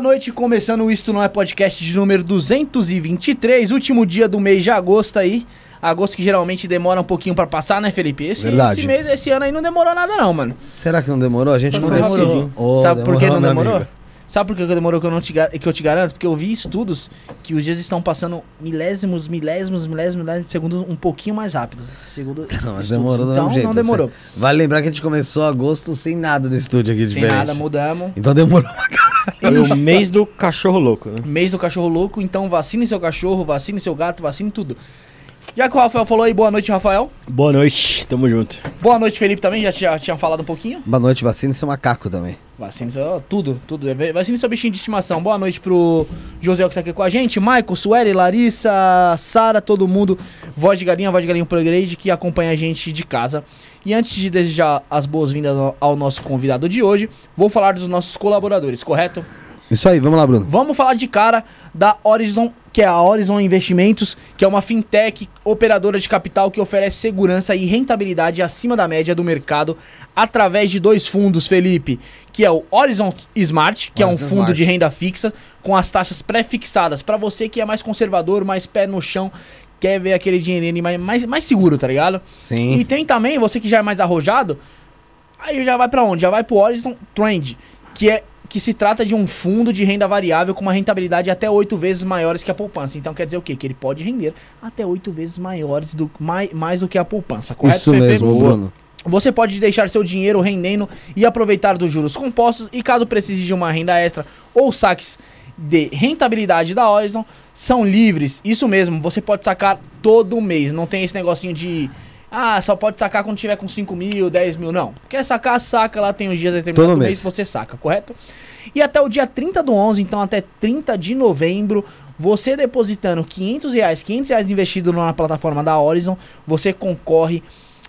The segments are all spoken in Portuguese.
Boa noite, começando o Isto Não É Podcast de número 223, último dia do mês de agosto aí. Agosto que geralmente demora um pouquinho pra passar, né, Felipe? Esse, Verdade. esse mês, esse ano aí não demorou nada não, mano. Será que não demorou? A gente Não não demorou. decidiu. Ô, Sabe por que não demorou? amigo. Sabe por que demorou que eu, não te, que eu te garanto? Porque eu vi estudos que os dias estão passando milésimos, milésimos, milésimos, milésimos de segundo um pouquinho mais rápido. Segundo Não, mas estudos. demorou do então, mesmo jeito. não demorou. Vale lembrar que a gente começou agosto sem nada no estúdio aqui Sem diferente. nada, mudamos. Então demorou. Foi o mês do cachorro louco, né? Mês do cachorro louco, então vacine seu cachorro, vacine seu gato, vacine tudo. Já que o Rafael falou aí, boa noite, Rafael. Boa noite, tamo junto. Boa noite, Felipe, também, já tinha, tinha falado um pouquinho. Boa noite, vacina seu macaco também. Vacine seu, tudo, tudo. Vacine seu bichinho de estimação. Boa noite pro José que está aqui com a gente, Michael, Sueli, Larissa, Sara, todo mundo. Voz de galinha, voz de galinha Upgrade, que acompanha a gente de casa. E antes de desejar as boas-vindas ao nosso convidado de hoje, vou falar dos nossos colaboradores, correto? Isso aí, vamos lá, Bruno. Vamos falar de cara da Horizon, que é a Horizon Investimentos, que é uma fintech operadora de capital que oferece segurança e rentabilidade acima da média do mercado através de dois fundos, Felipe, que é o Horizon Smart, que é um Horizon fundo Smart. de renda fixa com as taxas pré-fixadas para você que é mais conservador, mais pé no chão, quer ver aquele dinheirinho mais, mais, mais seguro, tá ligado? Sim. E tem também, você que já é mais arrojado, aí já vai pra onde? Já vai pro Horizon Trend, que é que se trata de um fundo de renda variável com uma rentabilidade até oito vezes maiores que a poupança. Então quer dizer o quê? Que ele pode render até oito vezes maiores do mais, mais do que a poupança, correto? Isso Fefe? mesmo, Bruno. Você pode deixar seu dinheiro rendendo e aproveitar dos juros compostos e caso precise de uma renda extra ou saques de rentabilidade da Horizon, são livres. Isso mesmo, você pode sacar todo mês. Não tem esse negocinho de... Ah, só pode sacar quando tiver com 5 mil, 10 mil. Não. Quer sacar, saca. Lá tem os dias determinados Todo do mês mês. você saca, correto? E até o dia 30 do 11, então até 30 de novembro, você depositando 500 reais, 500 reais investido na plataforma da Horizon, você concorre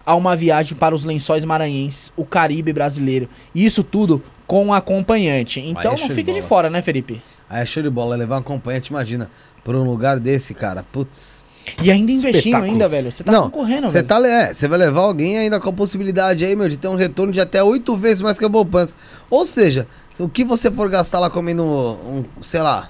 a uma viagem para os lençóis maranhenses, o Caribe brasileiro. E isso tudo com acompanhante. Então é show não de fica de bola. fora, né, Felipe? Aí é show de bola, levar um acompanhante, imagina, pra um lugar desse, cara. Putz. E ainda investindo ainda, velho. Você tá não, concorrendo, você velho. tá, é, você vai levar alguém ainda com a possibilidade aí, meu, de ter um retorno de até oito vezes mais que a poupança. Ou seja, se o que você for gastar lá comendo um, sei lá,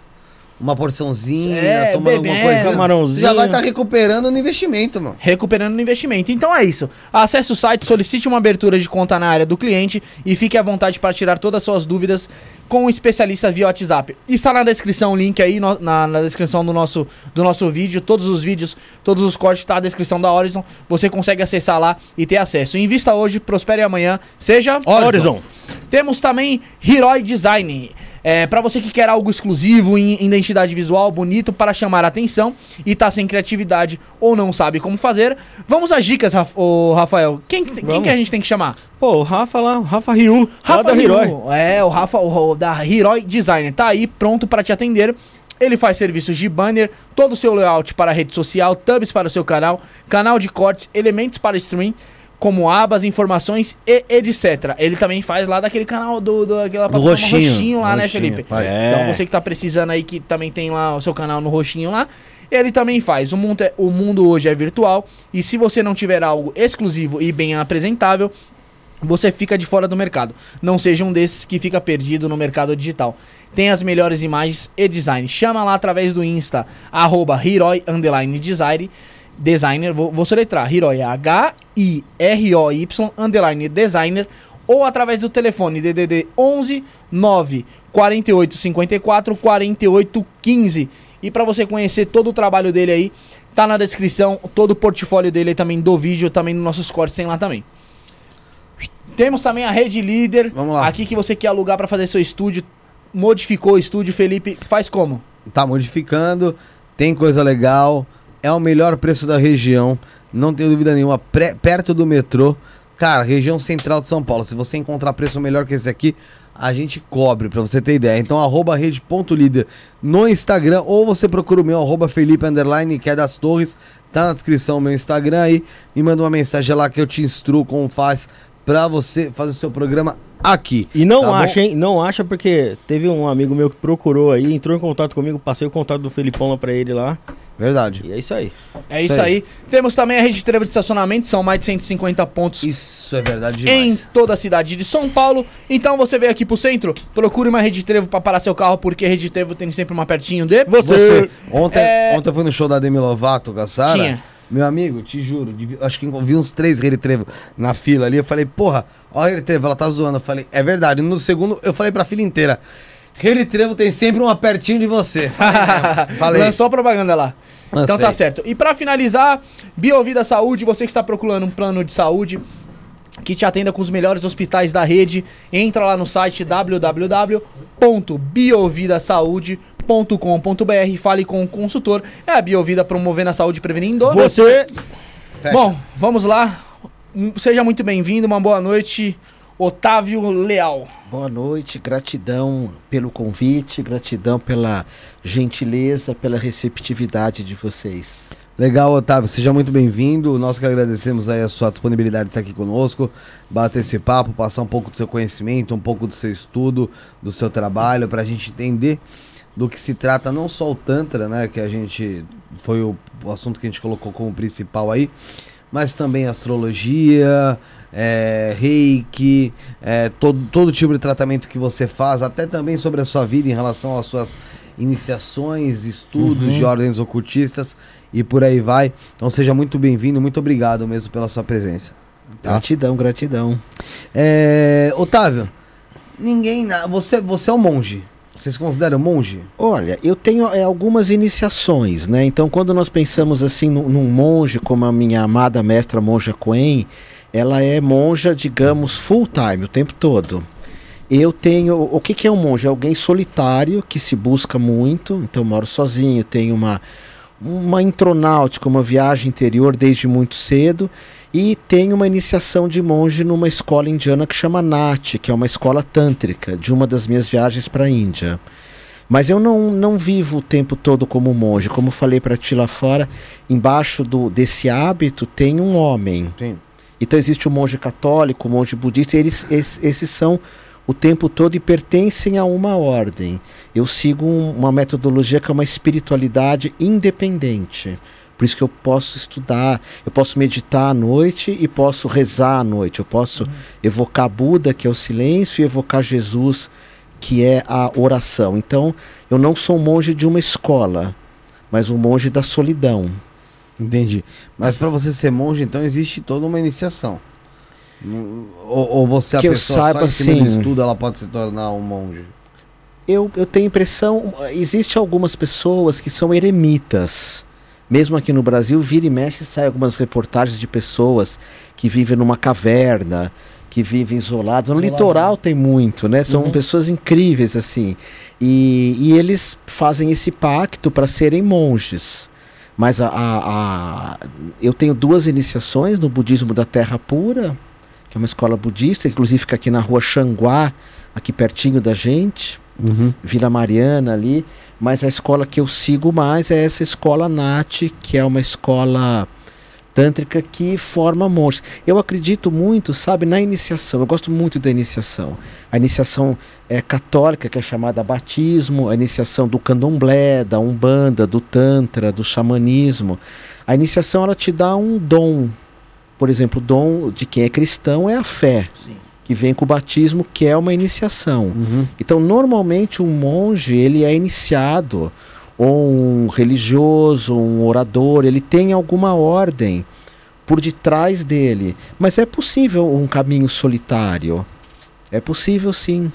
uma porçãozinha, É, tomando alguma coisa, você camarãozinho. já vai estar recuperando no investimento, mano. Recuperando no investimento. Então é isso. Acesse o site, solicite uma abertura de conta na área do cliente e fique à vontade para tirar todas as suas dúvidas com um especialista via WhatsApp. Está na descrição o link aí, no- na, na descrição do nosso, do nosso vídeo. Todos os vídeos, todos os cortes, está na descrição da Horizon. Você consegue acessar lá e ter acesso. Invista hoje, prospere amanhã. Seja Horizon. temos também Heroi Design. É, para você que quer algo exclusivo em identidade visual, bonito para chamar a atenção e tá sem criatividade ou não sabe como fazer, vamos às dicas, Raf- ô, Rafael. Quem, que- quem que a gente tem que chamar? Pô, o Rafa lá, o Rafa Ryu, Rafa da. Hiroi. É, o Rafa o, da Heroi Designer. Tá aí pronto para te atender. Ele faz serviços de banner, todo o seu layout para rede social, tabs para o seu canal, canal de cortes, elementos para stream, como abas, informações e etc. Ele também faz lá daquele canal do, do aquela Do plataforma roxinho. lá, né, Roxinho, Felipe? faz. É. Então você que tá precisando aí, que também tem lá o seu canal no roxinho lá, ele também faz. O mundo, é- o mundo hoje é virtual e se você não tiver algo exclusivo e bem apresentável, você fica de fora do mercado. Não seja um desses que fica perdido no mercado digital. Tem as melhores imagens e design. Chama lá através do Insta, arroba Hiroi underline design, designer. Vou, vou soletrar, Hiroi, H-I-R-O-Y underline designer. Ou através do telefone DDD 11 9 48 54 48 15. E para você conhecer todo o trabalho dele aí, tá na descrição, todo o portfólio dele aí também do vídeo, também nos nossos cortes tem lá também. Temos também a Rede Líder, Vamos lá. aqui que você quer alugar para fazer seu estúdio, modificou o estúdio, Felipe, faz como? Tá modificando, tem coisa legal, é o melhor preço da região, não tenho dúvida nenhuma, pré- perto do metrô. Cara, região central de São Paulo, se você encontrar preço melhor que esse aqui, a gente cobre, pra você ter ideia. Então, arroba rede.líder no Instagram, ou você procura o meu, arroba Felipe Underline, que é das Torres, tá na descrição o meu Instagram aí, me manda uma mensagem lá que eu te instruo como faz pra você fazer o seu programa aqui. E não Tá bom? acha, hein? Não acha porque teve um amigo meu que procurou aí, entrou em contato comigo, passei o contato do Felipão lá pra ele lá. Verdade. E é isso aí. É isso Isso aí. aí. Temos também a rede de trevo de estacionamento, são mais de 150 pontos Isso é verdade em demais. toda a cidade de São Paulo. Então você veio aqui pro centro, procure uma rede de trevo pra parar seu carro, porque a rede de trevo tem sempre uma pertinho de Você, ontem, É- ontem eu fui no show da Demi Lovato, Gassara. Tinha. Meu amigo, te juro, acho que vi uns três Rede Trevo na fila ali. Eu falei, porra, ó a Rede Trevo, ela tá zoando. Eu falei, é verdade. No segundo, eu falei pra fila inteira: Rede Trevo tem sempre uma pertinho de você. Falei, falei. Lançou a propaganda lá. Então tá certo. E pra finalizar, Biovida Saúde, você que está procurando um plano de saúde que te atenda com os melhores hospitais da rede, entra lá no site www.biovidasaude.com.br e fale com o consultor. É a Biovida promovendo a saúde e prevenindo. Você. Fecha. Bom, vamos lá. Seja muito bem-vindo, uma boa noite, Otávio Leal. Boa noite, gratidão pelo convite, gratidão pela gentileza, pela receptividade de vocês. Legal, Otávio, seja muito bem-vindo. Nós que agradecemos aí a sua disponibilidade de estar aqui conosco, bater esse papo, passar um pouco do seu conhecimento, um pouco do seu estudo, do seu trabalho, para a gente entender do que se trata não só o Tantra, né, que a gente foi o, o assunto que a gente colocou como principal aí, mas também astrologia, é, reiki, é, todo, todo tipo de tratamento que você faz, até também sobre a sua vida em relação às suas iniciações, estudos de ordens ocultistas e por aí vai. Então seja muito bem-vindo, muito obrigado mesmo pela sua presença. Tá? Gratidão, gratidão. É, Otávio, ninguém. Você, você é um monge. Você se considera um monge? Olha, eu tenho é, algumas iniciações, né? Então, quando nós pensamos assim num, num monge, como a minha amada mestra monja Coen, ela é monja, digamos, full time, o tempo todo. Eu tenho. O que, que é um monge? É alguém solitário que se busca muito. Então, moro sozinho, tenho uma, uma intronáutica, uma viagem interior desde muito cedo. E tenho uma iniciação de monge numa escola indiana que chama Nat, que é uma escola tântrica, de uma das minhas viagens para a Índia. Mas eu não, não vivo o tempo todo como monge. Como falei para ti lá fora, embaixo do, desse hábito tem um homem. Sim. Então existe o monge católico, o monge budista, eles, esses, esses são o tempo todo e pertencem a uma ordem. Eu sigo um- uma metodologia que é uma espiritualidade independente. Por isso que eu posso estudar, eu posso meditar à noite e posso rezar à noite. Eu posso evocar Buda, que é o silêncio, e evocar Jesus, que é a oração. Então, eu não sou um monge de uma escola, mas um monge da solidão. Entendi. Mas pra você ser monge, então existe toda uma iniciação. Ou, ou você, a Que eu pessoa saiba, só em cima do sim. estudo, ela pode se tornar um monge. eu, eu tenho impressão, existe algumas pessoas que são eremitas. Mesmo aqui no Brasil, vira e mexe, sai algumas reportagens de pessoas que vivem numa caverna, que vivem isoladas. No Isolado, litoral tem muito, né? São Uhum. pessoas incríveis, assim. E, e eles fazem esse pacto para serem monges. Mas a, a- a- eu tenho duas iniciações no budismo da Terra Pura, que é uma escola budista, inclusive fica aqui na rua Xanguá, aqui pertinho da gente. Vila Mariana ali, mas a escola que eu sigo mais é essa escola Nat, que é uma escola tântrica que forma monges. Eu acredito muito, sabe, na iniciação. Eu gosto muito da iniciação. A iniciação é católica, que é chamada batismo, a iniciação do candomblé, da umbanda, do tantra, do xamanismo. A iniciação ela te dá um dom. Por exemplo, o dom de quem é cristão é a fé, Sim. Que vem com o batismo, que é uma iniciação. Uhum. Então, normalmente um monge, ele é iniciado, ou um religioso, um orador, ele tem alguma ordem por detrás dele. Mas é possível um caminho solitário. É possível sim.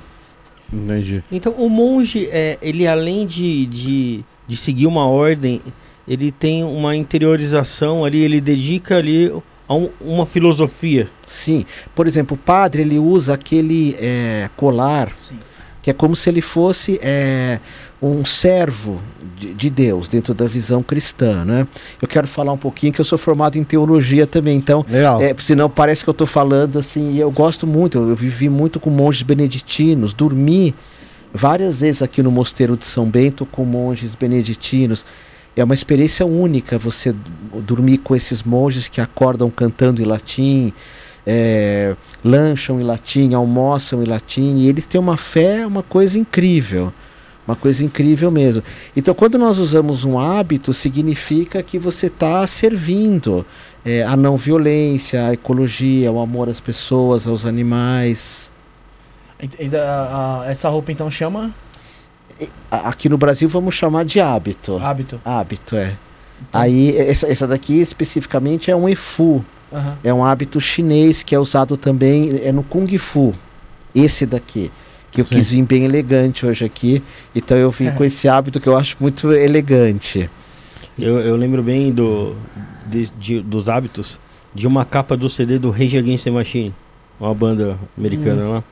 Entendi. Então, o monge, é, ele além de, de, de seguir uma ordem, ele tem uma interiorização ali, ele dedica ali a um- uma filosofia. Sim. Por exemplo, o padre, ele usa aquele é, colar, Sim. que é como se ele fosse é, um servo de, de Deus, dentro da visão cristã, né? Eu quero falar um pouquinho, que eu sou formado em teologia também, então Legal. É, senão parece que eu estou falando assim, e eu gosto muito, eu vivi muito com monges beneditinos, dormi várias vezes aqui no Mosteiro de São Bento com monges beneditinos. É uma experiência única você dormir com esses monges que acordam cantando em latim, é, lancham em latim, almoçam em latim, e eles têm uma fé, uma coisa incrível. Uma coisa incrível mesmo. Então, quando nós usamos um hábito, significa que você está servindo é, a não violência, a ecologia, o amor às pessoas, aos animais. Essa roupa então chama Aqui no Brasil vamos chamar de hábito. hábito. Hábito, é. Aí, essa, essa daqui especificamente é um efu. Aham. É um hábito chinês que é usado também é no Kung Fu. Esse daqui. Que eu Sim. quis vir bem elegante hoje aqui. Então eu vim É. com esse hábito que eu acho muito elegante. Eu, eu lembro bem do, de- de- dos hábitos de uma capa do CD do Rage Against the Machine, uma banda americana Hum. lá,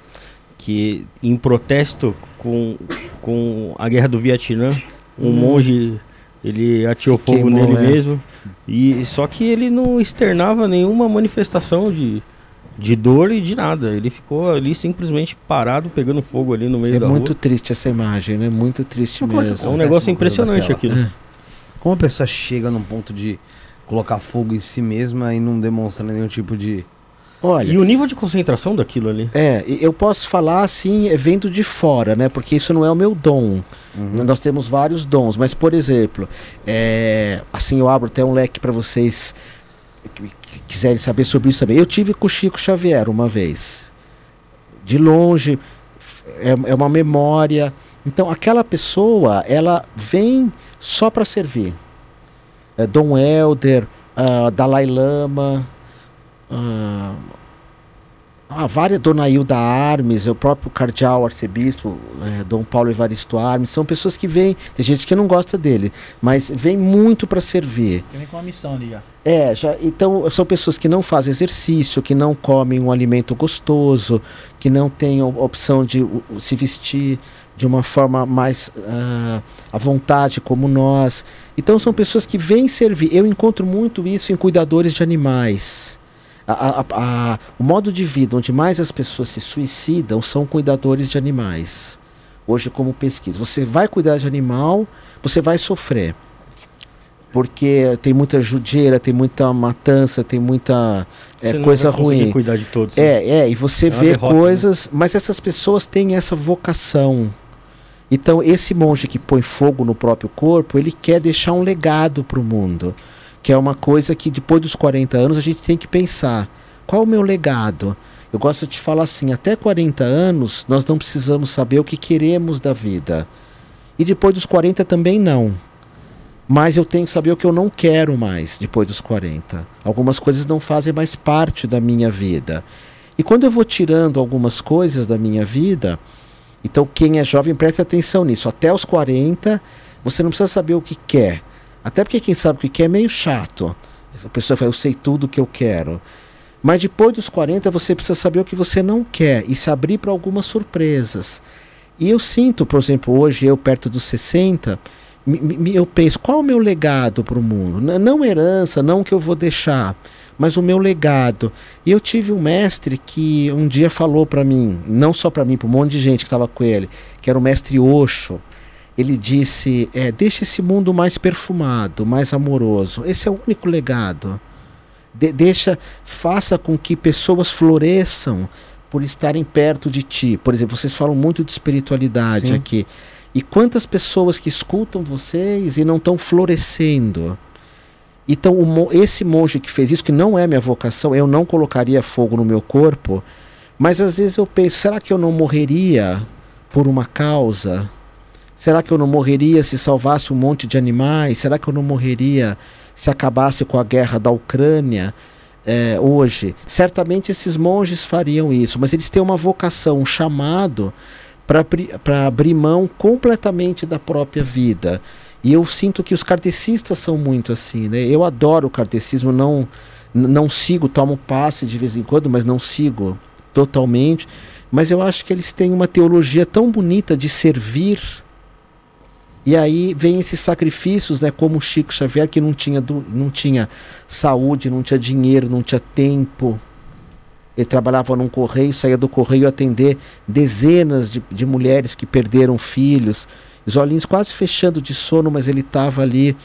que em protesto com, com a guerra do Vietnã, um Hum. monge ele atirou Se fogo queimou, nele é. mesmo. E só que ele não externava nenhuma manifestação de, de dor e de nada. Ele ficou ali simplesmente parado pegando fogo ali no meio É da muito rua. triste essa imagem, né? Muito triste Mas é que É mesmo. um negócio impressionante aquilo. É. Como a pessoa chega num ponto de colocar fogo em si mesma e não demonstra nenhum tipo de. Olha, E o nível de concentração daquilo ali. É, eu posso falar assim, vendo de fora, né? Porque isso não é o meu dom. Uhum. Nós temos vários dons, mas por exemplo, é, assim eu abro até um leque para vocês que, quiserem saber sobre isso também. Eu tive com o Chico Xavier uma vez, de longe, é, é uma memória. Então aquela pessoa, ela vem só para servir. É, Dom Helder, ah, Dalai Lama, ah, ah, várias, Dona Hilda Armes, o próprio cardeal arcebispo, eh, Dom Paulo Evaristo Armes, são pessoas que vêm, tem gente que não gosta dele, mas vem muito para servir. Vem com uma missão ali já. É, já, então são pessoas que não fazem exercício, que não comem um alimento gostoso, que não têm a opção de uh, uh, se vestir de uma forma mais ah, à vontade como nós. Então são pessoas que vêm servir. Eu encontro muito isso em cuidadores de animais. A- a- a- o modo de vida onde mais as pessoas se suicidam são cuidadores de animais. Hoje, como pesquisa, você vai cuidar de animal, você vai sofrer porque tem muita judiaira, tem muita matança, tem muita é, coisa ruim. cuidar de todos. né? É, é, e você É vê derrota, né? coisas, mas essas pessoas têm essa vocação. Então, esse monge que põe fogo no próprio corpo, ele quer deixar um legado para o mundo, que é uma coisa que depois dos 40 anos a gente tem que pensar: qual o meu legado? Eu gosto de falar assim: até 40 anos nós não precisamos saber o que queremos da vida. E depois dos 40 também não. Mas eu tenho que saber o que eu não quero mais depois dos 40. Algumas coisas não fazem mais parte da minha vida. E quando eu vou tirando algumas coisas da minha vida, então quem é jovem presta atenção nisso. Até os 40, você não precisa saber o que quer. Até porque quem sabe o que quer é meio chato. A pessoa fala, eu sei tudo o que eu quero. Mas depois dos 40, você precisa saber o que você não quer e se abrir para algumas surpresas. E eu sinto, por exemplo, hoje eu perto dos 60, me- me- eu penso, qual o meu legado para o mundo? Não herança, não que eu vou deixar, mas o meu legado. E eu tive um mestre que um dia falou para mim, não só para mim, para um monte de gente que estava com ele, que era o mestre Osho. Ele disse: é, deixa esse mundo mais perfumado, mais amoroso. Esse é o único legado. De- deixa, faça com que pessoas floresçam por estarem perto de ti. Por exemplo, vocês falam muito de espiritualidade Sim. aqui. E quantas pessoas que escutam vocês e não estão florescendo? Então, o mo- esse monge que fez isso, que não é minha vocação, eu não colocaria fogo no meu corpo, mas às vezes eu penso, será que eu não morreria por uma causa? Será que eu não morreria se salvasse um monte de animais? Será que eu não morreria se acabasse com a guerra da Ucrânia eh, hoje? Certamente esses monges fariam isso, mas eles têm uma vocação, um chamado para abrir mão completamente da própria vida. E eu sinto que os kardecistas são muito assim, né? Eu adoro o kardecismo, não, não sigo, tomo passe de vez em quando, mas não sigo totalmente. Mas eu acho que eles têm uma teologia tão bonita de servir. E aí vem esses sacrifícios, né? Como o Chico Xavier, que não tinha, du- não tinha saúde, não tinha dinheiro, não tinha tempo. Ele trabalhava num correio, saía do correio atender dezenas de, de mulheres que perderam filhos, os olhinhos quase fechando de sono, mas ele estava ali.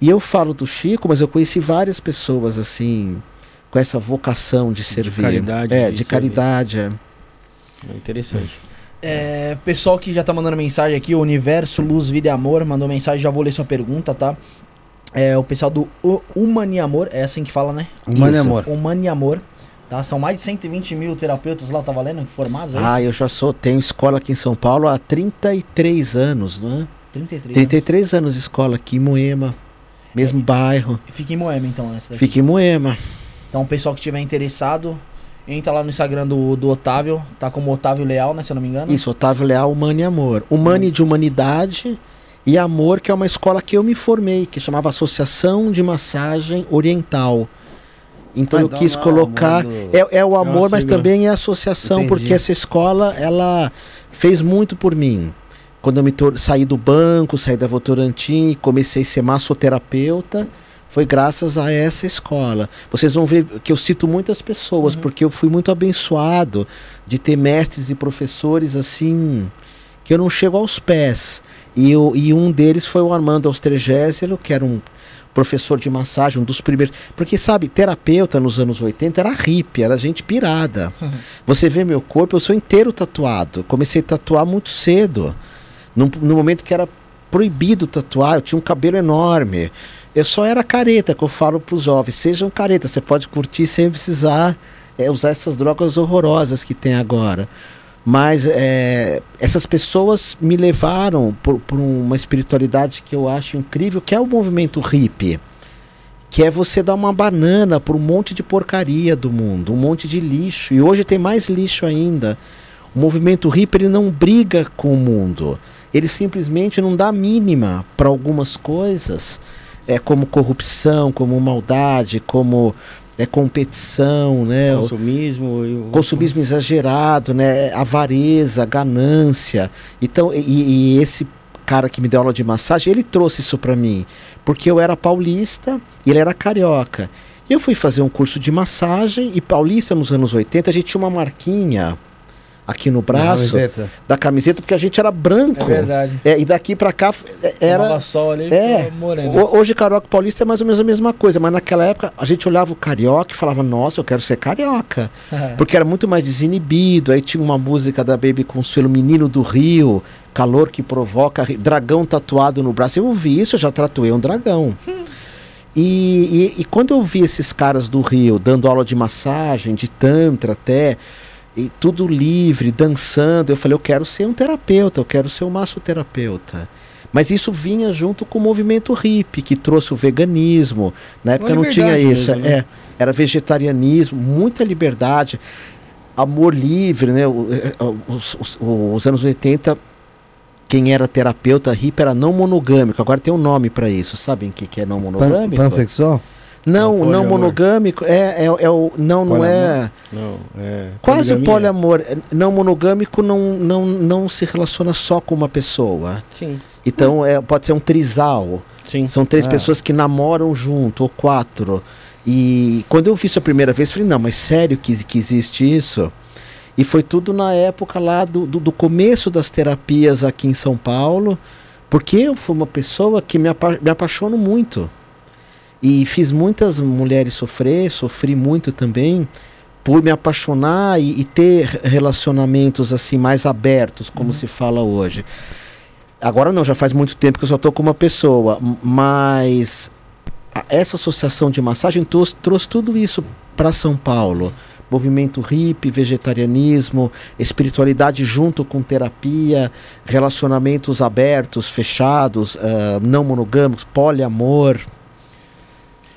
E eu falo do Chico, mas eu conheci várias pessoas assim, com essa vocação de servir. caridade, É, de de caridade. é. É interessante. É, pessoal que já tá mandando mensagem aqui, o Universo, Luz, Vida e Amor, mandou mensagem, já vou ler sua pergunta, tá? É, o pessoal do Humani Amor, é assim que fala, né? Humano Isso. amor. Humani Amor, tá? São mais de 120 mil terapeutas lá, tá valendo, formados, é isso? Ah, eu já sou, tenho escola aqui em São Paulo há 33 anos, né? 33 33 anos de escola aqui em Moema, mesmo bairro. anos. Fica em Moema, então, essa daqui. Fica em Moema. Então, o pessoal que tiver interessado, entra lá no Instagram do, do Otávio, tá como Otávio Leal, né, se eu não me engano. Isso, Otávio Leal, Humano e Amor. Humane de Humanidade e Amor, que é uma escola que eu me formei, que chamava Associação de Massagem Oriental. Então Ah, eu quis não colocar. É, é o amor, mas também é a associação, Entendi. porque essa escola, ela fez muito por mim. Quando eu me saí do banco, saí da Votorantim, comecei a ser massoterapeuta, foi graças a essa escola. Vocês vão ver que eu cito muitas pessoas, porque eu fui muito abençoado de ter mestres e professores assim, que eu não chego aos pés. E, eu, e um deles foi o Armando Austregésilo, que era um professor de massagem, um dos primeiros. Porque, sabe, terapeuta nos anos 80 era hippie, era gente pirada. Você vê meu corpo, eu sou inteiro tatuado. Comecei a tatuar muito cedo. Num, no momento que era proibido tatuar, eu tinha um cabelo enorme. Eu só era careta, que eu falo para os jovens, sejam careta, você pode curtir sem precisar é, usar essas drogas horrorosas que tem agora. Mas é, essas pessoas me levaram por, por uma espiritualidade que eu acho incrível, que é o movimento hippie. Que é você dar uma banana por um monte de porcaria do mundo, um monte de lixo. E hoje tem mais lixo ainda. O movimento hippie ele não briga com o mundo. Ele simplesmente não dá mínima para algumas coisas, é como corrupção, como maldade, como é competição, né? Consumismo. o- consumismo exagerado, né? Avareza, ganância. Então, e, e esse cara que me deu aula de massagem, ele trouxe isso pra mim, porque eu era paulista e ele era carioca. Eu fui fazer um curso de massagem e paulista nos anos 80, a gente tinha uma marquinha aqui no braço Camiseta. da camiseta porque a gente era branco. É verdade. É, e daqui pra cá é, era Tomava sol ali, é, moreno. Ho- Hoje carioca paulista é mais ou menos a mesma coisa, mas naquela época a gente olhava o carioca e falava, nossa, eu quero ser carioca. Porque era muito mais desinibido. Aí tinha uma música da Baby Consuelo, Menino do Rio, calor que provoca, dragão tatuado no braço. Eu ouvi isso, eu já tatuei um dragão. E, e- e quando eu vi esses caras do Rio dando aula de massagem, de tantra até, e tudo livre, dançando, eu falei, eu quero ser um terapeuta, eu quero ser um massoterapeuta. Mas isso vinha junto com o movimento hippie, que trouxe o veganismo. Na época não tinha isso. mesmo, né? É, era vegetarianismo, muita liberdade, amor livre, né? O- eh, Os, os- os anos 80, quem era terapeuta hippie era não monogâmico. Agora tem um nome para isso. Sabem o que, que é não Pan, monogâmico? pansexual? Não, Não, não poliamor. monogâmico é, é, é o. Não, não é. Não, é. Quase o poligamia. poliamor. Não monogâmico não, não, não se relaciona só com uma pessoa. Sim, Então é, pode ser um trisal. sim. São três Ah. pessoas que namoram junto, ou quatro. E quando eu vi isso a primeira vez, falei, não, mas sério que, que existe isso? E foi tudo na época lá do, do, do começo das terapias aqui em São Paulo, porque eu fui uma pessoa que me, apa me apaixono muito. E fiz muitas mulheres sofrer, sofri muito também, por me apaixonar e, e ter relacionamentos assim mais abertos, como se fala hoje. Agora não, já faz muito tempo que eu só estou com uma pessoa, mas essa associação de massagem trouxe, trouxe tudo isso para São Paulo. Movimento hippie, vegetarianismo, espiritualidade junto com terapia, relacionamentos abertos, fechados, ah, não monogâmicos, poliamor.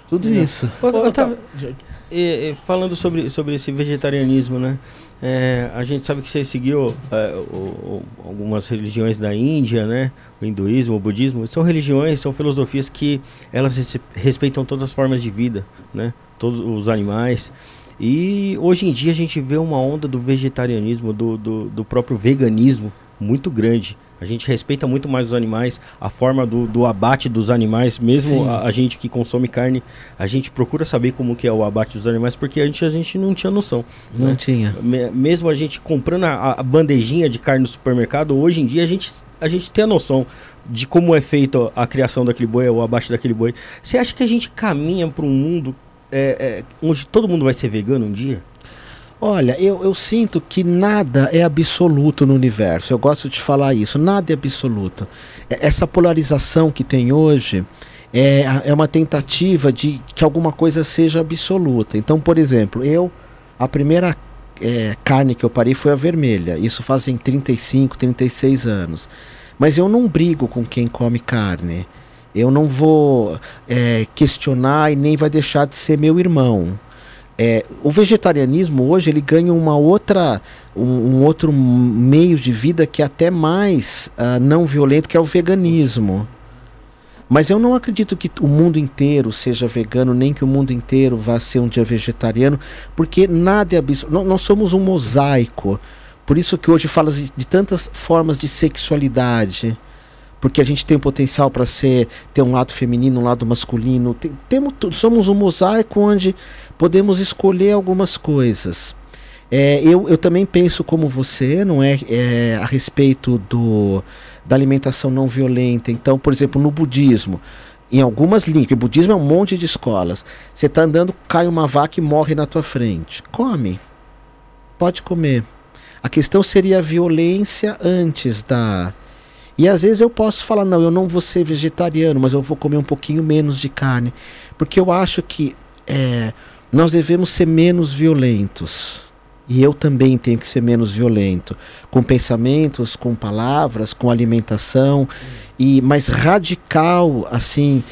Tudo Legal. isso. Ô, Ô, Otávio, Otávio, E, e, falando sobre, sobre esse vegetarianismo, né? É, a gente sabe que você seguiu é, o- o- algumas religiões da Índia, né? O hinduísmo, o budismo. São religiões, são filosofias que elas res- respeitam todas as formas de vida, né? Todos os animais. E hoje em dia a gente vê uma onda do vegetarianismo, do, do, do próprio veganismo muito grande. A gente respeita muito mais os animais, a forma do, do abate dos animais, mesmo a, a gente que consome carne, a gente procura saber como que é o abate dos animais, porque a gente, a gente não tinha noção. Não né? tinha. Me- Mesmo a gente comprando a, a bandejinha de carne no supermercado, hoje em dia a gente, a gente tem a noção de como é feita a criação daquele boi, o abate daquele boi. Você acha que a gente caminha para um mundo é, é, onde todo mundo vai ser vegano um dia? Olha, eu, eu sinto que nada é absoluto no universo. Eu gosto de falar isso. Nada é absoluto. Essa polarização que tem hoje é, é uma tentativa de que alguma coisa seja absoluta. Então, por exemplo, eu. A primeira é, carne que eu parei foi a vermelha. Isso fazem 35, 36 anos. Mas eu não brigo com quem come carne. Eu não vou é, questionar e nem vai deixar de ser meu irmão. É, o vegetarianismo hoje ele ganha uma outra um, um outro meio de vida que é até mais ah, não violento que é o veganismo. Mas eu não acredito que o mundo inteiro seja vegano nem que o mundo inteiro vá ser um dia vegetariano porque nada é absoluto nós somos um mosaico. Por isso que hoje fala de, de tantas formas de sexualidade porque a gente tem potencial para ser ter um lado feminino, um lado masculino. Tem, temos, somos um mosaico onde podemos escolher algumas coisas. É, eu, eu também penso como você, não é, é, a respeito do, da alimentação não violenta. Então, por exemplo, no budismo, em algumas linhas, o budismo é um monte de escolas. Você está andando, cai uma vaca e morre na tua frente. Come. Pode comer. A questão seria a violência antes da. E às vezes eu posso falar, não, eu não vou ser vegetariano, mas eu vou comer um pouquinho menos de carne. Porque eu acho que é, nós devemos ser menos violentos. E eu também tenho que ser menos violento. Com pensamentos, com palavras, com alimentação. E mais radical, assim,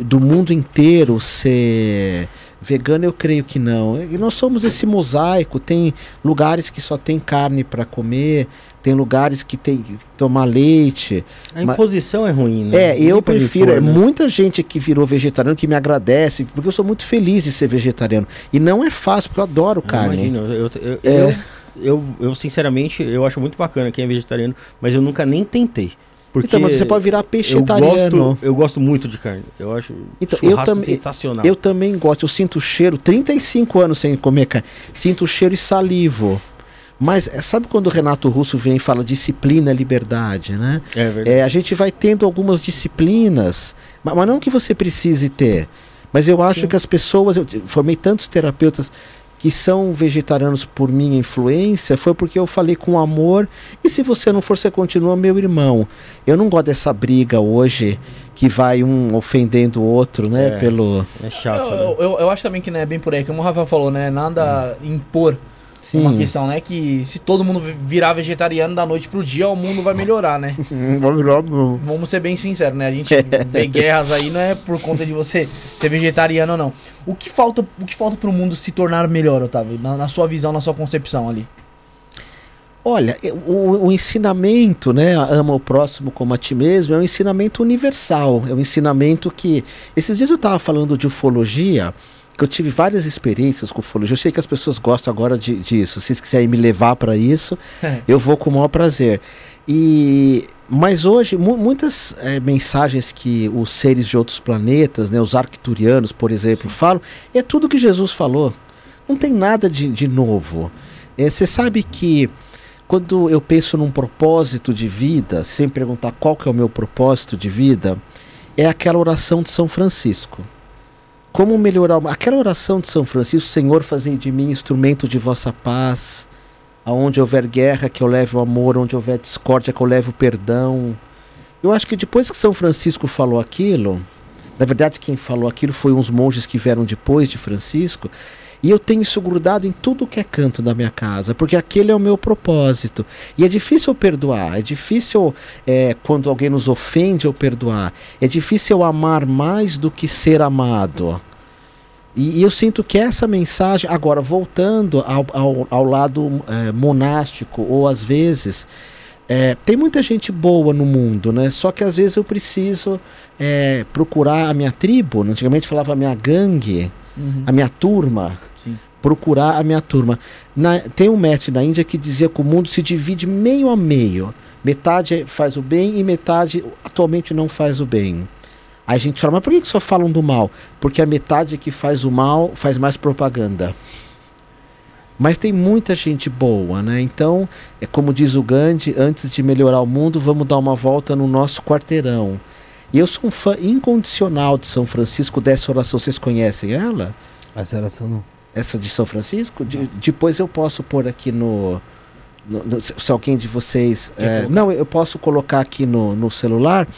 do mundo inteiro ser vegano, eu creio que não. E nós somos esse mosaico. Tem lugares que só tem carne para comer. Tem lugares que tem que tomar leite. A Mas- imposição é ruim, né? É, eu prefiro. é né? muita gente que virou vegetariano que me agradece, porque eu sou muito feliz de ser vegetariano. E não é fácil, porque eu adoro Eu carne. Imagino, eu, eu, É. eu, eu, eu, sinceramente, eu acho muito bacana quem é vegetariano, mas eu nunca nem tentei. Porque Então, mas você pode virar eu vegetariano. gosto, eu gosto muito de carne. Eu acho Então, eu também- sensacional. Eu também gosto, eu sinto o cheiro, 35 anos sem comer carne, sinto o cheiro e salivo. Mas é, sabe quando o Renato Russo vem e fala disciplina é liberdade, né? É verdade. É, a gente vai tendo algumas disciplinas, ma- mas, não que você precise ter. Mas eu acho que as pessoas, eu formei tantos terapeutas que são vegetarianos por minha influência, foi porque eu falei com amor. E se você não for, você continua meu irmão. Eu não gosto dessa briga hoje que vai um ofendendo o outro, né? É. Pelo. É chato, Eu, né? eu, eu acho também que não é bem por aí, como o Rafael falou, né? Nada impor Sim. uma questão, né? Que se todo mundo vi- virar vegetariano da noite pro dia, o mundo vai melhorar, né? Vamos ser bem sinceros, né? A gente vê guerras aí não é por conta de você ser vegetariano ou não. O que falta, o que falta pro mundo se tornar melhor, Otávio? Na, na sua visão, na sua concepção ali. Olha, o, o ensinamento, né? Ama o próximo como a ti mesmo, é um ensinamento universal. É um ensinamento que. Esses dias eu estava falando de ufologia, que eu tive várias experiências com ufologia. Eu sei que as pessoas gostam agora de- disso. Se vocês quiserem me levar para isso, eu vou com o maior prazer. E mas hoje mu- muitas eh, mensagens que os seres de outros planetas, né, os arcturianos, por exemplo, falam, é tudo que Jesus falou. Não tem nada de, de novo. Eh, Você sabe que quando eu penso num propósito de vida, sem perguntar qual que é o meu propósito de vida, é aquela oração de São Francisco. Como melhorar aquela oração de São Francisco, Senhor, fazei de mim instrumento de vossa paz. Aonde houver guerra, que eu leve o amor, onde houver discórdia, que eu leve o perdão. Eu acho que depois que São Francisco falou aquilo, na verdade quem falou aquilo foi uns monges que vieram depois de Francisco, e eu tenho isso grudado em tudo que é canto da minha casa, porque aquele é o meu propósito. E é difícil eu perdoar, é difícil é, quando alguém nos ofende eu perdoar, é difícil eu amar mais do que ser amado. E, e eu sinto que essa mensagem, agora voltando ao, ao, ao lado é, monástico, ou às vezes, é, tem muita gente boa no mundo, né? Só que às vezes eu preciso é, procurar a minha tribo, antigamente falava a minha gangue, a minha turma, Sim. procurar a minha turma. Na- tem um mestre na Índia que dizia que o mundo se divide meio a meio. Metade faz o bem e metade atualmente não faz o bem. A gente fala, mas por que que só falam do mal? Porque a metade que faz o mal faz mais propaganda. Mas tem muita gente boa, né? Então, é como diz o Gandhi, antes de melhorar o mundo, vamos dar uma volta no nosso quarteirão. E eu sou um fã incondicional de São Francisco dessa oração. Vocês conhecem ela? Essa oração não. Essa de São Francisco? De- depois eu posso pôr aqui no. no- no- se alguém de vocês. É, não, eu posso colocar aqui no, no celular,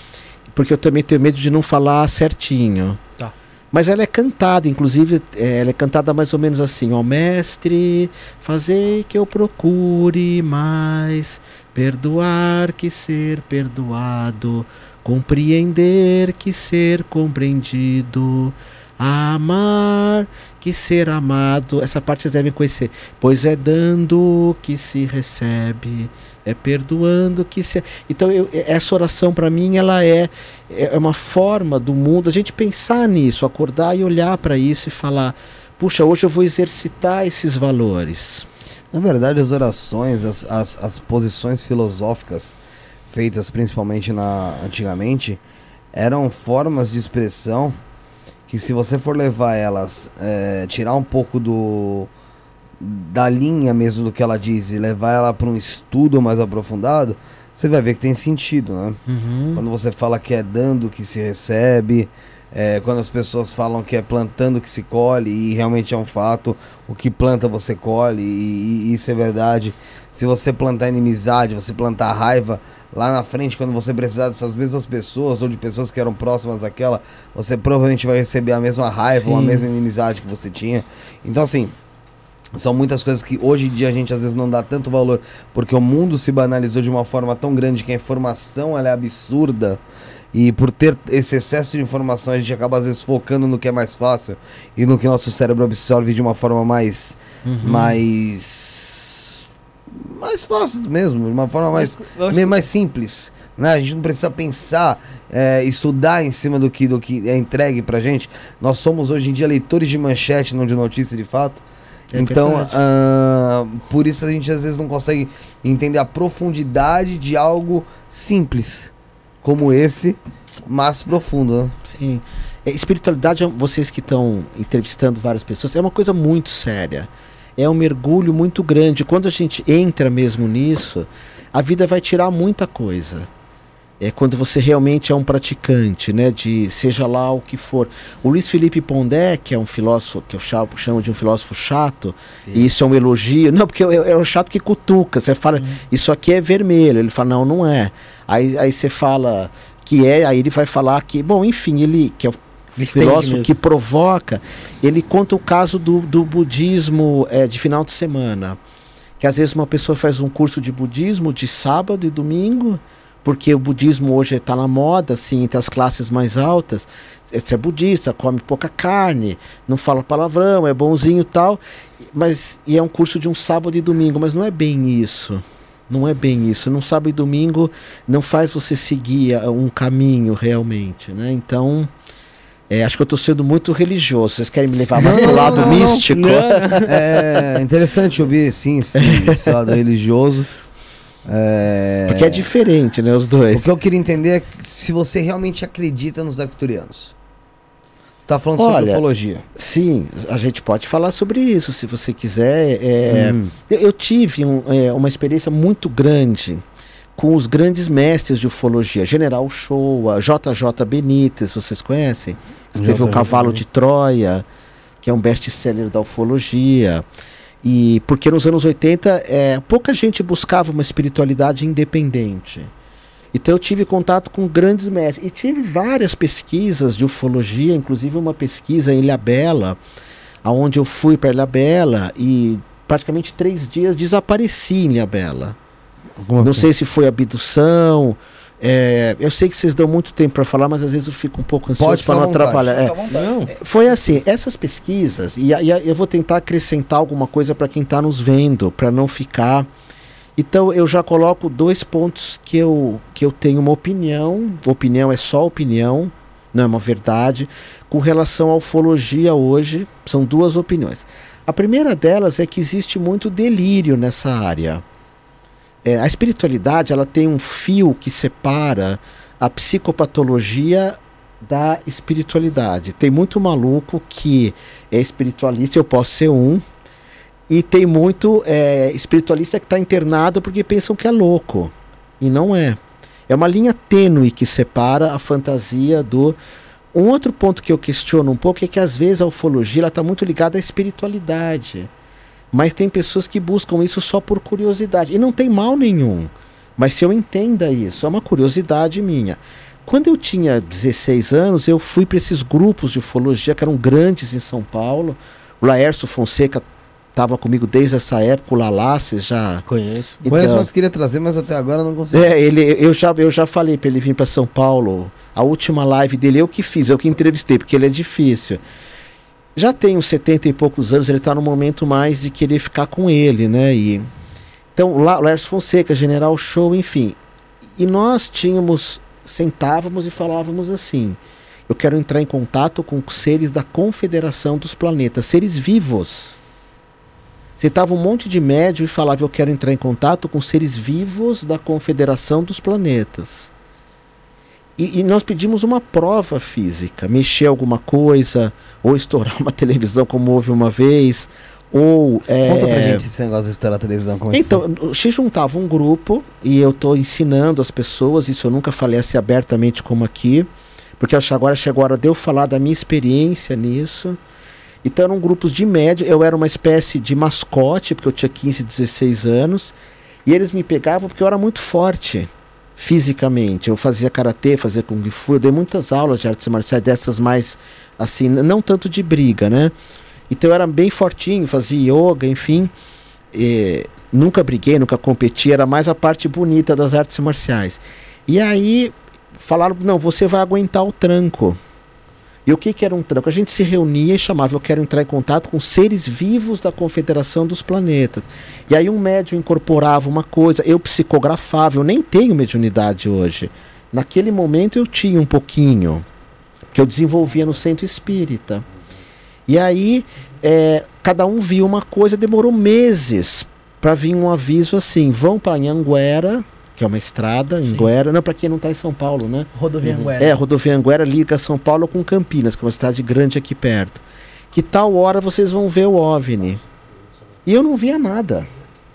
porque eu também tenho medo de não falar certinho. Tá. Mas ela é cantada, inclusive, é, ela é cantada mais ou menos assim: Ó Mestre, fazei que eu procure mais, perdoar que ser perdoado, compreender que ser compreendido, amar que ser amado. Essa parte vocês devem conhecer. Pois é dando que se recebe, é perdoando que se. Então, eu- essa oração para mim ela é, é uma forma do mundo a gente pensar nisso, acordar e olhar para isso e falar: puxa, hoje eu vou exercitar esses valores. Na verdade, as orações, as, as, as posições filosóficas feitas principalmente na, antigamente, eram formas de expressão que se você for levar elas, é, tirar um pouco do da linha mesmo do que ela diz e levar ela para um estudo mais aprofundado, você vai ver que tem sentido, né? Quando você fala que é dando que se recebe, é, quando as pessoas falam que é plantando que se colhe, e realmente é um fato, o que planta você colhe, e, e isso é verdade. Se você plantar inimizade, você plantar raiva, lá na frente, quando você precisar dessas mesmas pessoas, ou de pessoas que eram próximas daquela, você provavelmente vai receber a mesma raiva ou a Sim. mesma inimizade que você tinha. Então, assim, são muitas coisas que hoje em dia a gente às vezes não dá tanto valor, porque o mundo se banalizou de uma forma tão grande que a informação ela é absurda. E por ter esse excesso de informação, a gente acaba às vezes focando no que é mais fácil e no que nosso cérebro absorve de uma forma mais. mais. mais fácil mesmo, de uma forma mais. Meio mais simples. Né? A gente não precisa pensar, é, estudar em cima do que, do que é entregue pra gente. Nós somos hoje em dia leitores de manchete, não de notícia de fato. É então, ah, por isso a gente às vezes não consegue entender a profundidade de algo simples como esse, mas profundo. Né? Sim. É, espiritualidade, é- vocês que estão entrevistando várias pessoas, é uma coisa muito séria. É um mergulho muito grande. Quando a gente entra mesmo nisso, a vida vai tirar muita coisa. É quando você realmente é um praticante, né? De seja lá o que for. O Luiz Felipe Pondé, que é um filósofo, que eu chamo, de um filósofo chato, e isso é um elogio. Não, porque é, o chato que cutuca. Você fala, isso aqui é vermelho. Ele fala, não, não é. Aí, aí você fala que é, aí ele vai falar que, bom, enfim, ele que é o filósofo mesmo. que provoca, ele conta o caso do, do budismo é, de final de semana. Que às vezes uma pessoa faz um curso de budismo de sábado e domingo, porque o budismo hoje está na moda, assim, entre as classes mais altas. Você é budista, come pouca carne, não fala palavrão, é bonzinho e tal. Mas, e é um curso de um sábado e domingo, mas não é bem isso. Não é bem isso. Num sábado e domingo não faz você seguir um caminho realmente, né? Então, é, acho que eu estou sendo muito religioso. Vocês querem me levar mais Não, pro não, lado não, não. místico? É interessante ouvir, sim, esse, esse lado religioso. É, Porque é diferente, né? Os O dois. que eu queria entender é se você realmente acredita nos arcturianos. Você tá falando sobre Olha, ufologia. Sim, a gente pode falar sobre isso, se você quiser. É, Hum. eu, eu tive um, é, uma experiência muito grande com os grandes mestres de ufologia. General Showa, JJ Benítez, vocês conhecem? Escreveu O Cavalo de Troia, que é um best-seller da ufologia. E porque nos anos 80 é, pouca gente buscava uma espiritualidade independente. Então eu tive contato com grandes mestres. E tive várias pesquisas de ufologia, inclusive uma pesquisa em Ilhabela, aonde eu fui para Ilhabela e praticamente três dias desapareci em Ilhabela. Como Não assim? sei se foi abdução. É, eu sei que vocês dão muito tempo para falar, mas às vezes eu fico um pouco ansioso Pode para não vontade. atrapalhar. É. Não, foi assim, essas pesquisas, e, e eu vou tentar acrescentar alguma coisa para quem está nos vendo, para não ficar. Então eu já coloco dois pontos que eu, que eu tenho uma opinião, opinião é só opinião, não é uma verdade, com relação à ufologia hoje, são duas opiniões. A primeira delas é que existe muito delírio nessa área. É, a espiritualidade ela tem um fio que separa a psicopatologia da espiritualidade. Tem muito maluco que é espiritualista, eu posso ser um, e tem muito é, espiritualista que está internado porque pensam que é louco. E não é. É uma linha tênue que separa a fantasia do Um outro ponto que eu questiono um pouco é que às vezes a ufologia está muito ligada à espiritualidade. Mas tem pessoas que buscam isso só por curiosidade. E não tem mal nenhum. Mas se eu entenda isso, é uma curiosidade minha. Quando eu tinha 16 anos, eu fui para esses grupos de ufologia que eram grandes em São Paulo. O Laércio Fonseca estava comigo desde essa época, o Lalá, vocês já. Conheço. Então- Conheço, mas queria trazer, mas até agora não consegui. É, ele, eu, já, eu já falei para ele vir para São Paulo. A última live dele eu que fiz, eu que entrevistei, porque ele é difícil. Já tem uns 70 e poucos anos, ele está no momento mais de querer ficar com ele, né? E, então, lá, Lércio Fonseca, General Show, enfim. E nós tínhamos, sentávamos e falávamos assim: eu quero entrar em contato com seres da Confederação dos Planetas, seres vivos. Sentava um monte de médium e falava: Eu quero entrar em contato com seres vivos da Confederação dos Planetas. E, e nós pedimos uma prova física: mexer alguma coisa, ou estourar uma televisão, como houve uma vez, ou. é, Conta pra gente esse negócio de estourar a televisão. Como é então, se juntava um grupo e eu estou ensinando as pessoas, isso eu nunca falei assim abertamente como aqui, porque acho que agora chegou a hora de eu falar da minha experiência nisso. Então eram grupos de médio, eu era uma espécie de mascote, porque eu tinha 15, 16 anos, e eles me pegavam porque eu era muito forte fisicamente. Eu fazia karatê, fazia kung fu, eu dei muitas aulas de artes marciais dessas mais assim, não tanto de briga, né? Então eu era bem fortinho, fazia yoga, enfim. Eh, nunca briguei, nunca competi, era mais a parte bonita das artes marciais. E aí falaram, não, você vai aguentar o tranco. E o que, que era um tranco? A gente se reunia e chamava, eu quero entrar em contato com seres vivos da Confederação dos Planetas. E aí um médium incorporava uma coisa, eu psicografava, eu nem tenho mediunidade hoje. Naquele momento eu tinha um pouquinho, que eu desenvolvia no centro espírita. E aí é, cada um viu uma coisa, demorou meses para vir um aviso assim: vão para Anhanguera, que é uma estrada, Sim. Anguera, não para quem não está em São Paulo, né? Rodovia Anguera. É, rodovia Anguera liga São Paulo com Campinas, que é uma cidade grande aqui perto. Que tal hora vocês vão ver o OVNI? E eu não via nada.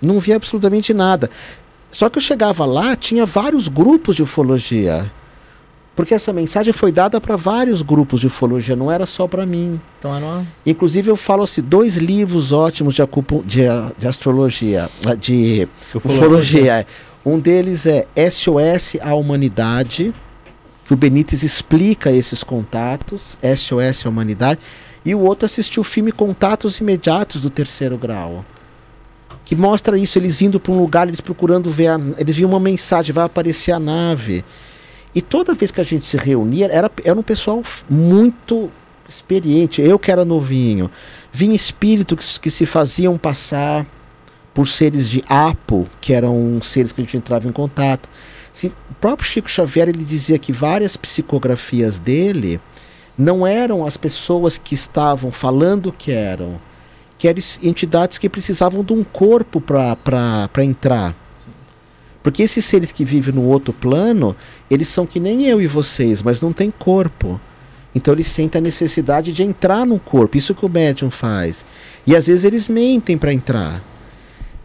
Não via absolutamente nada. Só que eu chegava lá, tinha vários grupos de ufologia. Porque essa mensagem foi dada para vários grupos de ufologia, não era só para mim. Então era uma... Inclusive eu falo assim, dois livros ótimos de, acupu- de, de astrologia, de ufologia. é. Um deles é SOS à Humanidade, que o Benítez explica esses contatos, SOS à Humanidade, e o outro assistiu o filme Contatos Imediatos do Terceiro Grau. Que mostra isso, eles indo para um lugar, eles procurando ver, a, eles viam uma mensagem, vai aparecer a nave. E toda vez que a gente se reunia, era, era um pessoal muito experiente. Eu que era novinho, vinha espíritos que, que se faziam passar por seres de Apo, que eram seres que a gente entrava em contato. Se, o próprio Chico Xavier ele dizia que várias psicografias dele não eram as pessoas que estavam falando que eram, que eram es- entidades que precisavam de um corpo para entrar. Porque esses seres que vivem no outro plano, eles são que nem eu e vocês, mas não têm corpo. Então eles sentem a necessidade de entrar no corpo. Isso que o médium faz. E às vezes eles mentem para entrar.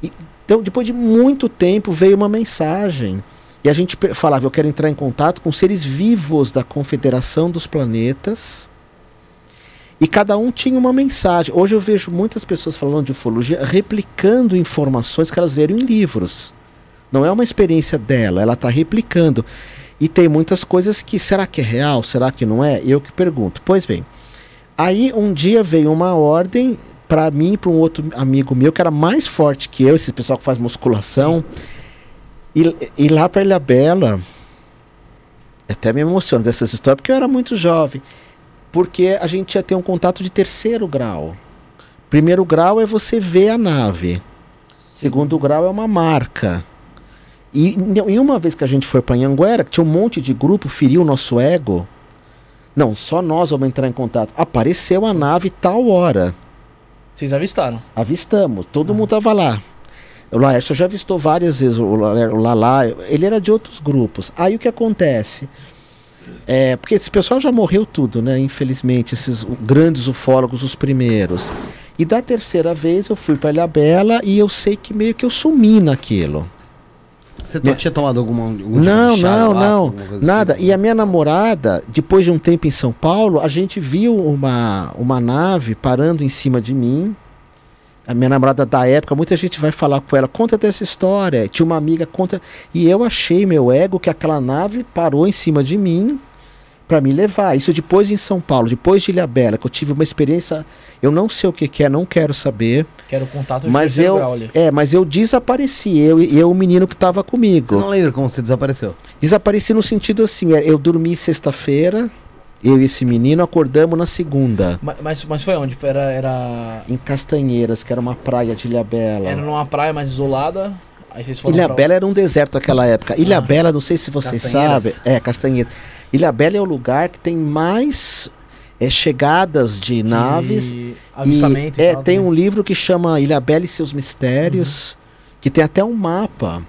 Então, depois de muito tempo, veio uma mensagem. E a gente falava: eu quero entrar em contato com seres vivos da Confederação dos Planetas. E cada um tinha uma mensagem. Hoje eu vejo muitas pessoas falando de ufologia replicando informações que elas leram em livros. Não é uma experiência dela, ela está replicando. E tem muitas coisas que será que é real, será que não é? Eu que pergunto. Pois bem, aí um dia veio uma ordem para mim e para um outro amigo meu que era mais forte que eu, esse pessoal que faz musculação. E, e lá para Ilha Bela, até me emociono dessas histórias, porque eu era muito jovem. Porque a gente ia ter um contato de terceiro grau. Primeiro grau é você ver a nave. Segundo grau é uma marca. E, e uma vez que a gente foi para Anhanguera, que tinha um monte de grupo, feriu o nosso ego. Não, só nós vamos entrar em contato. Apareceu a nave tal hora. Vocês avistaram. Avistamos, todo mundo tava lá. O Laércio já avistou várias vezes o, o Lalá, ele era de outros grupos. Aí o que acontece? É, porque esse pessoal já morreu tudo, né? Infelizmente, esses grandes ufólogos, os primeiros. E da terceira vez eu fui para Ilha Bela e eu sei que meio que eu sumi naquilo. Você Minha- tinha tomado alguma. algum tipo Não, chá, não, não. do Nada. tipo? E a minha namorada, depois de um tempo em São Paulo, a gente viu uma, uma nave parando em cima de mim. A minha namorada da época, muita gente vai falar com ela, conta dessa história. Tinha uma amiga, conta. E eu achei, meu ego, que aquela nave parou em cima de mim para me levar. Isso depois em São Paulo, depois de Ilhabela, que eu tive uma experiência. Eu não sei o que, que é, não quero saber. Quero contato de Mas eu. É, mas eu desapareci. Eu e eu, o menino que estava comigo. Você não lembra como você desapareceu? Desapareci no sentido assim, é, eu dormi sexta-feira, eu e esse menino acordamos na segunda, Ma- Mas, mas foi onde? Era, era, em Castanheiras, que era uma praia de Ilhabela. era numa praia mais isolada. Aí vocês foram Ilhabela era um deserto naquela época. Ilhabela, não sei se vocês sabem, é, Castanheiras. Ilhabela é o lugar que tem mais é, chegadas de naves. E, e é, tal, tem né? um livro que chama Ilhabela e seus mistérios, que tem até um mapa.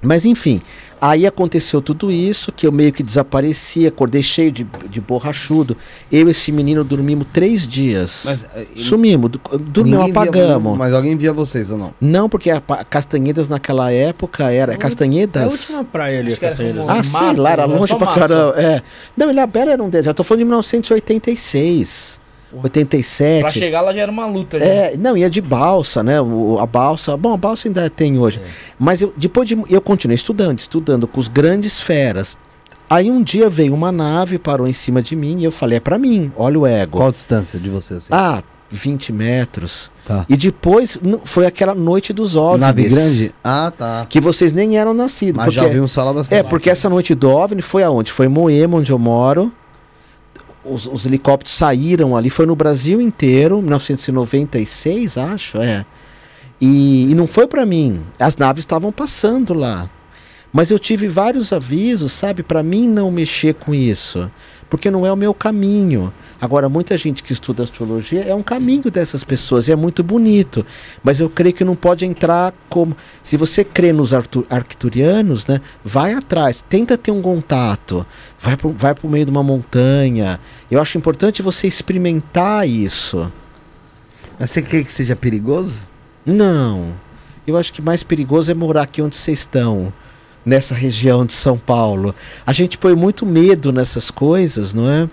Mas enfim, aí aconteceu tudo isso, que eu meio que desapareci, acordei cheio de, de borrachudo. Eu e esse menino dormimos três dias. Mas, eh, Sumimos, dormimos, ninguém via- apagamos. mas alguém via vocês ou não? Não, porque a pa- Castanhedas naquela época era. É a Castanhedas? última praia ali, como- Ah, Mato, sim, lá era era longe pra caramba. É. Não, Ilhabela era um deserto. Eu tô falando de 1986, Porra. 87. Pra chegar lá já era uma luta. já. É, não, ia de balsa, né? O, a balsa, bom, a balsa ainda tem hoje. É. Mas eu, depois de. Eu continuei estudando, estudando com os grandes feras. Aí um dia veio uma nave, parou em cima de mim e eu falei, é pra mim, olha o ego. Qual a distância de você assim? Ah, 20 metros. tá. E depois foi aquela noite dos OVNIs. Nave grande? Ah, tá. Que vocês nem eram nascidos. Mas já porque- ouvimos falar bastante. é, porque essa noite do OVNI foi aonde? Foi em Moema, onde eu moro. Os, os helicópteros saíram ali, foi no Brasil inteiro, 1996, acho, é. E, e não foi pra mim. As naves estavam passando lá. Mas eu tive vários avisos, sabe, Pra mim não mexer com isso, porque não é o meu caminho. Agora, muita gente que estuda astrologia é um caminho dessas pessoas e é muito bonito, mas eu creio que não pode entrar como. Se você crê nos arcturianos, né, vai atrás, tenta ter um contato, vai pro, vai pro meio de uma montanha. Eu acho importante você experimentar isso. Mas você quer que seja perigoso? Não. Eu acho que mais perigoso é morar aqui onde vocês estão, nessa região de São Paulo. A gente põe muito medo nessas coisas, não é?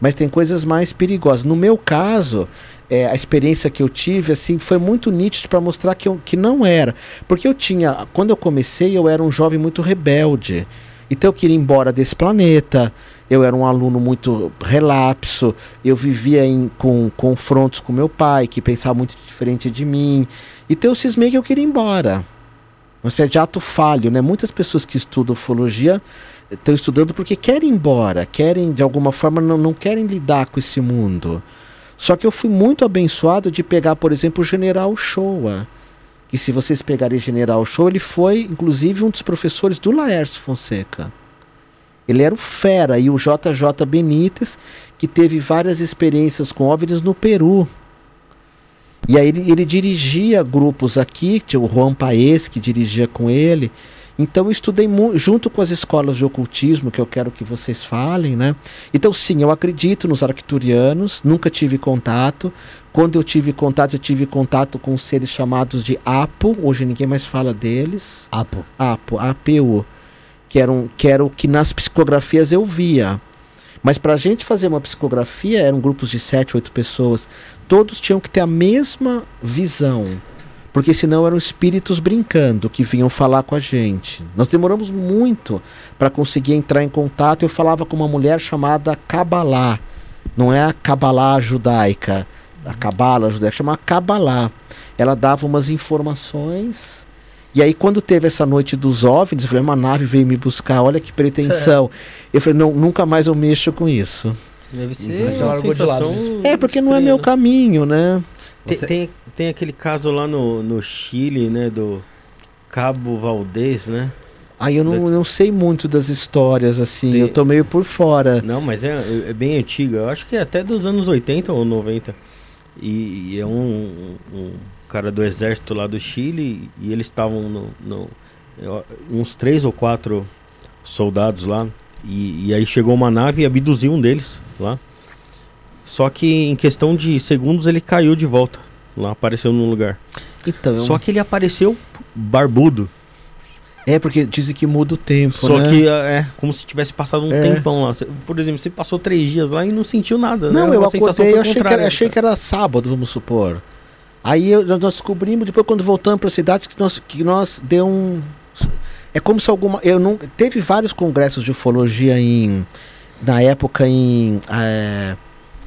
Mas tem coisas mais perigosas. No meu caso, é, a experiência que eu tive assim foi muito nítida para mostrar que, eu, que não era. Porque eu tinha, quando eu comecei, eu era um jovem muito rebelde. Então eu queria ir embora desse planeta. Eu era um aluno muito relapso. Eu vivia em com confrontos com meu pai, que pensava muito diferente de mim. Então eu cismei que eu queria ir embora. Uma espécie de ato falho, né? Muitas pessoas que estudam ufologia estão estudando porque querem ir embora, querem, de alguma forma, não, não querem lidar com esse mundo. Só que eu fui muito abençoado de pegar, por exemplo, o General Showa. Que se vocês pegarem General Showa, ele foi, inclusive, um dos professores do Laércio Fonseca. Ele era o fera e o JJ Benítez, que teve várias experiências com OVNIs no Peru. E aí ele, ele dirigia grupos aqui, tinha o Juan Paes que dirigia com ele. Então eu estudei junto com as escolas de ocultismo, que eu quero que vocês falem, né? Então sim, eu acredito nos arcturianos, nunca tive contato. Quando eu tive contato, eu tive contato com seres chamados de Apo, hoje ninguém mais fala deles. Apo. APO, APU, que era, um, que era o que nas psicografias eu via. Mas para a gente fazer uma psicografia, eram grupos de sete, oito pessoas. Todos tinham que ter a mesma visão. Porque senão eram espíritos brincando que vinham falar com a gente. Nós demoramos muito para conseguir entrar em contato. Eu falava com uma mulher chamada Kabbalah. Não é a Kabbalah judaica. A Kabbalah judaica chama Kabbalah. Ela dava umas informações. E aí, quando teve essa noite dos OVNIs, eu falei, uma nave veio me buscar, olha que pretensão. Eu falei, não, nunca mais eu mexo com isso. Deve ser Então você uma largou de lado É, porque não é meu né? caminho, né? Tem, Você- tem, tem aquele caso lá no, no Chile, né? Do Cabo Valdez, né? Aí eu não, não sei muito das histórias, assim, Tem- eu tô meio por fora. Não, mas é, é bem antiga. Eu acho que é até dos anos 80 ou 90. E, e é um, um cara do exército lá do Chile e eles estavam no, no- uns três ou quatro soldados lá. E, e aí chegou uma nave e abduziu um deles lá. Só que em questão de segundos ele caiu de volta. Lá apareceu num lugar. Então, eu... Só que ele apareceu barbudo. É, porque dizem que muda o tempo, Só né? que é como se tivesse passado um É. tempão lá. Por exemplo, você passou três dias lá e não sentiu nada. Não, né? eu acordei, eu achei que, era, achei que era sábado, vamos supor. Aí eu- nós descobrimos, depois quando voltamos para a cidade, que nós, que nós deu um... É como se alguma... Eu não, teve vários congressos de ufologia em... Na época em é,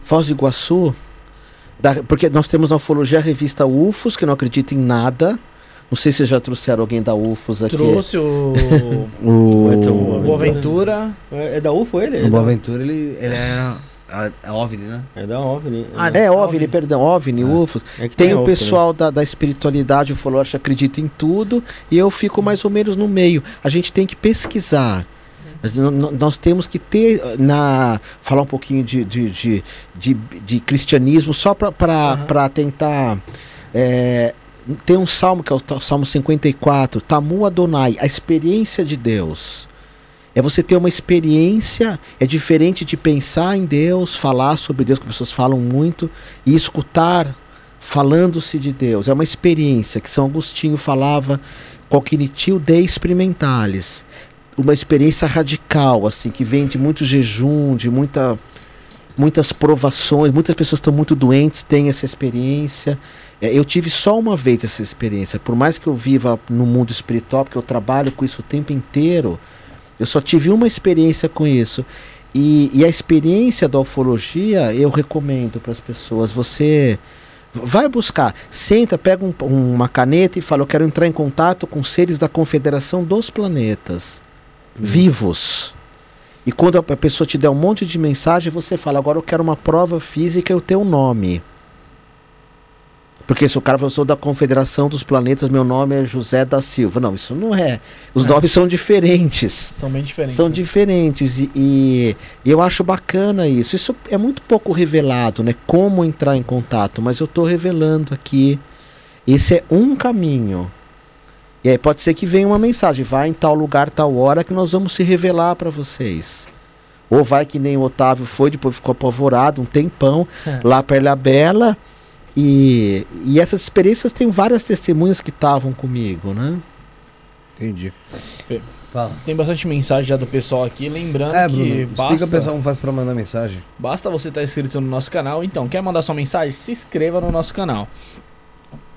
Foz do Iguaçu, da- porque nós temos na ufologia a revista UFOS, que não acredita em nada. Não sei se já trouxeram alguém da UFOS aqui. Trouxe o, O, Edson o Boaventura. É, é da UFO ele? o Boaventura, ele, ele é, a, a OVNI, né? É da OVNI. Ah, É, OVNI. OVNI, perdão, OVNI, UFOS. É que Tem tem o outro, né? pessoal da, da espiritualidade ufológica que acredita em tudo e eu fico mais ou menos no meio. A gente tem que pesquisar. Nós temos que ter na falar um pouquinho de, de, de, de, de cristianismo só para Aham. tentar é, tem um salmo que é o Salmo 54, Tamu Adonai, a experiência de Deus. É você ter uma experiência, é diferente de pensar em Deus, falar sobre Deus, que as pessoas falam muito, e escutar falando-se de Deus. É uma experiência que São Agostinho falava, cognitil de experimentalis. Uma experiência radical, assim, que vem de muito jejum, de muita, muitas provações. Muitas pessoas estão muito doentes, têm essa experiência. É, eu tive só uma vez essa experiência. Por mais que eu viva no mundo espiritual, porque eu trabalho com isso o tempo inteiro, eu só tive uma experiência com isso. E, e a experiência da ufologia eu recomendo para as pessoas. Você vai buscar, senta, pega um- uma caneta e fala: Eu quero entrar em contato com seres da Confederação dos Planetas vivos. E quando a a pessoa te der um monte de mensagem, você fala: Agora eu quero uma prova física e o teu nome. Porque se o cara falou, sou da Confederação dos Planetas, meu nome é José da Silva. Não, isso não é. Os É. nomes são diferentes. São bem diferentes. São né? diferentes e, e eu acho bacana isso. Isso é muito pouco revelado, né? Como entrar em contato, mas eu estou revelando aqui. Esse é um caminho. E aí pode ser que venha uma mensagem, vai em tal lugar, tal hora que nós vamos se revelar para vocês. Ou vai que nem o Otávio foi, depois ficou apavorado um tempão lá para Ilha Bela. E, e essas experiências tem várias testemunhas que estavam comigo, né? Entendi. Fê. Fala. Tem bastante mensagem já do pessoal aqui, lembrando É, que Bruno, explica basta, o pessoal como faz pra mandar mensagem. basta você estar inscrito no nosso canal. Então, quer mandar sua mensagem? Se inscreva no nosso canal.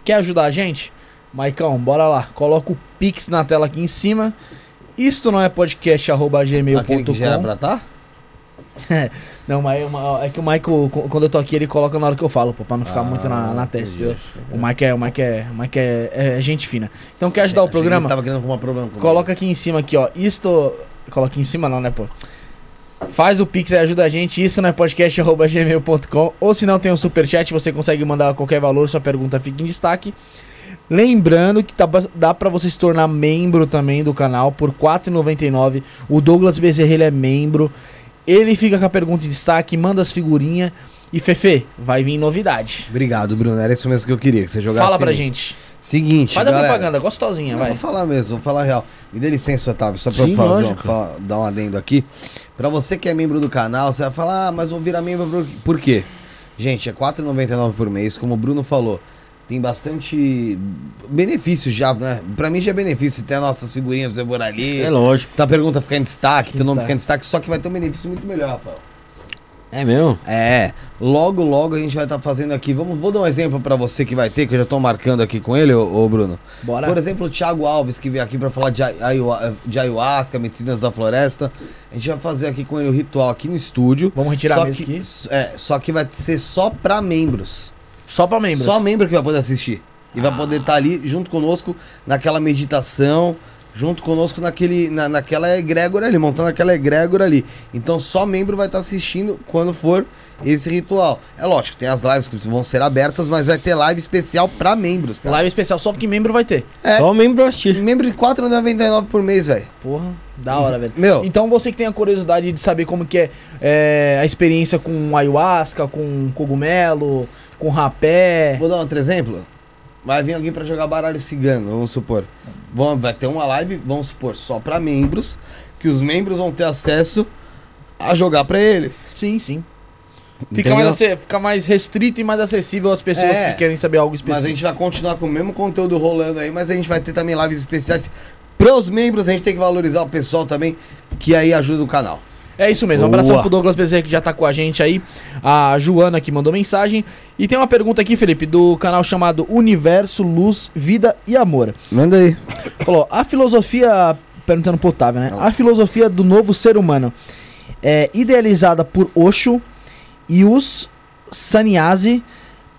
Quer ajudar a gente? Maicão, bora lá. Coloca o Pix na tela aqui em cima. Isto não é podcast arroba Aquele que já era pra tá? Não, mas é é que o Michael, quando eu tô aqui, ele coloca na hora que eu falo, pô, pra não ficar Ah, muito na, na testa. O Mike é, o Mike é, o Mike é, é gente fina. Então quer ajudar o que ele programa? Tava querendo arrumar problema comigo. Coloca aqui em cima aqui, ó. Isto. Coloca aqui em cima não, né, pô? Faz o Pix e ajuda a gente. Isso não é podcast arroba gmail.com. Ou se não tem um superchat, você consegue mandar qualquer valor, sua pergunta fica em destaque. Lembrando que tá, dá pra você se tornar membro também do canal por R$ 4,99. O Douglas Bezerra ele é membro. Ele fica com a pergunta em destaque, manda as figurinhas. E Fefe, vai vir novidade. Obrigado, Bruno. Era isso mesmo que eu queria, que você jogasse. Fala pra mim. gente. Seguinte, Faz a galera. propaganda, gostosinha, Não, vai. Vou falar mesmo, vou falar real. Me dê licença, Otávio, só pra Sim, eu falar, lógico. falar- dar um adendo aqui. Pra você que é membro do canal, você vai falar, ah, mas vou virar membro por, por quê? Gente, é R$ 4,99 por mês, como o Bruno falou. Tem bastante benefícios já, né? Pra mim já é benefício ter as nossas figurinhas pra você pôr ali. É lógico. Tua pergunta ficar em destaque, teu nome ficar em destaque, só que vai ter um benefício muito melhor, Rafael. É mesmo? É, logo, logo a gente vai estar fazendo aqui. Vamos, vou dar um exemplo pra você que vai ter, que eu já tô marcando aqui com ele, ô, ô Bruno. Bora. Por exemplo, o Thiago Alves, que veio aqui pra falar de, ayahu- de ayahuasca, medicinas da floresta. A gente vai fazer aqui com ele o ritual aqui no estúdio. Vamos retirar só mesmo que, aqui. É, só que vai ser só pra membros. Só pra membros. Só membro que vai poder assistir. E vai poder estar ali junto conosco naquela meditação, junto conosco naquele, na, naquela egrégora ali, montando aquela egrégora ali. Então só membro vai estar assistindo quando for esse ritual. É lógico, tem as lives que vão ser abertas, mas vai ter live especial pra membros, cara. Live especial só porque membro vai ter. É. Só membro assistir. Membro de R$ 4,99 por mês, velho. Porra, da hora, velho. Meu, Então você que tem a curiosidade de saber como que é, é, a experiência com ayahuasca, com cogumelo, com rapé. vou dar outro exemplo. Vai vir alguém pra jogar baralho cigano, vamos supor. Vão, vai ter uma live, vamos supor, só pra membros, que os membros vão ter acesso a jogar pra eles. Sim, sim. Fica mais, fica mais restrito e mais acessível às pessoas É. que querem saber algo Mas específico. a gente vai continuar com o mesmo conteúdo rolando aí, mas a gente vai ter também lives especiais Pros membros, a gente tem que valorizar o pessoal também, que aí ajuda o canal. É isso mesmo. Um Boa. abração pro Douglas Bezerra que já tá com a gente aí. A Joana que mandou mensagem. E tem uma pergunta aqui, Felipe, do canal chamado Universo, Luz, Vida e Amor. Manda aí. Falou, a filosofia. Perguntando pro Otávio, né? A filosofia do novo ser humano é idealizada por Osho e os Sannyasi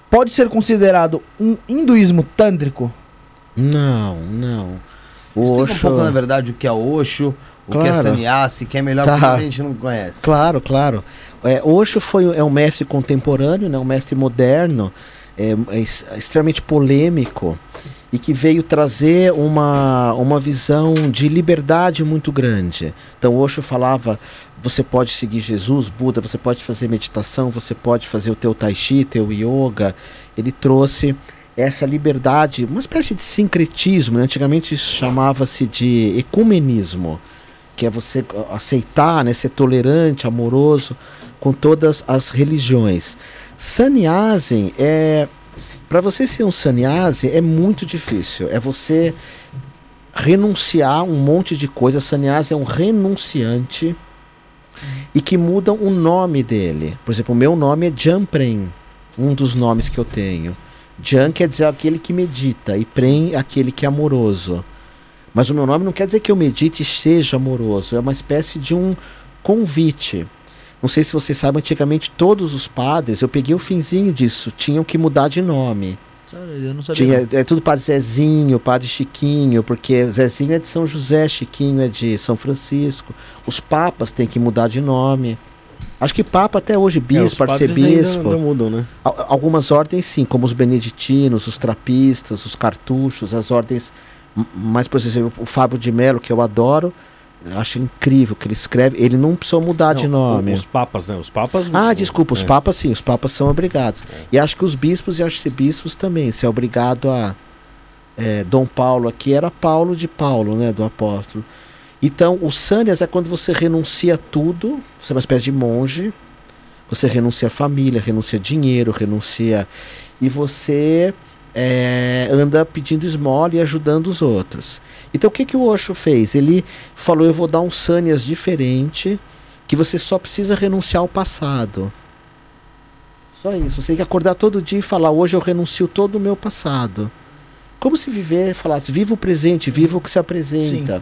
pode ser considerado um hinduísmo tântrico? Não, não. O Explica Osho... um pouco, na verdade, o que é Osho, o que é Claro. Sannyasi, que é melhor Tá. a gente não conhece. Claro, claro. É, Osho foi, é um mestre contemporâneo, né, um mestre moderno, é, é ex- extremamente polêmico e que veio trazer uma, uma visão de liberdade muito grande. Então Osho falava, você pode seguir Jesus, Buda, você pode fazer meditação, você pode fazer o teu tai chi, teu yoga. Ele trouxe essa liberdade, uma espécie de sincretismo, né? antigamente chamava-se de ecumenismo que é você aceitar, né, ser tolerante, amoroso com todas as religiões. Sannyasi é para você ser um sannyasi é muito difícil. É você renunciar um monte de coisa. Sannyasi é um renunciante e que muda o nome dele. Por exemplo, o meu nome é Jamprem, um dos nomes que eu tenho. Jan quer dizer aquele que medita e Prem aquele que é amoroso. Mas o meu nome não quer dizer que eu medite e seja amoroso. É uma espécie de um convite. Não sei se vocês sabem, antigamente todos os padres, eu peguei o finzinho disso, tinham que mudar de nome. Eu não sabia. Tinha, é tudo padre Zezinho, padre Chiquinho, porque Zezinho é de São José, Chiquinho é de São Francisco. Os papas têm que mudar de nome. Acho que papa até hoje, É, bispo, padres arcebispo. ainda, ainda mudam, né? Al- Algumas ordens sim, como os beneditinos, os trapistas, os cartuchos, as ordens. Mas, por exemplo, o Fábio de Mello, que eu adoro, acho incrível que ele escreve. Ele não precisou mudar de Não, nome. Os papas, né? Os papas. Ah, desculpa, os é. papas sim, os papas são obrigados. E acho que os bispos e arcebispos também, você é obrigado a. é, Dom Paulo aqui era Paulo de Paulo, né, do apóstolo. Então, o Sânias é quando você renuncia a tudo, você é uma espécie de monge, você renuncia a família, renuncia a dinheiro, renuncia. E você é, anda pedindo esmola e ajudando os outros. Então, o que, que o Osho fez? Ele falou: Eu vou dar um Sânias diferente que você só precisa renunciar ao passado. Só isso. Você tem que acordar todo dia e falar: hoje eu renuncio todo o meu passado. Como se viver, falasse, viva o presente, viva o que se apresenta.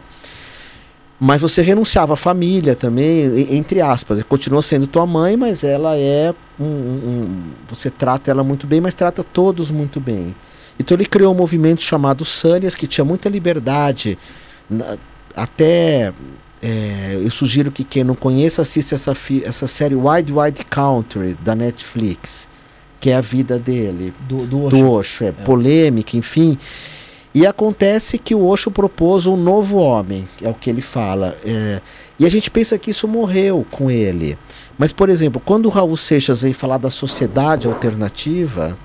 Mas você renunciava à família também, entre aspas. Continua sendo tua mãe, mas ela é um, um- um- Você trata ela muito bem, mas trata todos muito bem. Então ele criou um movimento chamado Sânias, que tinha muita liberdade. na- até é, eu sugiro que quem não conheça assista essa, essa série Wide Wide Country da Netflix, que é a vida dele, Do, do do Osho, é, polêmica, enfim. E acontece que o Osho propôs um novo homem, é o que ele fala. é, e a gente pensa que isso morreu com ele. Mas, por exemplo, quando o Raul Seixas vem falar da sociedade alternativa,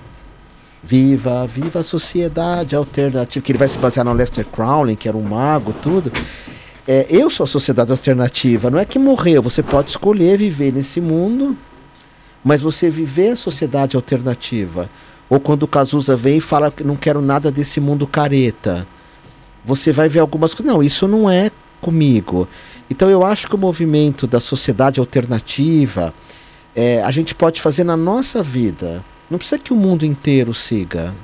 viva, viva a sociedade alternativa, que ele vai se basear no Lester Crowley, que era um mago, tudo. É, eu sou a sociedade alternativa, não é que morreu, você pode escolher viver nesse mundo, mas você viver a sociedade alternativa. Ou quando o Cazuza vem e fala que não quero nada desse mundo careta. Você vai ver algumas coisas. Não, isso não é comigo. Então eu acho que o movimento da sociedade alternativa é, a gente pode fazer na nossa vida. Não precisa que o mundo inteiro siga.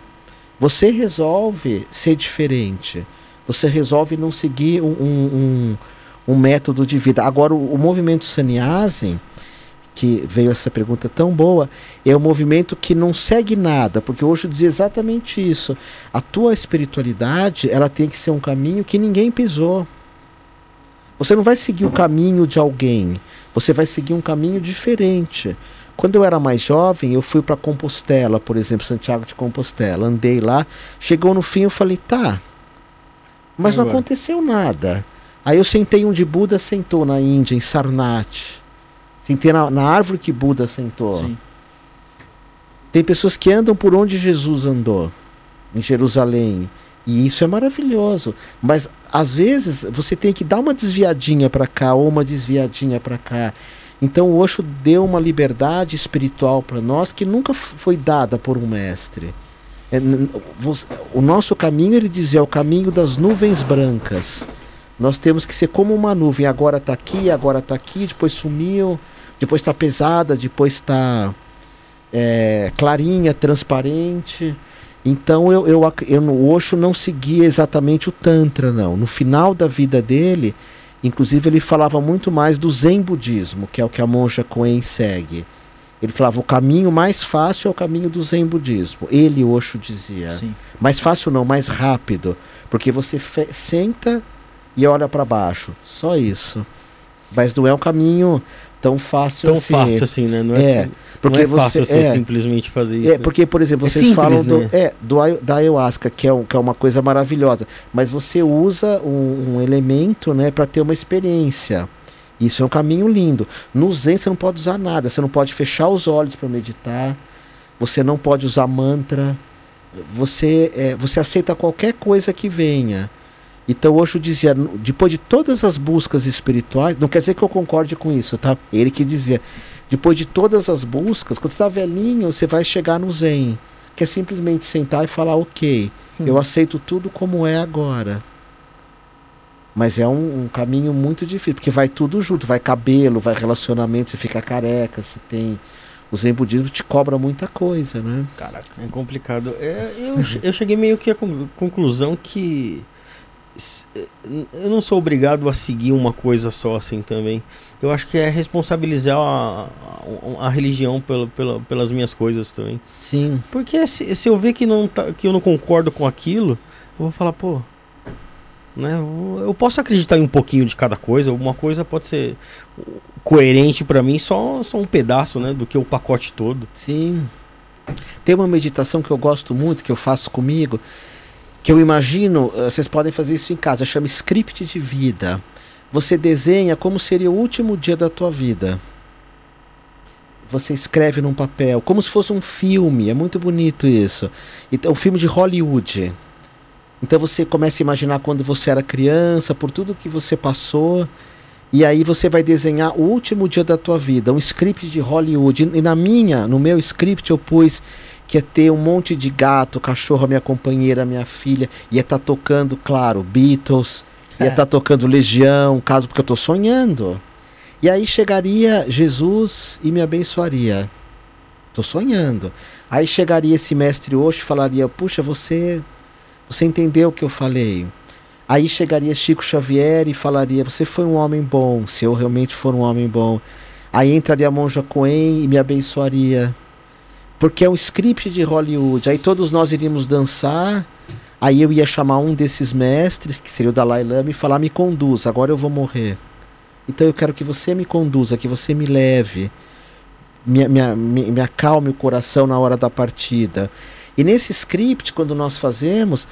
Você resolve ser diferente. Você resolve não seguir um, um, um, um método de vida. Agora, o, o movimento sannyasi, que veio essa pergunta tão boa, é um movimento que não segue nada, porque hoje diz exatamente isso. A tua espiritualidade, ela tem que ser um caminho que ninguém pisou. Você não vai seguir o caminho de alguém, você vai seguir um caminho diferente. Quando eu era mais jovem, eu fui para Compostela, por exemplo, Santiago de Compostela, andei lá, chegou no fim eu falei, tá, mas não aconteceu nada. Aí eu sentei onde Buda sentou na Índia, em Sarnath. Sentei na, na árvore que Buda sentou. Sim. Tem pessoas que andam por onde Jesus andou, em Jerusalém. E isso é maravilhoso. Mas às vezes você tem que dar uma desviadinha para cá ou uma desviadinha para cá. Então o Osho deu uma liberdade espiritual para nós que nunca foi dada por um mestre. É, o nosso caminho, ele dizia, é o caminho das nuvens brancas. Nós temos que ser como uma nuvem. Agora está aqui, agora está aqui, depois sumiu, depois está pesada, depois está é, clarinha, transparente. Então eu, eu, eu, no Osho não seguia exatamente o Tantra, não. No final da vida dele, inclusive ele falava muito mais do Zen budismo, que é o que a monja Koen segue. Ele falava o caminho mais fácil é o caminho do Zen budismo. Ele, Osho, dizia. Sim. Mais fácil não, mais rápido. Porque você senta e olha para baixo. Só isso. Mas não é um caminho tão fácil Tão assim. fácil assim, né? Não É, é, porque não é você fácil você é, simplesmente fazer isso. é, né? porque, por exemplo, É vocês simples, falam do, né? é, do, da ayahuasca, que é, um, que é uma coisa maravilhosa, mas você usa um, um elemento né, para ter uma experiência. Isso é um caminho lindo. No Zen você não pode usar nada, você não pode fechar os olhos para meditar, você não pode usar mantra, você, é, você aceita qualquer coisa que venha. Então hoje eu dizia, depois de todas as buscas espirituais, não quer dizer que eu concorde com isso, tá? Ele que dizia, depois de todas as buscas, quando você está velhinho, você vai chegar no Zen, que é simplesmente sentar e falar, ok, eu aceito tudo como é agora. Mas é um, um caminho muito difícil, porque vai tudo junto, vai cabelo, vai relacionamento, você fica careca, você tem. O Zen budismo te cobra muita coisa, né? Caraca. É complicado. É, eu, eu cheguei meio que à con- conclusão que eu não sou obrigado a seguir uma coisa só assim também. Eu acho que é responsabilizar a, a, a religião pela, pelas minhas coisas também. Sim. Porque se, se eu ver que, não tá, que eu não concordo com aquilo, eu vou falar, pô. Né, eu- posso acreditar em um pouquinho de cada coisa. Uma coisa pode ser coerente pra mim, só, só um pedaço né, do que o pacote todo. Sim. Tem uma meditação que eu gosto muito, que eu faço comigo, que eu imagino, eh, vocês podem fazer isso em casa, chama script de vida. Você desenha como seria o último dia da tua vida. Você escreve num papel, como se fosse um filme, é muito bonito isso. Então, um filme de Hollywood. Então você começa a imaginar quando você era criança, por tudo que você passou, e aí você vai desenhar o último dia da tua vida, um script de Hollywood. E na minha, no meu script eu pus que ia ter um monte de gato, cachorro, minha companheira, minha filha, ia estar tocando, claro, Beatles, ia estar tocando Legião, caso porque eu tô sonhando. E aí chegaria Jesus e me abençoaria. Tô sonhando. Aí chegaria esse mestre hoje e falaria: "Puxa, você você entendeu o que eu falei?" Aí chegaria Chico Xavier e falaria: Você foi um homem bom, se eu realmente for um homem bom. Aí entraria a Monja Coen e me abençoaria. Porque é um script de Hollywood. Aí todos nós iríamos dançar. Aí eu ia chamar um desses mestres, que seria o Dalai Lama, e falar: Me conduz, agora eu vou morrer. Então eu quero que você me conduza, que você me leve. Me, me, me, me acalme o coração na hora da partida. E nesse script, quando nós fazemos,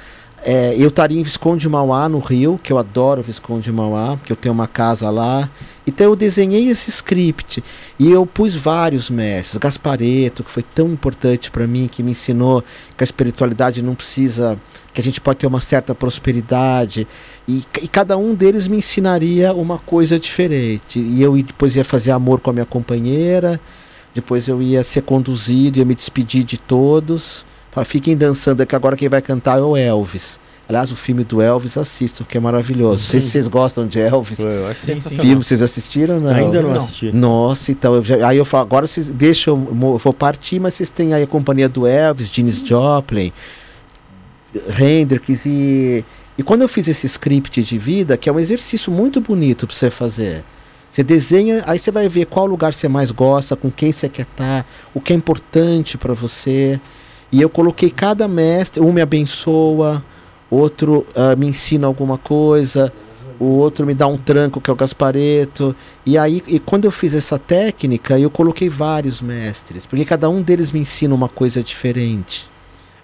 é, eu estaria em Visconde Mauá, no Rio, que eu adoro Visconde Mauá, que eu tenho uma casa lá. Então eu desenhei esse script e eu pus vários mestres. Gaspareto, que foi tão importante para mim, que me ensinou que a espiritualidade não precisa, que a gente pode ter uma certa prosperidade. E, e cada um deles me ensinaria uma coisa diferente. E eu depois ia fazer amor com a minha companheira, depois eu ia ser conduzido, ia me despedir de todos. Fala, Fiquem dançando, é que agora quem vai cantar é o Elvis. Aliás, o filme do Elvis assistam, que é maravilhoso. Não sei se vocês gostam de Elvis. Pô, eu acho Sim, sim. Filme, vocês assistiram? Não. Ainda não, Não. assisti. Nossa, então, eu já- aí eu falo, agora vocês deixam, eu vou partir, mas vocês têm aí a companhia do Elvis, Janis Joplin, Hendrix e... E quando eu fiz esse script de vida, que é um exercício muito bonito para você fazer, você desenha, aí você vai ver qual lugar você mais gosta, com quem você quer estar, o que é importante para você. E eu coloquei cada mestre, um me abençoa, outro ah, me ensina alguma coisa, o outro me dá um tranco, que é o Gaspareto. E aí, e quando eu fiz essa técnica, eu coloquei vários mestres, porque cada um deles me ensina uma coisa diferente.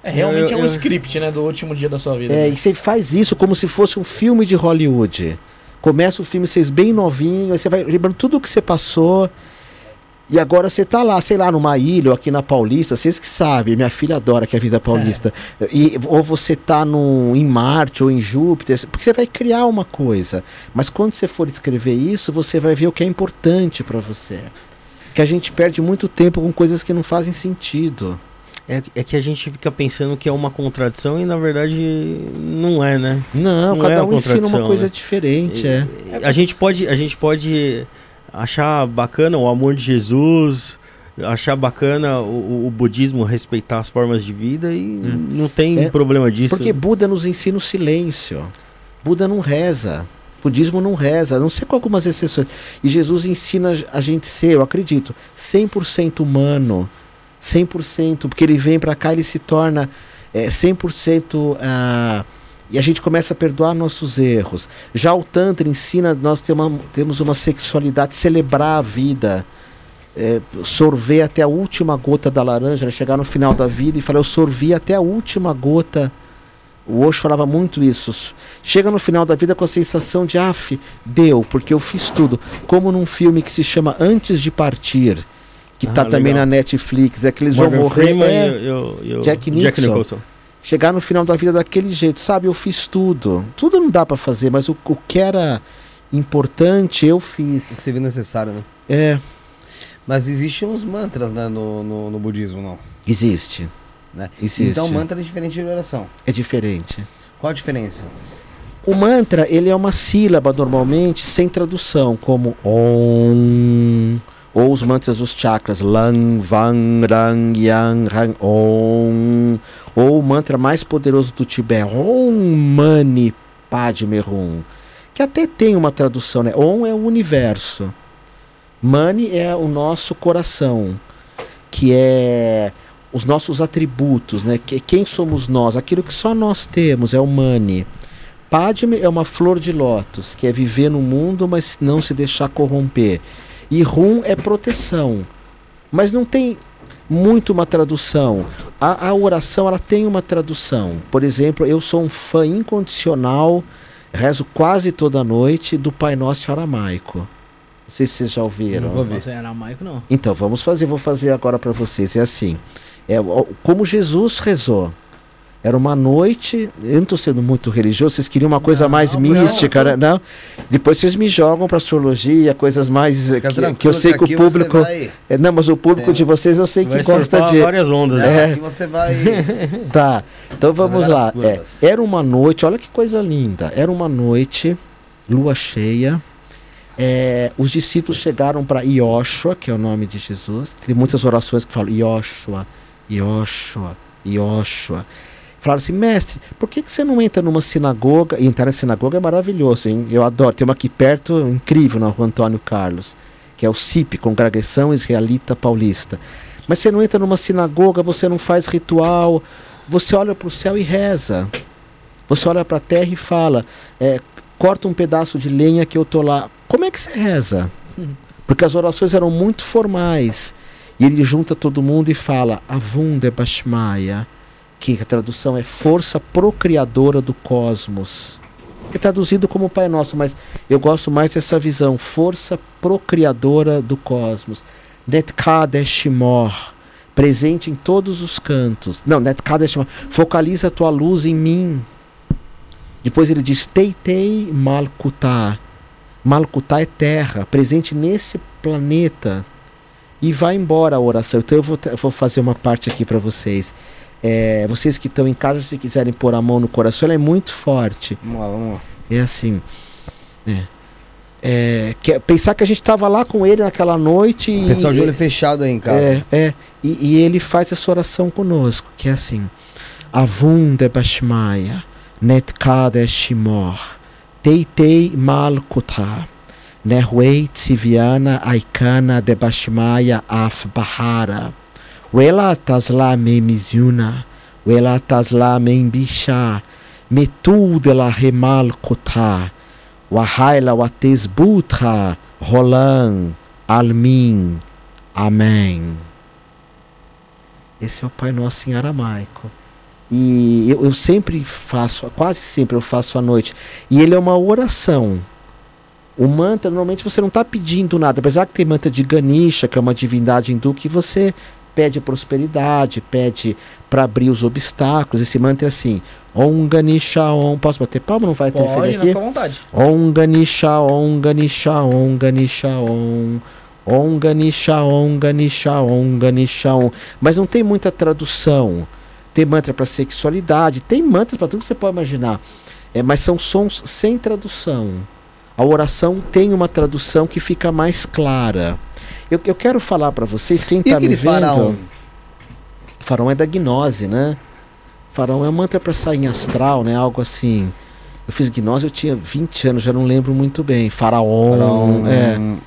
É, realmente Eu- é um eu- script, né? Do último dia da sua vida. É, né? e você faz isso como se fosse um filme de Hollywood. Começa o filme, vocês bem novinhos, aí você vai lembrando tudo o que você passou. E agora você tá lá, sei lá, numa ilha ou aqui na Paulista, vocês que sabem, minha filha adora que é a vida paulista. E, ou você tá num, em Marte ou em Júpiter, porque você vai criar uma coisa. Mas quando você for escrever isso, você vai ver o que é importante para você. Que a gente perde muito tempo com coisas que não fazem sentido. É, é que a gente fica pensando que é uma contradição e na verdade não é, né? Não, Não cada é um ensina uma coisa né? diferente, é. A gente pode, a gente pode achar bacana o amor de Jesus, achar bacana o, o budismo respeitar as formas de vida e não tem É, problema disso. Porque Buda nos ensina o silêncio. Buda não reza. Budismo não reza, a não sei com algumas exceções. E Jesus ensina a gente ser, eu acredito, 100% humano. 100%, porque ele vem pra cá, ele se torna é, 100% ah, e a gente começa a perdoar nossos erros. Já o Tantra ensina nós ter uma- temos uma sexualidade, celebrar a vida, é, sorver até a última gota da laranja, né? chegar no final da vida e falar, eu sorvi até a última gota. O Osho falava muito isso. Chega no final da vida com a sensação de, af, deu, porque eu fiz tudo. Como num filme que se chama Antes de Partir, que Ah, tá também na Netflix, é que eles Morgan vão morrer. Freeman é, e, e o- e o Jack Nicholson. Chegar no final da vida daquele jeito, sabe? Eu fiz tudo. Tudo não dá pra fazer, mas o, o que era importante eu O que fiz. você viu necessário, né? É, Mas existem uns mantras né, no, no, no budismo, não? existe. Né? Existe. Então mantra é diferente de oração. É diferente. Qual a diferença? O mantra, ele é uma sílaba normalmente sem tradução, como Om, ou os mantras dos chakras, Lang, Vang, Rang, Yang, Rang, Om, ou o mantra mais poderoso do Tibete, Om Mani Padme Hum, que até tem uma tradução, né? Om é o universo, Mani é o nosso coração, que é os nossos atributos, né? Que, quem somos nós? Aquilo que só nós temos é o Mani. Padme é uma flor de lótus, que é viver no mundo, mas não se deixar corromper. E Rum é proteção. Mas não tem muito uma tradução. A, a oração ela tem uma tradução. Por exemplo, eu sou um fã incondicional, rezo quase toda noite do Pai Nosso aramaico. Não sei se vocês já ouviram. Nunca ouvi. Nossa, é aramaico não. Então, vamos fazer, vou fazer agora para vocês. É assim, é como Jesus rezou. Era uma noite, eu não estou sendo muito religioso, vocês queriam uma coisa Não, mais não, mística, né? Não. Depois vocês me jogam para astrologia, coisas mais eh, que, que eu sei que o aqui público, vai, é, não, mas o público É. de vocês eu sei que Vai gosta surfar de várias ondas. né? né? É. Aqui você vai. Tá, então vamos lá. É, era uma noite, olha que coisa linda. Era uma noite, lua cheia. É, os discípulos chegaram para Yoshua, que é o nome de Jesus. Tem muitas orações que falam Yoshua, Yoshua, Yoshua. Falaram assim, mestre, por que, que você não entra numa sinagoga? E entrar na sinagoga é maravilhoso, hein? Eu adoro. Tem uma aqui perto, incrível, na rua Antônio Carlos, que é o CIP, Congregação Israelita Paulista. Mas você não entra numa sinagoga, você não faz ritual, você olha para o céu e reza. Você olha para a terra e fala: é, corta um pedaço de lenha que eu tô lá. Como é que você reza? Porque as orações eram muito formais. E ele junta todo mundo e fala: Avunde Bashmaya, que a tradução é força procriadora do cosmos. É traduzido como Pai Nosso, mas eu gosto mais dessa visão: força procriadora do cosmos. Netkadeshimor, presente em todos os cantos. Não, Netkadeshimor, focaliza a tua luz em mim. Depois ele diz Teitei Malkutá. Malkutá é terra, presente nesse planeta. E vai embora a oração. Então eu vou, eu vou fazer uma parte aqui para vocês. É, vocês que estão em casa, se quiserem pôr a mão no coração, ela é muito forte. Vamos lá, vamos lá. É assim. É. É, que pensar que a gente estava lá com ele naquela noite e. Pessoal de olho fechado aí em casa. É, é. E, e ele faz essa oração conosco, que é assim: Avunde Bashmaya, Netkade Shimor, Teitei Malkuta, Nerwei Tsiviana Aikana de Bashmaya Af Bahara, Wela Tasla Memizyuna, Wela Tasla Membisha, Metu de la Remal Kota, Wahaila Wates Butra, Rolan, Almin, Amém. Esse é o Pai Nosso em aramaico. E eu, eu sempre faço, quase sempre eu faço à noite. E ele é uma oração. O mantra, normalmente você não está pedindo nada. Apesar que tem mantra de Ganesha, que é uma divindade hindu, que você pede prosperidade, pede para abrir os obstáculos. Esse mantra é assim: Om Ganesha Om. Posso bater palma? Não vai interferir Pode, aqui? fica à vontade. Om Ganesha Om Ganesha Om Ganesha Om Om Ganisha, Om Ganisha, Om Ganisha, Om. Mas não tem muita tradução. Tem mantra para sexualidade, tem mantras para tudo que você pode imaginar. É, mas são sons sem tradução. A oração tem uma tradução que fica mais clara. Eu, eu quero falar para vocês, quem está me vendo... faraó? Faraó é da gnose, né? Faraó é um mantra para sair em astral, né? Algo assim. Eu fiz gnose, eu tinha 20 anos, já não lembro muito bem. Faraó, é. hum,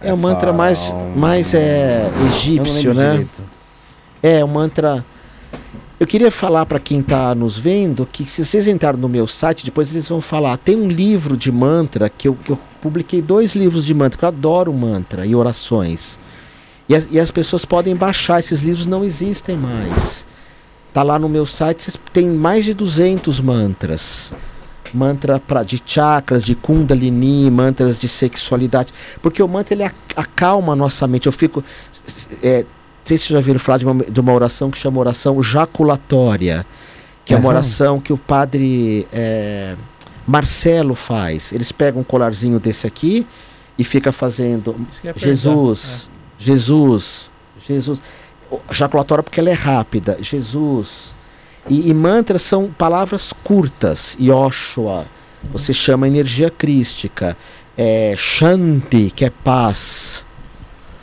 É um mantra mais, mais é, egípcio, né? direito. É um mantra. Eu queria falar para quem está nos vendo que se vocês entrarem no meu site, depois eles vão falar. Tem um livro de mantra que eu, que eu publiquei dois livros de mantra, que eu adoro mantra e orações. E as, e as pessoas podem baixar, esses livros não existem mais. Tá lá no meu site, tem mais de 200 mantras. Mantra pra, de chakras, de kundalini, mantras de sexualidade. Porque o mantra ele ac- acalma a nossa mente. Eu fico. É, não sei se vocês já viram falar de uma, de uma oração que chama oração jaculatória. Que é uma oração que o padre é, Marcelo faz. Eles pegam um colarzinho desse aqui e fica fazendo. Jesus, Jesus, Jesus. O- Jaculatória porque ela é rápida. Jesus. E, e mantras são palavras curtas. Yoshua, você chama energia crística. É, Shanti, que é paz.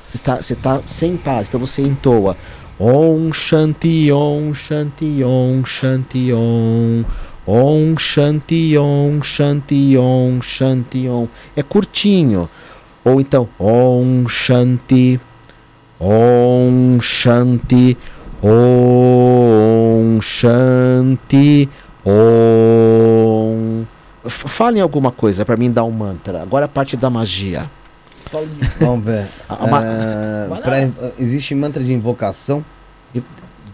Você está tá sem paz, então você entoa. Om Shanti Om Shanti Om Shanti Om. Om Shanti Om Shanti Om Shanti Om. É curtinho. Ou então Om Shanti Om Shanti Om Shanti Om. Falem alguma coisa para mim dar um mantra. Agora a parte da magia. Vamos ver. É, lá. pra- existe mantra de invocação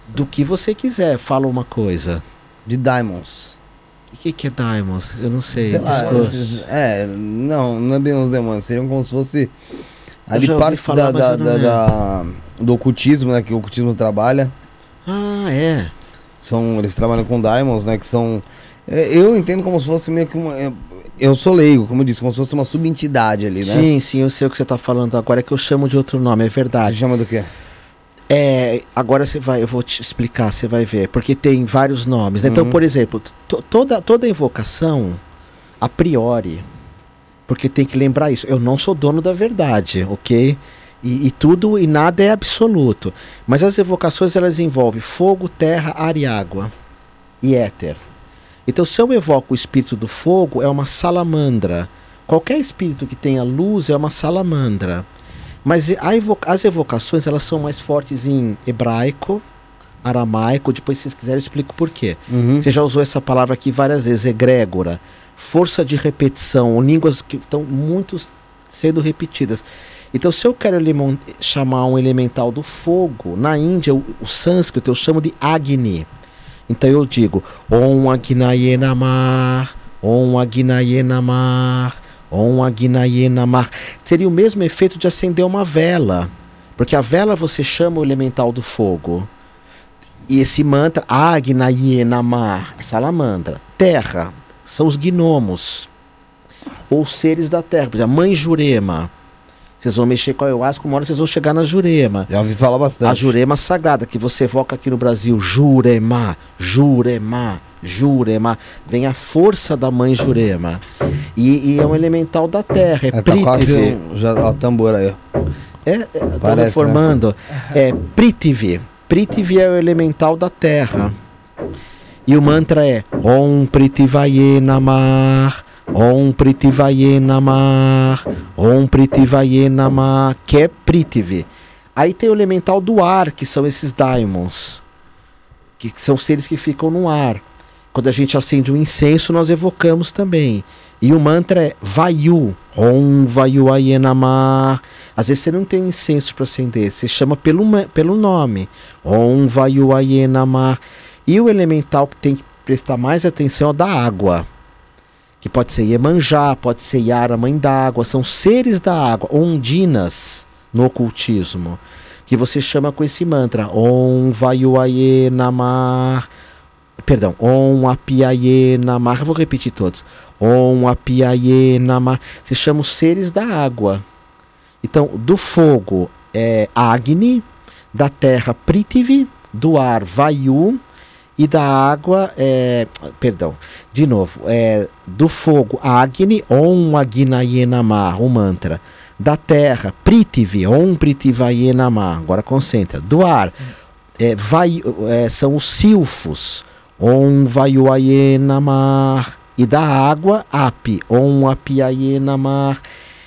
Do que você quiser, fala uma coisa. de diamonds. O que, que é Diamonds? Eu não sei. Sei lá, é, não, não é bem os demônios, seriam como se fosse ali partes falar, da, da- não da- do ocultismo, né, que o ocultismo trabalha. Ah, é. São, eles trabalham com diamonds, né, que são é, eu entendo como se fosse meio que uma é, eu sou leigo, como eu disse, como se fosse uma subentidade ali, né? Sim, sim, eu sei o que você está falando agora, é que eu chamo de outro nome, é Você verdade. chama do quê? É, agora você vai, eu vou te explicar, você vai ver, porque tem vários nomes. né? Então, Uhum. por exemplo, to- toda, toda invocação, a priori, porque tem que lembrar isso, eu não sou dono da verdade, ok? E, e tudo e nada é absoluto. Mas as evocações elas envolvem fogo, terra, ar e água e éter. Então, se eu evoco o espírito do fogo, é uma salamandra. Qualquer espírito que tenha luz é uma salamandra. Mas a evo- as evocações elas são mais fortes em hebraico, aramaico. Depois, se vocês quiserem, eu explico por quê. Uhum. Você já usou essa palavra aqui várias vezes, egrégora. Força de repetição, línguas que estão muito sendo repetidas. Então, se eu quero chamar um elemental do fogo, na Índia, o, o sânscrito eu chamo de Agni. Então eu digo Om Agnaye Namah, Om Agnaye Namah, Om Agnaye Namah. Seria o mesmo efeito de acender uma vela. Porque a vela você chama o elemental do fogo. E esse mantra, Agnaye Namah, salamandra. Terra, são os gnomos. Ou seres da terra. Por exemplo, a mãe Jurema. Vocês vão mexer com a ayahuasca, uma hora vocês vão chegar na Jurema. Já ouvi falar bastante. A Jurema Sagrada, que você evoca aqui no Brasil, Jurema, Jurema, Jurema. Vem a força da mãe Jurema. E, e é um elemental da terra, é, É, tá quase já, ó, tambor aí. É, é, tô Parece, né? reformando. É Prithvi. Prithvi é o elemental da terra. E o mantra é Om Prithvaye Namah, Om Prithvaye Namah, Om Prithvaye Namah, que é Prithvi. Aí tem o elemental do ar, que são esses daimons, que são seres que ficam no ar. Quando a gente acende um incenso, nós evocamos também. E o mantra é Vayu, Om Vayu Aye Namah. Às vezes você não tem um incenso para acender, você chama pelo, pelo nome. Om Vayu Aye Namah. E o elemental que tem que prestar mais atenção é o da água. Que pode ser Iemanjá, pode ser Yara, mãe d'água. São seres da água, ondinas no ocultismo. Que você chama com esse mantra. Om Vayu Aye Namah. Perdão, Om Apiaye Namah. Eu vou repetir todos. Om Apiaye Namah. Se chama os seres da água. Então, do fogo é Agni, da terra Prithvi, do ar Vayu e da água é, perdão, de novo, é do fogo Agni, Om Agnayenama, o mantra. Da terra Prithvi, Om Prithvayenama, agora concentra. Do ar é, vai, é, são os silfos, Om Vayuayenamar. E da água, Api, Om Apiayenamar.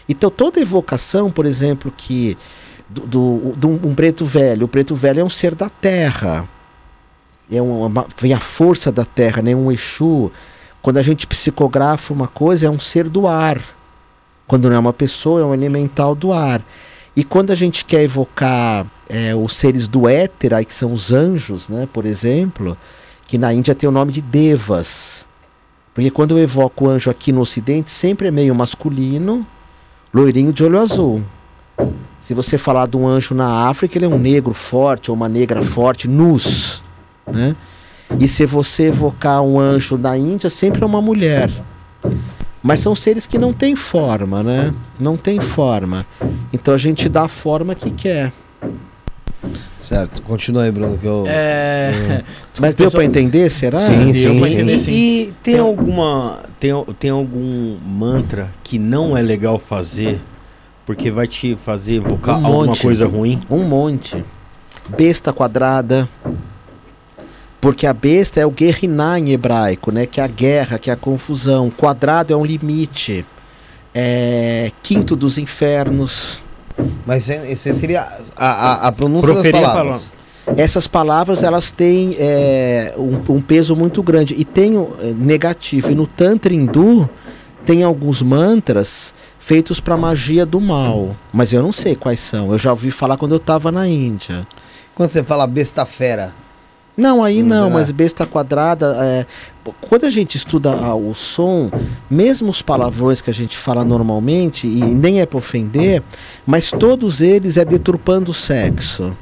Então toda evocação, por exemplo, que do, do, do um preto velho, o preto velho é um ser da terra. É uma, vem a força da terra, né? um Exu. Quando a gente psicografa uma coisa, é um ser do ar. Quando não é uma pessoa, é um elemental do ar. E quando a gente quer evocar é, os seres do éter, aí que são os anjos, né, por exemplo, que na Índia tem o nome de devas. Porque quando eu evoco o anjo aqui no ocidente, sempre é meio masculino, loirinho de olho azul. Se você falar de um anjo na África, ele é um negro forte ou uma negra forte, nus. Né? E se você evocar um anjo na Índia, sempre é uma mulher. Mas são seres que não têm forma, né? Não tem forma. Então a gente dá a forma que quer. Certo, continua aí, Bruno, que eu. É. Mas deu para entender, será? Sim, Deu sim, pra sim. entender, E, sim. e tem alguma. Tem, tem algum mantra que não é legal fazer porque vai te fazer evocar Um alguma monte. coisa ruim? Um monte. Besta quadrada. Porque a besta é o guerrinar em hebraico, né? Que é a guerra, que é a confusão. Quadrado é um limite. É quinto dos infernos. Mas é- esse seria a, a, a pronúncia Proferir a das palavras. Essas palavras elas têm é, um, um peso muito grande e tem é, negativo. E no Tantra hindu tem alguns mantras feitos para magia do mal, mas eu não sei quais são. Eu já ouvi falar quando eu estava na Índia. Quando você fala besta fera, Não, aí não, é. mas besta quadrada. é, quando a gente estuda ah, o som, mesmo os palavrões que a gente fala normalmente, e nem é para ofender, mas todos eles é deturpando o sexo.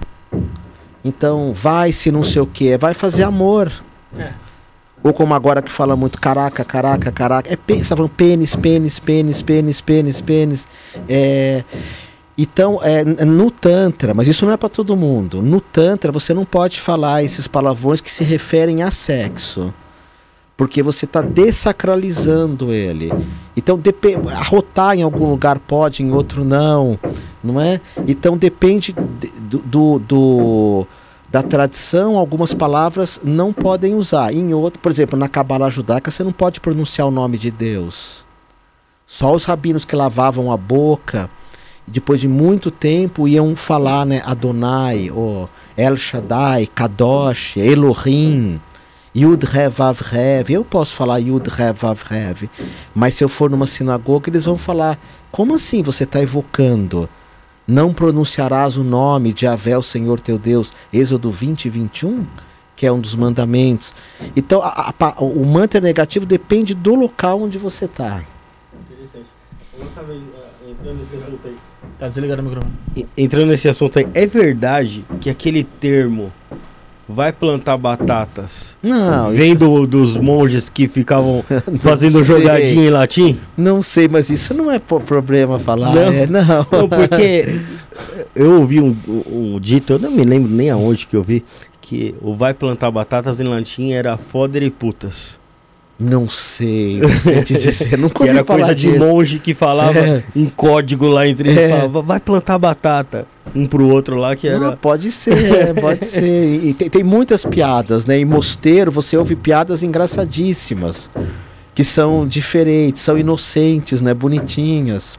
Então, vai se não sei o que, vai fazer amor. É. Ou como agora que fala muito, caraca, caraca, caraca. É você tá falando pênis, pênis, pênis, pênis, pênis, pênis. É, então, é, n- no Tantra, mas isso não é para todo mundo. No Tantra, você não pode falar esses palavrões que se referem a sexo. Porque você está desacralizando ele. Então, arrotar em algum lugar pode, em outro não. Não é? Então, depende de- do, do- do- da tradição, algumas palavras não podem usar. Em outro, por exemplo, na Cabala judaica, você não pode pronunciar o nome de Deus. Só os rabinos que lavavam a boca, depois de muito tempo, iam falar, né, Adonai, El Shaddai, Kadosh, Elohim, Yud Rev Vav Rev. Eu posso falar Yud Rev Vav Rev, mas se eu for numa sinagoga, eles vão falar: como assim você está evocando? Não pronunciarás o nome de Avé, o Senhor teu Deus, Êxodo 20 21, que é um dos mandamentos. Então, a- a o mantra negativo depende do local onde você está. Interessante. Eu tava entrando nesse assunto aí. Tá desligado o microfone. Entrando nesse assunto aí, é verdade que aquele termo vai plantar batatas Não, vem do- dos monges que ficavam fazendo sei. jogadinha em latim? Não sei, mas isso não é problema falar. Não? é, não. Não, porque eu ouvi um, um- um dito, eu não me lembro nem aonde que eu vi, que o vai plantar batatas em latim era foder e putas. Não sei, não sei te dizer. Nunca Que ouvi era coisa de disso. monge que falava É. em código lá entre eles, É. falava, vai plantar batata. Um pro outro lá que era. Não, pode ser, é, pode ser. E tem, tem muitas piadas, né? Em mosteiro você ouve piadas engraçadíssimas, que são diferentes, são inocentes, né? Bonitinhas.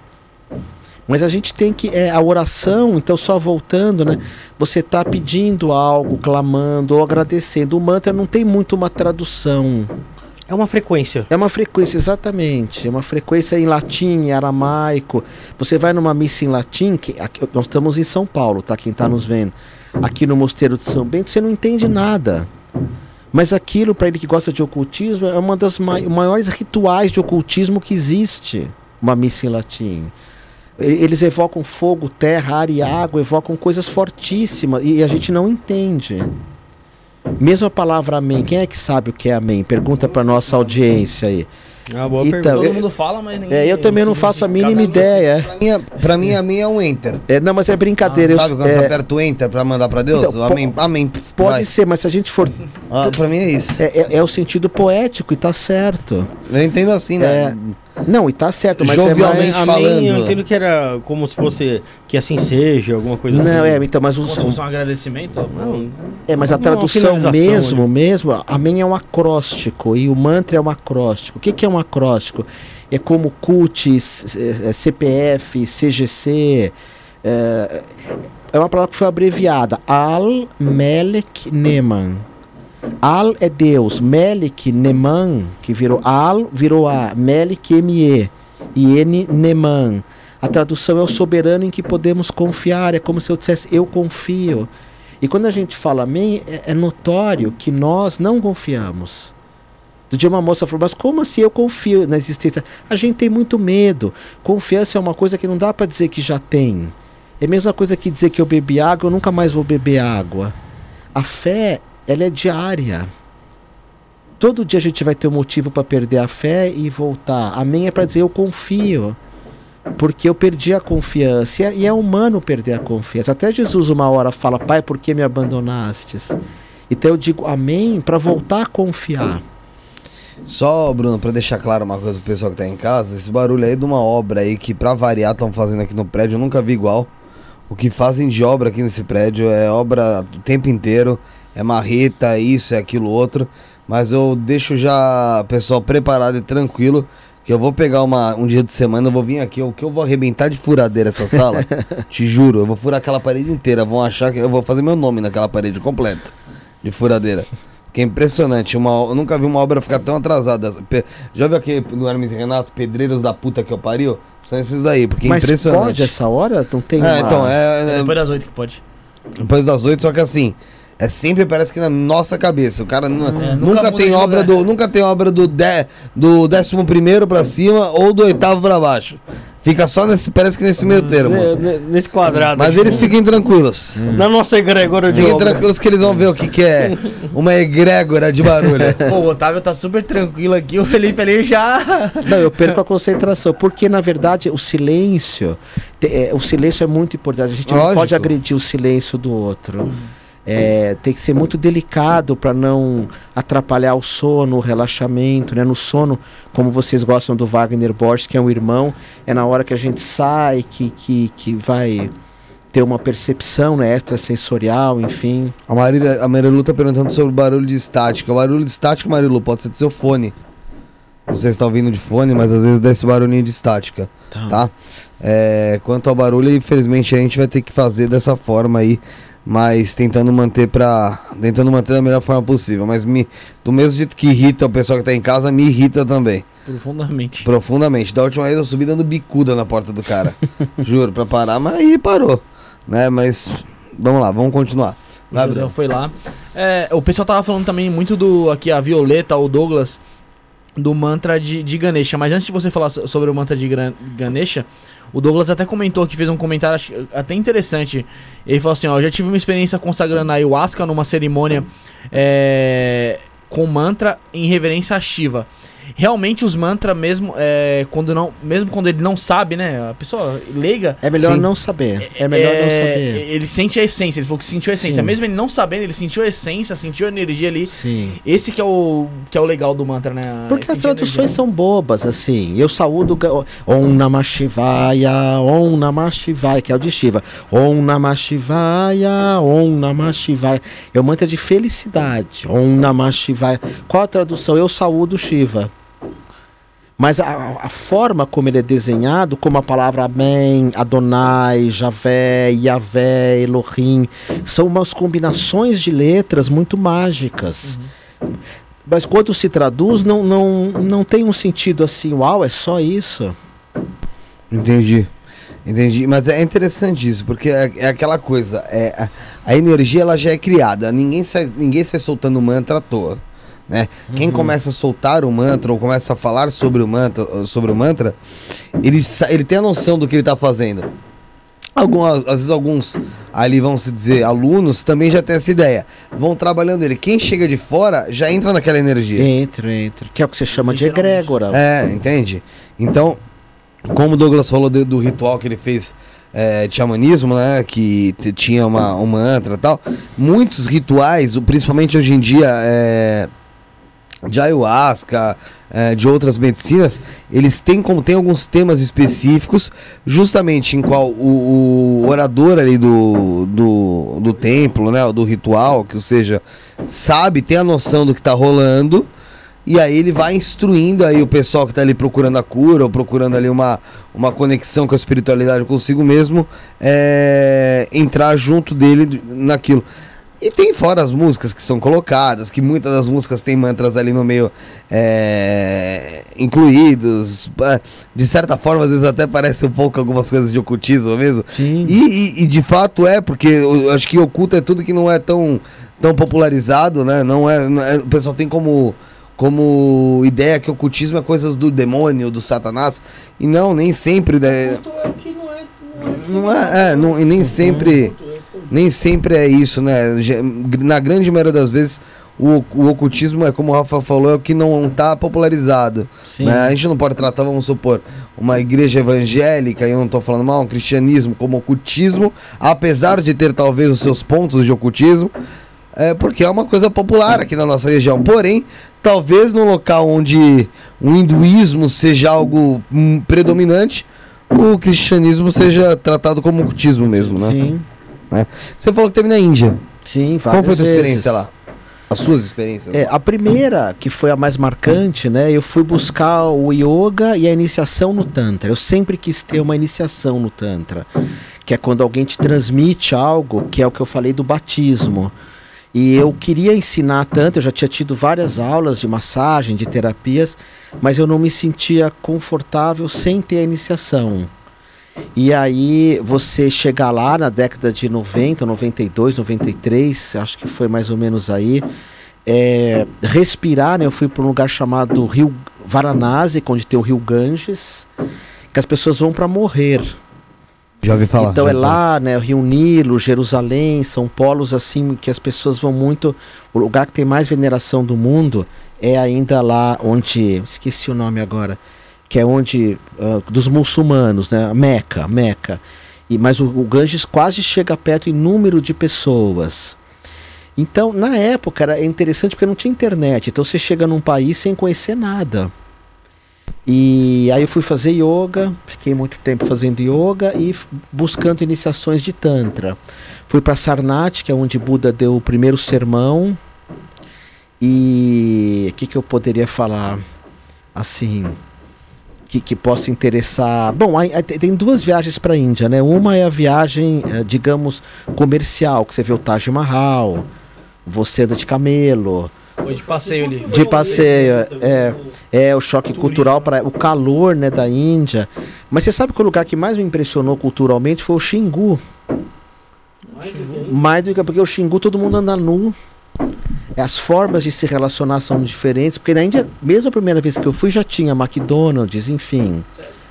Mas a gente tem que. É, a oração, então, só voltando, né? Você está pedindo algo, clamando ou agradecendo. O mantra não tem muito uma tradução. É uma frequência. É uma frequência, exatamente. É uma frequência em latim, em aramaico. Você vai numa missa em latim, que aqui- nós estamos em São Paulo, tá? Quem está nos vendo. Aqui no Mosteiro de São Bento, você não entende nada. Mas aquilo, para ele que gosta de ocultismo, é uma das mai- maiores rituais de ocultismo que existe. Uma missa em latim. Eles evocam fogo, terra, ar e água, evocam coisas fortíssimas e a gente não entende. Mesmo a palavra amém, quem é que sabe o que é amém? Pergunta para nossa audiência aí. Ah, boa Então, pergunta. Todo eu- mundo fala, mas ninguém. É, eu também não faço a mínima ideia. Pra mim, é- pra mim, a minha é um enter. É, não, mas é brincadeira. eu- Sabe quando é, você aperta o enter pra mandar pra Deus? Então, amém, amém. pode Vai. ser, mas se a gente for. Ah, pra mim é isso. É, é- é o sentido poético e tá certo. Eu entendo assim, né? Não, e tá certo, mas Jovialmente é mais. Amém, falando. eu entendo que era como se fosse que assim seja, alguma coisa Não, assim. é, então, mas Como se os, fosse um agradecimento. Não, É, mas a tradução mesmo, ali. mesmo, amém é um acróstico e o mantra é um acróstico. O que, que é um acróstico? É como CUT, C- eh, CPF, CGC. É, é uma palavra que foi abreviada. Al Melek Neman. Al é Deus, Melek Neman, que virou Al, virou A, Melek M-E, e N Neman. A tradução é o soberano em que podemos confiar, é como se eu dissesse eu confio. E quando a gente fala amém, é, é notório que nós não confiamos. Do dia uma moça falou, mas como assim eu confio na existência? A gente tem muito medo. Confiança é uma coisa que não dá para dizer que já tem. É a mesma coisa que dizer que eu bebi água, eu nunca mais vou beber água. A fé, ela é diária. Todo dia a gente vai ter um motivo para perder a fé e voltar. Amém é para dizer eu confio. Porque eu perdi a confiança. E é, e é humano perder a confiança. Até Jesus uma hora fala, Pai, por que me abandonastes? Então eu digo amém para voltar a confiar. Só, Bruno, pra deixar claro uma coisa pro pessoal que tá em casa, esse barulho aí de uma obra aí que, pra variar, estão fazendo aqui no prédio, eu nunca vi igual. O que fazem de obra aqui nesse prédio é obra o tempo inteiro, é marreta, isso, é aquilo outro. Mas eu deixo já o pessoal preparado e tranquilo, que eu vou pegar uma, um dia de semana, eu vou vir aqui, o que eu vou arrebentar de furadeira essa sala, te juro, eu vou furar aquela parede inteira, vão achar que eu vou fazer meu nome naquela parede completa de furadeira. Que é impressionante. Uma, eu nunca vi uma obra ficar tão atrasada. Já viu aquele do Hermes e Renato, Pedreiros da puta que eu pariu? São esses daí, porque é Mas impressionante. pode essa hora? Não tem É, uma- então, é, É é depois das oito que pode. depois das oito, só que assim, é sempre parece que na nossa cabeça. O cara É, nunca nunca, muda tem obra lugar. do. Nunca tem obra do, de, do décimo primeiro pra cima ou do oitavo pra baixo. Fica só nesse. Parece que nesse meio termo. Ne- ne- Nesse quadrado. Mas eles fiquem tranquilos. Na nossa egrégora de Fiquem obra. tranquilos que eles vão ver o que, que é uma egrégora de barulho. Pô, o Otávio tá super tranquilo aqui, o Felipe ali já. Não, eu perco a concentração, porque na verdade o silêncio, é, o silêncio é muito importante. A gente não Lógico. pode agredir o silêncio do outro. É, tem que ser muito delicado para não atrapalhar o sono, o relaxamento, né? No sono, como vocês gostam do Wagner Borges, que é um irmão, é na hora que a gente sai que, que, que vai ter uma percepção né, extrasensorial, enfim. A Marília, a Marilu tá perguntando sobre o barulho de estática. O barulho de estática, Marilu, pode ser do seu fone. Você está ouvindo de fone, mas às vezes dá esse barulhinho de estática, tá? É, quanto ao barulho, infelizmente a gente vai ter que fazer dessa forma aí, mas tentando manter pra. tentando manter da melhor forma possível. Mas me, do mesmo jeito que irrita o pessoal que tá em casa, me irrita também. Profundamente. Profundamente. Da última vez eu subi dando bicuda na porta do cara. Juro, pra parar, mas aí parou. Né? Mas vamos lá, vamos continuar. O Vai, José Bruno. foi lá. É, o pessoal tava falando também muito do. Aqui, a Violeta, o Douglas, do mantra de, de Ganesha. Mas antes de você falar so- sobre o mantra de Ganesha, o Douglas até comentou que fez um comentário acho até interessante. Ele falou assim: ó, já tive uma experiência consagrando a ayahuasca numa cerimônia é, com mantra em reverência a Shiva. Realmente os mantras, mesmo, é, quando não, mesmo quando ele não sabe, né? A pessoa leiga, É melhor Sim. não saber. É melhor não é, saber. Ele sente a essência, ele falou que sentiu a essência. Sim. Mesmo ele não sabendo, ele sentiu a essência, sentiu a energia ali. Sim. Esse que é o, que é o legal do mantra, né? Porque as traduções são bobas, assim. Eu saúdo Om Namah Shivaya, Om Namah Shivaya, que é o de Shiva. Om Namah Shivaya, Om Namah Shivaya. É o mantra de felicidade. Om Namah Shivaya. Qual a tradução? Eu saúdo Shiva. Mas a, a forma como ele é desenhado, como a palavra Amém, Adonai, Javé, Yahvé, Elohim, são umas combinações de letras muito mágicas. Mas quando se traduz, não, não, não tem um sentido assim, uau, é só isso. Entendi. Entendi. Mas é interessante isso, porque é, é aquela coisa. É, a, a energia ela já é criada. Ninguém sai, ninguém sai soltando mantra à toa. Né? Quem começa a soltar o mantra ou começa a falar sobre o mantra, sobre o mantra ele, ele tem a noção do que ele está fazendo. Algumas, às vezes alguns ali, vamos se dizer, alunos também já têm essa ideia. Vão trabalhando ele. Quem chega de fora já entra naquela energia. Entra, entra. Que é o que você chama de egrégora. É, entende? Então, como o Douglas falou do, do ritual que ele fez é, de xamanismo, né? Que tinha uma, um mantra e tal. Muitos rituais, o- principalmente hoje em dia, é, de ayahuasca, é, de outras medicinas, eles têm como tem alguns temas específicos, justamente em qual o, o orador ali do, do, do templo, né? Do ritual, que ou seja, sabe, tem a noção do que tá rolando. E aí ele vai instruindo aí o pessoal que tá ali procurando a cura, ou procurando ali uma, uma conexão com a espiritualidade consigo mesmo, é, entrar junto dele naquilo. E tem fora as músicas que são colocadas, que muitas das músicas tem mantras ali no meio é, incluídos. é, De certa forma, às vezes até parece um pouco algumas coisas de ocultismo mesmo. Sim. E, e- e de fato é, porque eu acho que oculto é tudo que não é tão, tão popularizado, né? Não é, não é- O pessoal tem como, como ideia que ocultismo é coisas do demônio, do satanás. E não, nem sempre. Né? Não é, é não, e nem sempre. Nem sempre é isso, né? Na grande maioria das vezes, o, o ocultismo é como o Rafa falou, é o que não está popularizado. Né? A gente não pode tratar, vamos supor, uma igreja evangélica, e eu não estou falando mal, um cristianismo como ocultismo, apesar de ter talvez os seus pontos de ocultismo, é porque é uma coisa popular aqui na nossa região. Porém, talvez no local onde o hinduísmo seja algo hum, predominante, o cristianismo seja tratado como ocultismo mesmo, né? Sim. Você falou que teve na Índia. Sim, Qual foi a várias tua vezes. experiência lá? As suas experiências? É, a primeira, que foi a mais marcante, né? Eu fui buscar o yoga e a iniciação no Tantra. Eu sempre quis ter uma iniciação no Tantra. Que é quando alguém te transmite algo, que é o que eu falei do batismo. E eu queria ensinar tanto, eu já tinha tido várias aulas de massagem, de terapias, mas eu não me sentia confortável sem ter a iniciação. E aí você chegar lá na década de 90, 92, 93, acho que foi mais ou menos aí, é, respirar, né? Eu fui para um lugar chamado Rio Varanasi, onde tem o Rio Ganges, que as pessoas vão para morrer. Já ouvi falar. então é falar. lá, né, o Rio Nilo, Jerusalém, são polos assim que as pessoas vão muito. O lugar que tem mais veneração do mundo é ainda lá onde, esqueci o nome agora, que é onde ah, dos muçulmanos, né, Meca, Meca. E mas o, o Ganges quase chega perto em número de pessoas. Então, na época era interessante porque não tinha internet. Então você chega num país sem conhecer nada. E aí eu fui fazer yoga, fiquei muito tempo fazendo yoga e buscando iniciações de tantra. Fui para Sarnath, que é onde Buda deu o primeiro sermão. E o que, que eu poderia falar assim que, que possa interessar? Bom, aí- aí tem duas viagens para a Índia, né? Uma é a viagem, eh, digamos, comercial, que você vê o Taj Mahal, você anda de camelo, Foi de passeio ali. de passeio, é, é o choque cultural para o calor, né, da Índia. Mas você sabe que o lugar que mais me impressionou culturalmente foi o Xingu. Mais do que porque o Xingu todo mundo anda nu. As formas de se relacionar são diferentes, porque na Índia, mesmo a primeira vez que eu fui, já tinha McDonald's, enfim.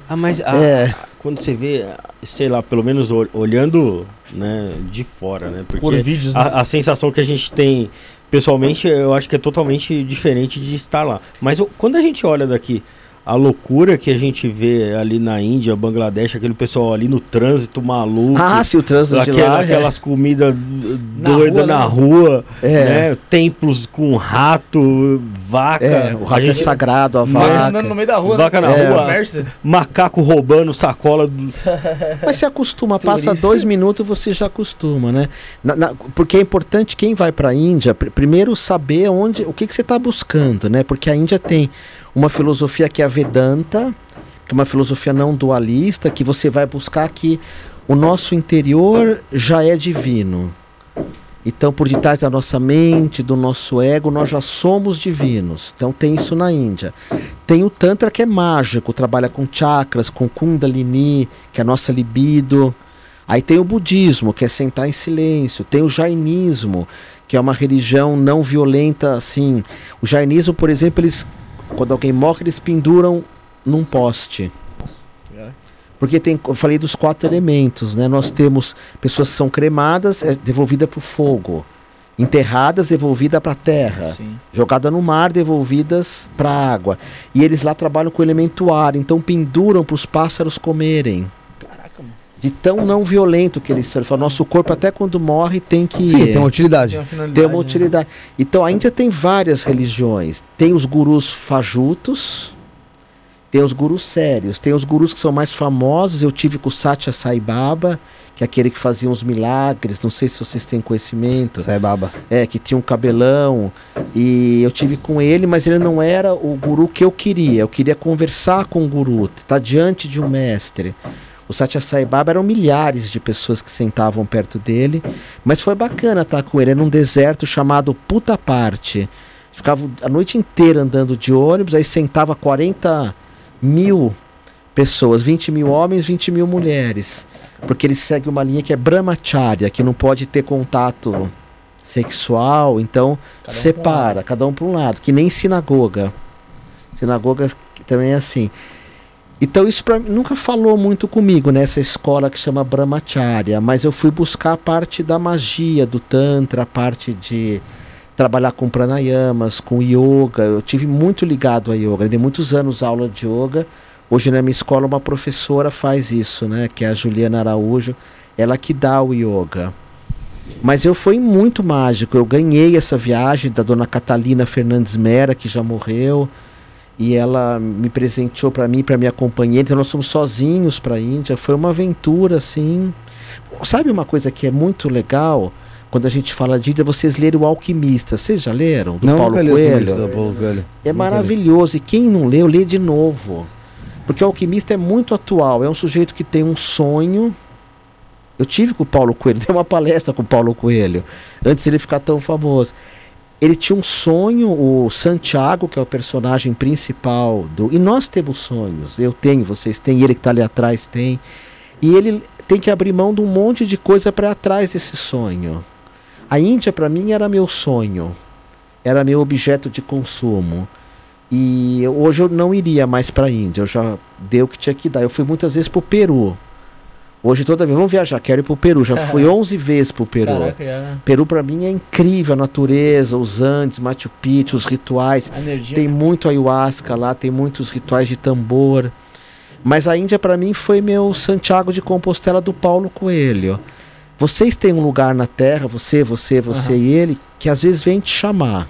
Ah, mas a- É. quando você vê, sei lá, pelo menos ol- olhando né, de fora, né? Porque Por vídeos, né? a, a sensação que a gente tem pessoalmente, eu acho que é totalmente diferente de estar lá. Mas quando a gente olha daqui, a loucura que a gente vê ali na Índia, Bangladesh, aquele pessoal ali no trânsito maluco. Ah, se o trânsito de Aquela- lá... é- aquelas comidas Na doidas rua, na né? rua, É. né? Templos com rato, vaca. É, o a rato é gente- sagrado, a vaca. andando no meio da rua, Vaca né? na É, rua. macaco roubando sacola. do- Mas se acostuma, passa dois minutos você já acostuma, né? Na- na- porque é importante quem vai para a Índia, pr- primeiro saber onde, o que, que você está buscando, né? Porque a Índia tem uma filosofia que é a Vedanta, que é uma filosofia não dualista, que você vai buscar que o nosso interior já é divino. Então, por detrás da nossa mente, do nosso ego, nós já somos divinos. Então, tem isso na Índia. Tem o Tantra que é mágico, trabalha com chakras, com Kundalini, que é a nossa libido. Aí tem o budismo, que é sentar em silêncio. Tem o jainismo, que é uma religião não violenta, assim. O jainismo, por exemplo, eles, quando alguém morre, eles penduram num poste. Porque tem, eu falei dos quatro elementos, né? Nós temos pessoas que são cremadas, é devolvida para o fogo. Enterradas, devolvida para a terra. Sim. Jogada no mar, devolvidas para a água. E eles lá trabalham com o elemento ar, então penduram para os pássaros comerem. De tão não violento que eles são. Ele fala, Nosso corpo, até quando morre, tem que. Sim, tem uma utilidade. Tem uma. Tem uma né? utilidade. Então a Índia tem várias religiões. Tem os gurus fajutos, tem os gurus sérios, tem os gurus que são mais famosos. Eu tive com o Satya Sai Baba, que é aquele que fazia uns milagres. Não sei se vocês têm conhecimento. Sai baba. É, que tinha um cabelão. E eu tive com ele, mas ele não era o guru que eu queria. Eu queria conversar com o guru, estar diante de um mestre. O Satya Sai Baba eram milhares de pessoas que sentavam perto dele, mas foi bacana estar com ele. Era num deserto chamado Puta Parte. Ficava a noite inteira andando de ônibus, aí sentava 40 mil pessoas, 20 mil homens, 20 mil mulheres. Porque ele segue uma linha que é Brahmacharya, que não pode ter contato sexual, então Cada um separa, cada um para um lado, que nem sinagoga. Sinagoga também é assim. Então isso pra, nunca falou muito comigo nessa escola que chama Brahmacharya, mas eu fui buscar a parte da magia do tantra, a parte de trabalhar com pranayamas, com yoga. Eu tive muito ligado a yoga, dei muitos anos aula de yoga. Hoje na minha escola uma professora faz isso, né, que é a Juliana Araújo, ela que dá o yoga. Mas eu fui muito mágico, eu ganhei essa viagem da dona Catalina Fernandes Mera, que já morreu, e ela me presenteou para mim, para minha companheira. Então nós fomos sozinhos para a Índia, foi uma aventura assim. Sabe uma coisa que é muito legal? Quando a gente fala de Índia, vocês leram O Alquimista. Vocês já leram? Do Paulo nunca li o Coelho? Do Paulo Coelho. É maravilhoso. E quem não leu, lê de novo. Porque o alquimista é muito atual. É um sujeito que tem um sonho. Eu tive com o Paulo Coelho, dei uma palestra com o Paulo Coelho, antes ele ficar tão famoso. Ele tinha um sonho, o Santiago, que é o personagem principal do. E nós temos sonhos. Eu tenho, vocês têm, ele que está ali atrás tem. E ele tem que abrir mão de um monte de coisa para atrás desse sonho. A Índia, para mim, era meu sonho. Era meu objeto de consumo. E hoje eu não iria mais para a Índia. Eu já dei o que tinha que dar. Eu fui muitas vezes para o Peru. Hoje toda vez, vamos viajar, quero ir para o Peru. Já fui 11 vezes para o Peru. Caraca, já, Peru para mim é incrível, a natureza, os Andes, Machu Picchu, os rituais. energia. Tem muito ayahuasca lá, tem muitos rituais de tambor. Mas a Índia para mim foi meu Santiago de Compostela do Paulo Coelho. Vocês têm um lugar na Terra, você, você, você Aham. e ele, que às vezes vem te chamar.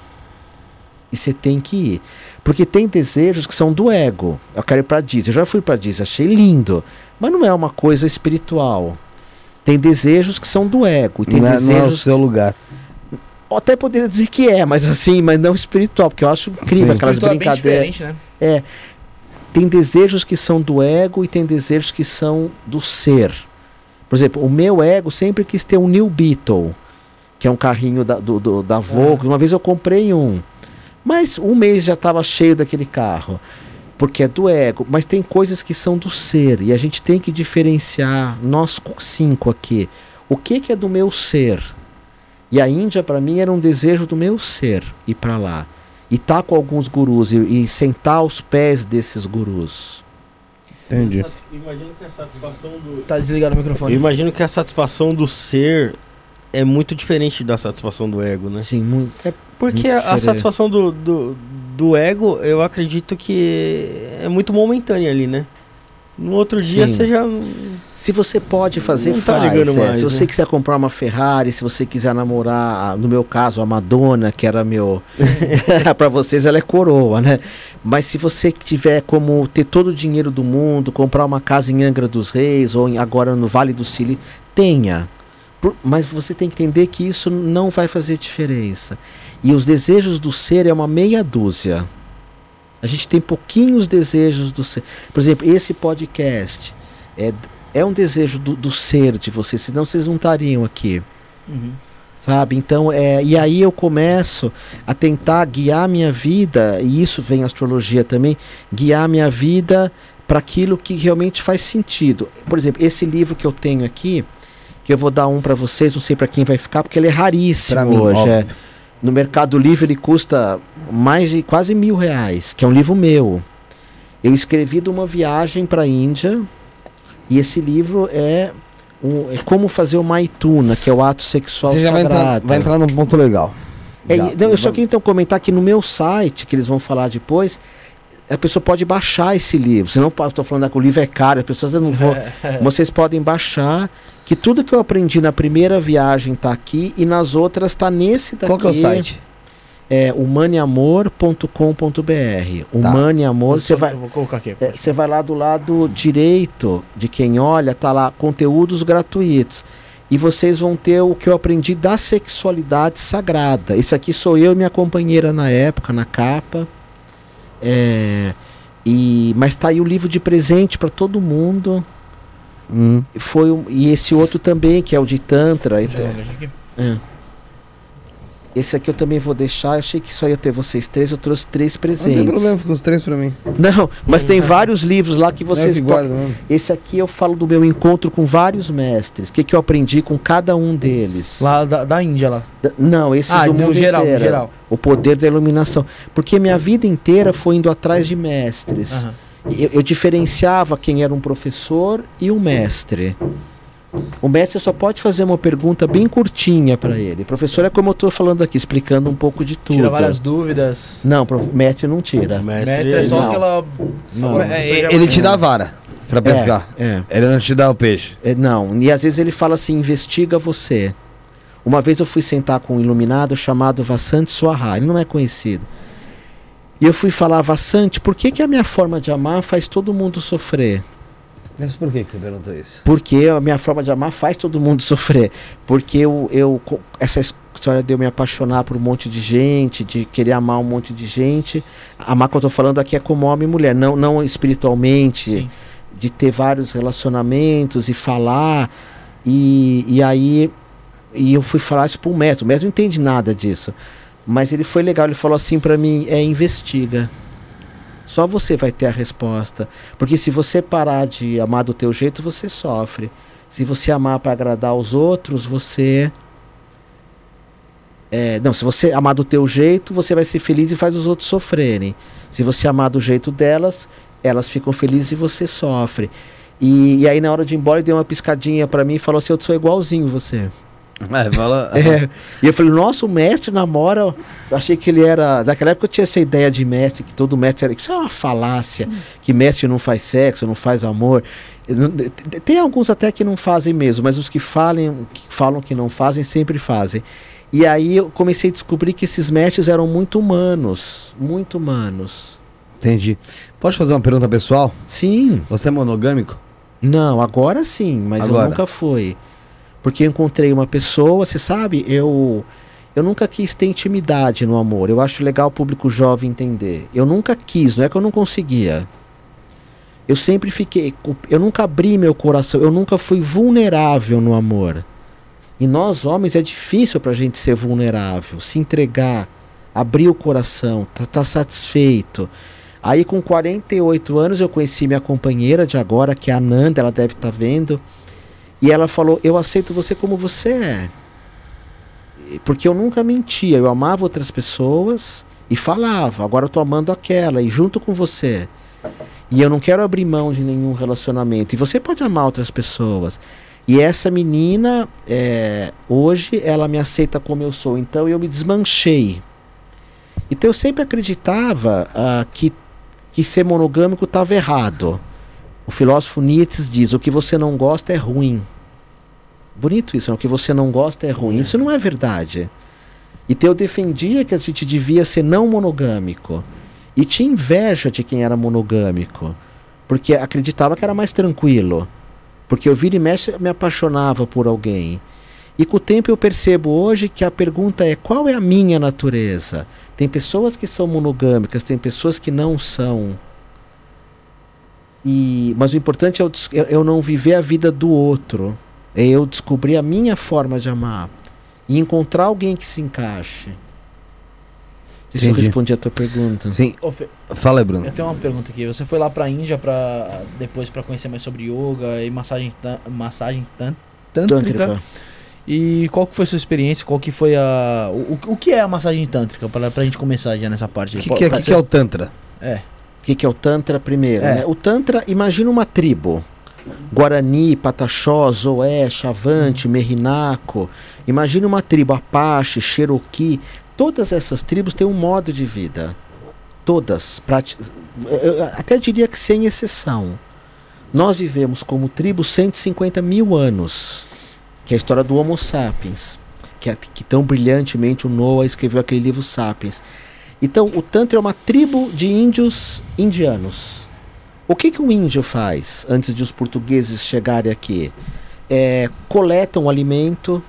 E você tem que ir. Porque tem desejos que são do ego. Eu quero ir para Disney. Eu já fui para Disney, achei lindo. Mas não é uma coisa espiritual. Tem desejos que são do ego. E tem Não é, não é o desejos seu lugar. eu até poderia dizer que é, mas assim, mas não espiritual, porque eu acho incrível Sim. aquelas é bem brincadeiras. diferente, né? Tem desejos que são do ego e tem desejos que são do ser. Por exemplo, o meu ego sempre quis ter um New Beetle, que é um carrinho da, do, do- da Volkswagen. Uma vez eu comprei um, mas um mês já estava cheio daquele carro, porque é do ego. Mas tem coisas que são do ser e a gente tem que diferenciar, nós co- cinco aqui, o que, que é do meu ser. E a Índia, para mim, era um desejo do meu ser ir para lá. E estar com alguns gurus e, e sentar aos pés desses gurus. Entendi. Imagino que a satisfação do. Tá desligado o Eu microfone. imagino que a satisfação do ser é muito diferente da satisfação do ego, né? Assim, muito, é Porque Muito a, a satisfação do, do, do ego, eu acredito que é muito momentânea ali, né? No outro dia Sim. você já. Se você pode fazer, Não tá faz. é. mais, se né? você quiser comprar uma Ferrari, se você quiser namorar, no meu caso, a Madonna, que era meu. para vocês ela é coroa, né? Mas se você tiver como ter todo o dinheiro do mundo, comprar uma casa em Angra dos Reis ou em- agora no Vale do Silício, tenha. Por- mas você tem que entender que isso não vai fazer diferença. E os desejos do ser é uma meia dúzia. A gente tem pouquinhos desejos do ser. Por exemplo, esse podcast é, é um desejo do, do ser de vocês, senão vocês não estariam aqui. Uhum. Sabe? Então, é, e aí eu começo a tentar guiar minha vida, e isso vem astrologia também, guiar minha vida para aquilo que realmente faz sentido. Por exemplo, esse livro que eu tenho aqui, que eu vou dar um para vocês, não sei para quem vai ficar, porque ele é raríssimo mim, hoje. é. No Mercado Livre ele custa mais de quase mil reais, que é um livro meu. Eu escrevi de uma viagem para a Índia, E esse livro é, um- é como fazer o maituna, que é o ato sexual Você já vai entrar, sagrado. vai entrar num ponto legal. É, Já. não, eu só queria então comentar que no meu site, que eles vão falar depois, a pessoa pode baixar esse livro. Senão eu estou falando que o livro é caro, as pessoas não vou. Vocês podem baixar, que tudo que eu aprendi na primeira viagem está aqui e nas outras está nesse daqui. Qual que é o site? É humaneamor.com.br. Humaneamor, você vai. Vou colocar aqui. É, Você vai lá do lado direito de quem olha, tá lá conteúdos gratuitos. E vocês vão ter o que eu aprendi da sexualidade sagrada. Esse aqui sou eu e minha companheira na época, na capa. É, e, mas tá aí o livro de presente para todo mundo. Hum. Foi um- e esse outro também, que é o de Tantra. Aqui. É. Esse aqui eu também vou deixar. Eu achei que só ia ter vocês três. Eu trouxe três Não presentes. tem problema, fica os três pra mim. Não, mas tem vários livros lá que vocês Não, podem. guardo. Esse aqui eu falo do meu encontro com vários mestres. O que, que eu aprendi com cada um deles. Lá da, da Índia lá. D- Não, esse Ah, do mundo geral, inteiro. geral. O poder da iluminação. Porque minha vida inteira foi indo atrás de mestres. Aham. Eu, eu diferenciava quem era um professor e um mestre. O mestre só pode fazer uma pergunta bem curtinha para ele. O professor é como eu estou falando aqui, explicando um pouco de tudo. Tira várias dúvidas. Não, prof- mestre não tira. O mestre, Mestre é só não. aquela. Não. Mas- É, Ele te dá a vara pra pescar. É, Ele não te dá o peixe. é, não. E às vezes ele fala assim: investiga você. Uma vez eu fui sentar com um iluminado chamado Vassante Suarra, ele não é conhecido. E eu fui falar, Vassante, por que, que a minha forma de amar faz todo mundo sofrer? Mas por que, que você perguntou isso? Porque a minha forma de amar faz todo mundo sofrer. Porque eu, eu essa história de eu me apaixonar por um monte de gente, de querer amar um monte de gente. Amar que eu tô falando aqui é como homem e mulher, não, não espiritualmente, Sim. de ter vários relacionamentos e falar. E, e aí e eu fui falar isso pro médico. O médico não entende nada disso. Mas ele foi legal, ele falou assim pra mim, é investiga. Só você vai ter a resposta. Porque se você parar de amar do teu jeito, você sofre. Se você amar para agradar os outros, você. É, não, se você amar do teu jeito, você vai ser feliz e faz os outros sofrerem. Se você amar do jeito delas, elas ficam felizes e você sofre. E, e aí na hora de ir embora ele deu uma piscadinha para mim e falou assim: Eu sou igualzinho você. É, fala. É. E eu falei, nossa, o mestre namora. Eu achei que ele era. Naquela época eu tinha essa ideia de mestre, que todo mestre era. Isso é uma falácia. Que mestre não faz sexo, não faz amor. Tem alguns até que não fazem mesmo, mas os que, falem, que falam que não fazem, sempre fazem. E aí eu comecei a descobrir que esses mestres eram muito humanos. Muito humanos. Entendi. Pode fazer uma pergunta pessoal? Sim. Você é monogâmico? Não, agora sim, mas Agora. eu nunca fui. Porque eu encontrei uma pessoa, você sabe, eu eu nunca quis ter intimidade no amor. Eu acho legal o público jovem entender. Eu nunca quis, não é que eu não conseguia. Eu sempre fiquei, eu nunca abri meu coração, eu nunca fui vulnerável no amor. E nós homens é difícil pra gente ser vulnerável, se entregar, abrir o coração, tá, tá satisfeito. Aí com 48 anos eu conheci minha companheira de agora, que é a Nanda, ela deve estar vendo. E ela falou: "Eu aceito você como você é". Porque eu nunca mentia, eu amava outras pessoas e falava: "Agora eu tô amando aquela e junto com você". E eu não quero abrir mão de nenhum relacionamento. E você pode amar outras pessoas. E essa menina, é, hoje, ela me aceita como eu sou. Então eu me desmanchei. Então eu sempre acreditava ah, que, que ser monogâmico estava errado. O filósofo Nietzsche diz: o que você não gosta é ruim. Bonito isso, né? o que você não gosta é ruim. Isso não é verdade. Então eu defendia que a gente devia ser não monogâmico. E tinha inveja de quem era monogâmico. Porque acreditava que era mais tranquilo. Porque eu vira e mexe me apaixonava por alguém. E com o tempo eu percebo hoje que a pergunta é qual é a minha natureza? Tem pessoas que são monogâmicas, tem pessoas que não são. E, mas o importante é eu, des- eu- eu não viver a vida do outro. É eu descobrir a minha forma de amar. E encontrar alguém que se encaixe. Sei se eu Entendi. respondi a tua pergunta. Sim. Ô, Fê, Fala aí, Bruno. eu tenho uma pergunta aqui. Você foi lá pra Índia pra depois para conhecer mais sobre yoga e massagem, massagem tan- tântrica. Tântrica. E qual que foi a sua experiência? Qual que foi a. O, o- que é a massagem tântrica? Pra, pra gente começar já nessa parte. O que, que, é, que, que é o Tantra? É. O que, que é o Tantra primeiro? É. né? O Tantra, imagina uma tribo. Guarani, Pataxó, Zoé, Chavante, Merinaco. Imagine uma tribo Apache, Cherokee. Todas essas tribos têm um modo de vida. Todas. eu até diria que sem exceção. Nós vivemos como tribo 150 mil anos. Que é a história do Homo sapiens. Que, é, que tão brilhantemente o Noah escreveu aquele livro Sapiens. Então, o Tantra é uma tribo de índios indianos. O que, que o índio faz antes de os portugueses chegarem aqui? É, coletam o alimento,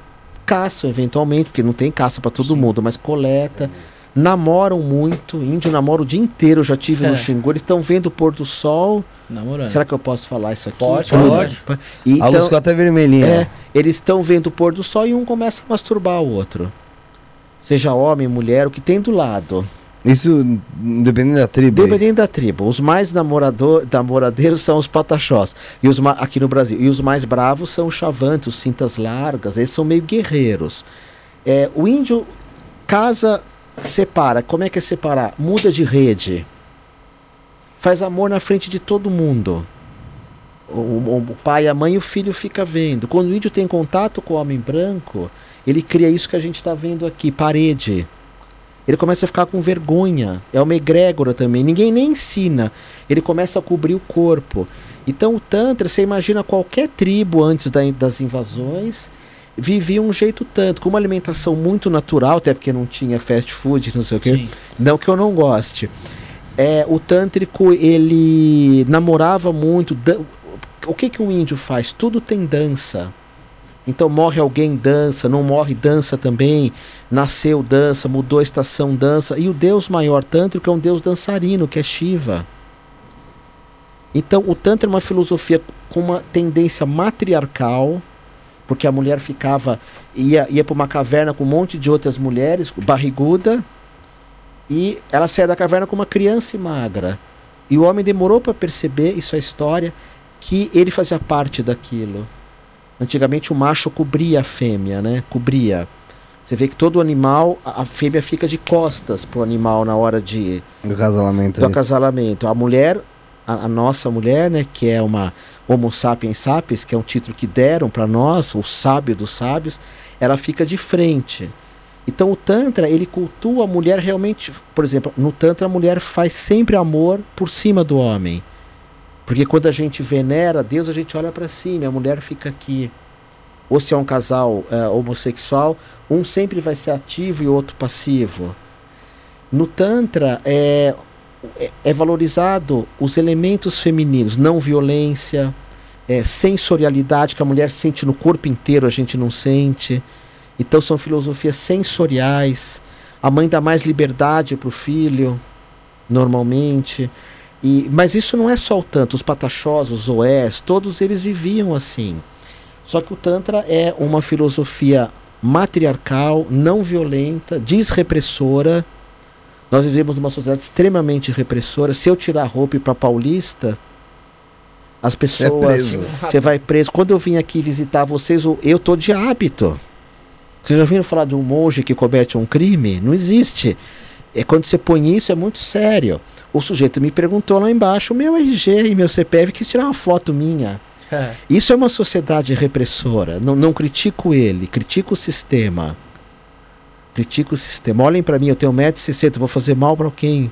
caçam eventualmente, porque não tem caça para todo mundo, mas coleta. Namoram muito, índio namora o dia inteiro, eu já tive É. no Xingu, eles estão vendo o pôr do sol. Namorando. Será que eu posso falar isso aqui? Pode, pode. E a luz então, ficou até vermelhinha. é, eles estão vendo o pôr do sol e um começa a masturbar o outro. Seja homem, mulher, o que tem do lado. Isso dependendo da tribo. aí. Dependendo da tribo. Os mais namorador, namoradeiros são os pataxós. E os, aqui no Brasil. E os mais bravos são os chavantes, os cintas largas. Eles são meio guerreiros. É, o índio casa, separa. Como é que é separar? Muda de rede. Faz amor na frente de todo mundo. O, o- o pai, a mãe e o filho fica vendo. Quando o índio tem contato com o homem branco, ele cria isso que a gente está vendo aqui, parede. Ele começa a ficar com vergonha. É uma egrégora também. Ninguém nem ensina. Ele começa a cobrir o corpo. Então o Tantra, você imagina qualquer tribo antes da- das invasões, vivia um jeito tanto, com uma alimentação muito natural, até porque não tinha fast food, não sei o quê. Sim. Não que eu não goste. É, o tântrico, ele namorava muito. dan- O que, que um índio faz? Tudo tem dança. Então morre alguém, dança, não morre, dança também. Nasceu, dança, mudou a estação, dança. E o deus maior tântrico é um deus dançarino, que é Shiva. Então o Tantra é uma filosofia com uma tendência matriarcal, porque a mulher ficava, ia, ia para uma caverna com um monte de outras mulheres, barriguda, e ela saía da caverna com uma criança magra. E o homem demorou para perceber, isso é história, que ele fazia parte daquilo. Antigamente o macho cobria a fêmea, né? Cobria. Você vê que todo animal, a fêmea fica de costas pro animal na hora de Do casamento. do aí. acasalamento. A mulher, a, a nossa mulher, né, que é uma Homo sapiens sapiens, que é um título que deram para nós, o sábio dos sábios, ela fica de frente. Então o Tantra, ele cultua a mulher realmente, por exemplo, no Tantra a mulher faz sempre amor por cima do homem. Porque quando a gente venera Deus, a gente olha para cima, a mulher fica aqui. Ou se é um casal eh, homossexual, um sempre vai ser ativo e o outro passivo. No Tantra, é, é- é valorizado os elementos femininos, não violência, é, sensorialidade que a mulher sente no corpo inteiro, a gente não sente. Então são filosofias sensoriais. A mãe dá mais liberdade para o filho, normalmente. E, mas isso não é só o tanto. Os pataxós, os oés, todos eles viviam assim. Só que o Tantra é uma filosofia matriarcal, não violenta, desrepressora. Nós vivemos numa sociedade extremamente repressora. Se eu tirar a roupa para Paulista, as É pessoas. preso. Você vai preso. Quando eu vim aqui visitar vocês, eu tô de hábito. Vocês já ouviram falar de um monge que comete um crime? Não existe. É quando você põe isso é muito sério. O sujeito me perguntou lá embaixo, o meu RG e meu CPF quis tirar uma foto minha. É. Isso é uma sociedade repressora. Não, não critico ele, critico o sistema. Critico o sistema. Olhem para mim, eu tenho 1,60m, vou fazer mal para quem?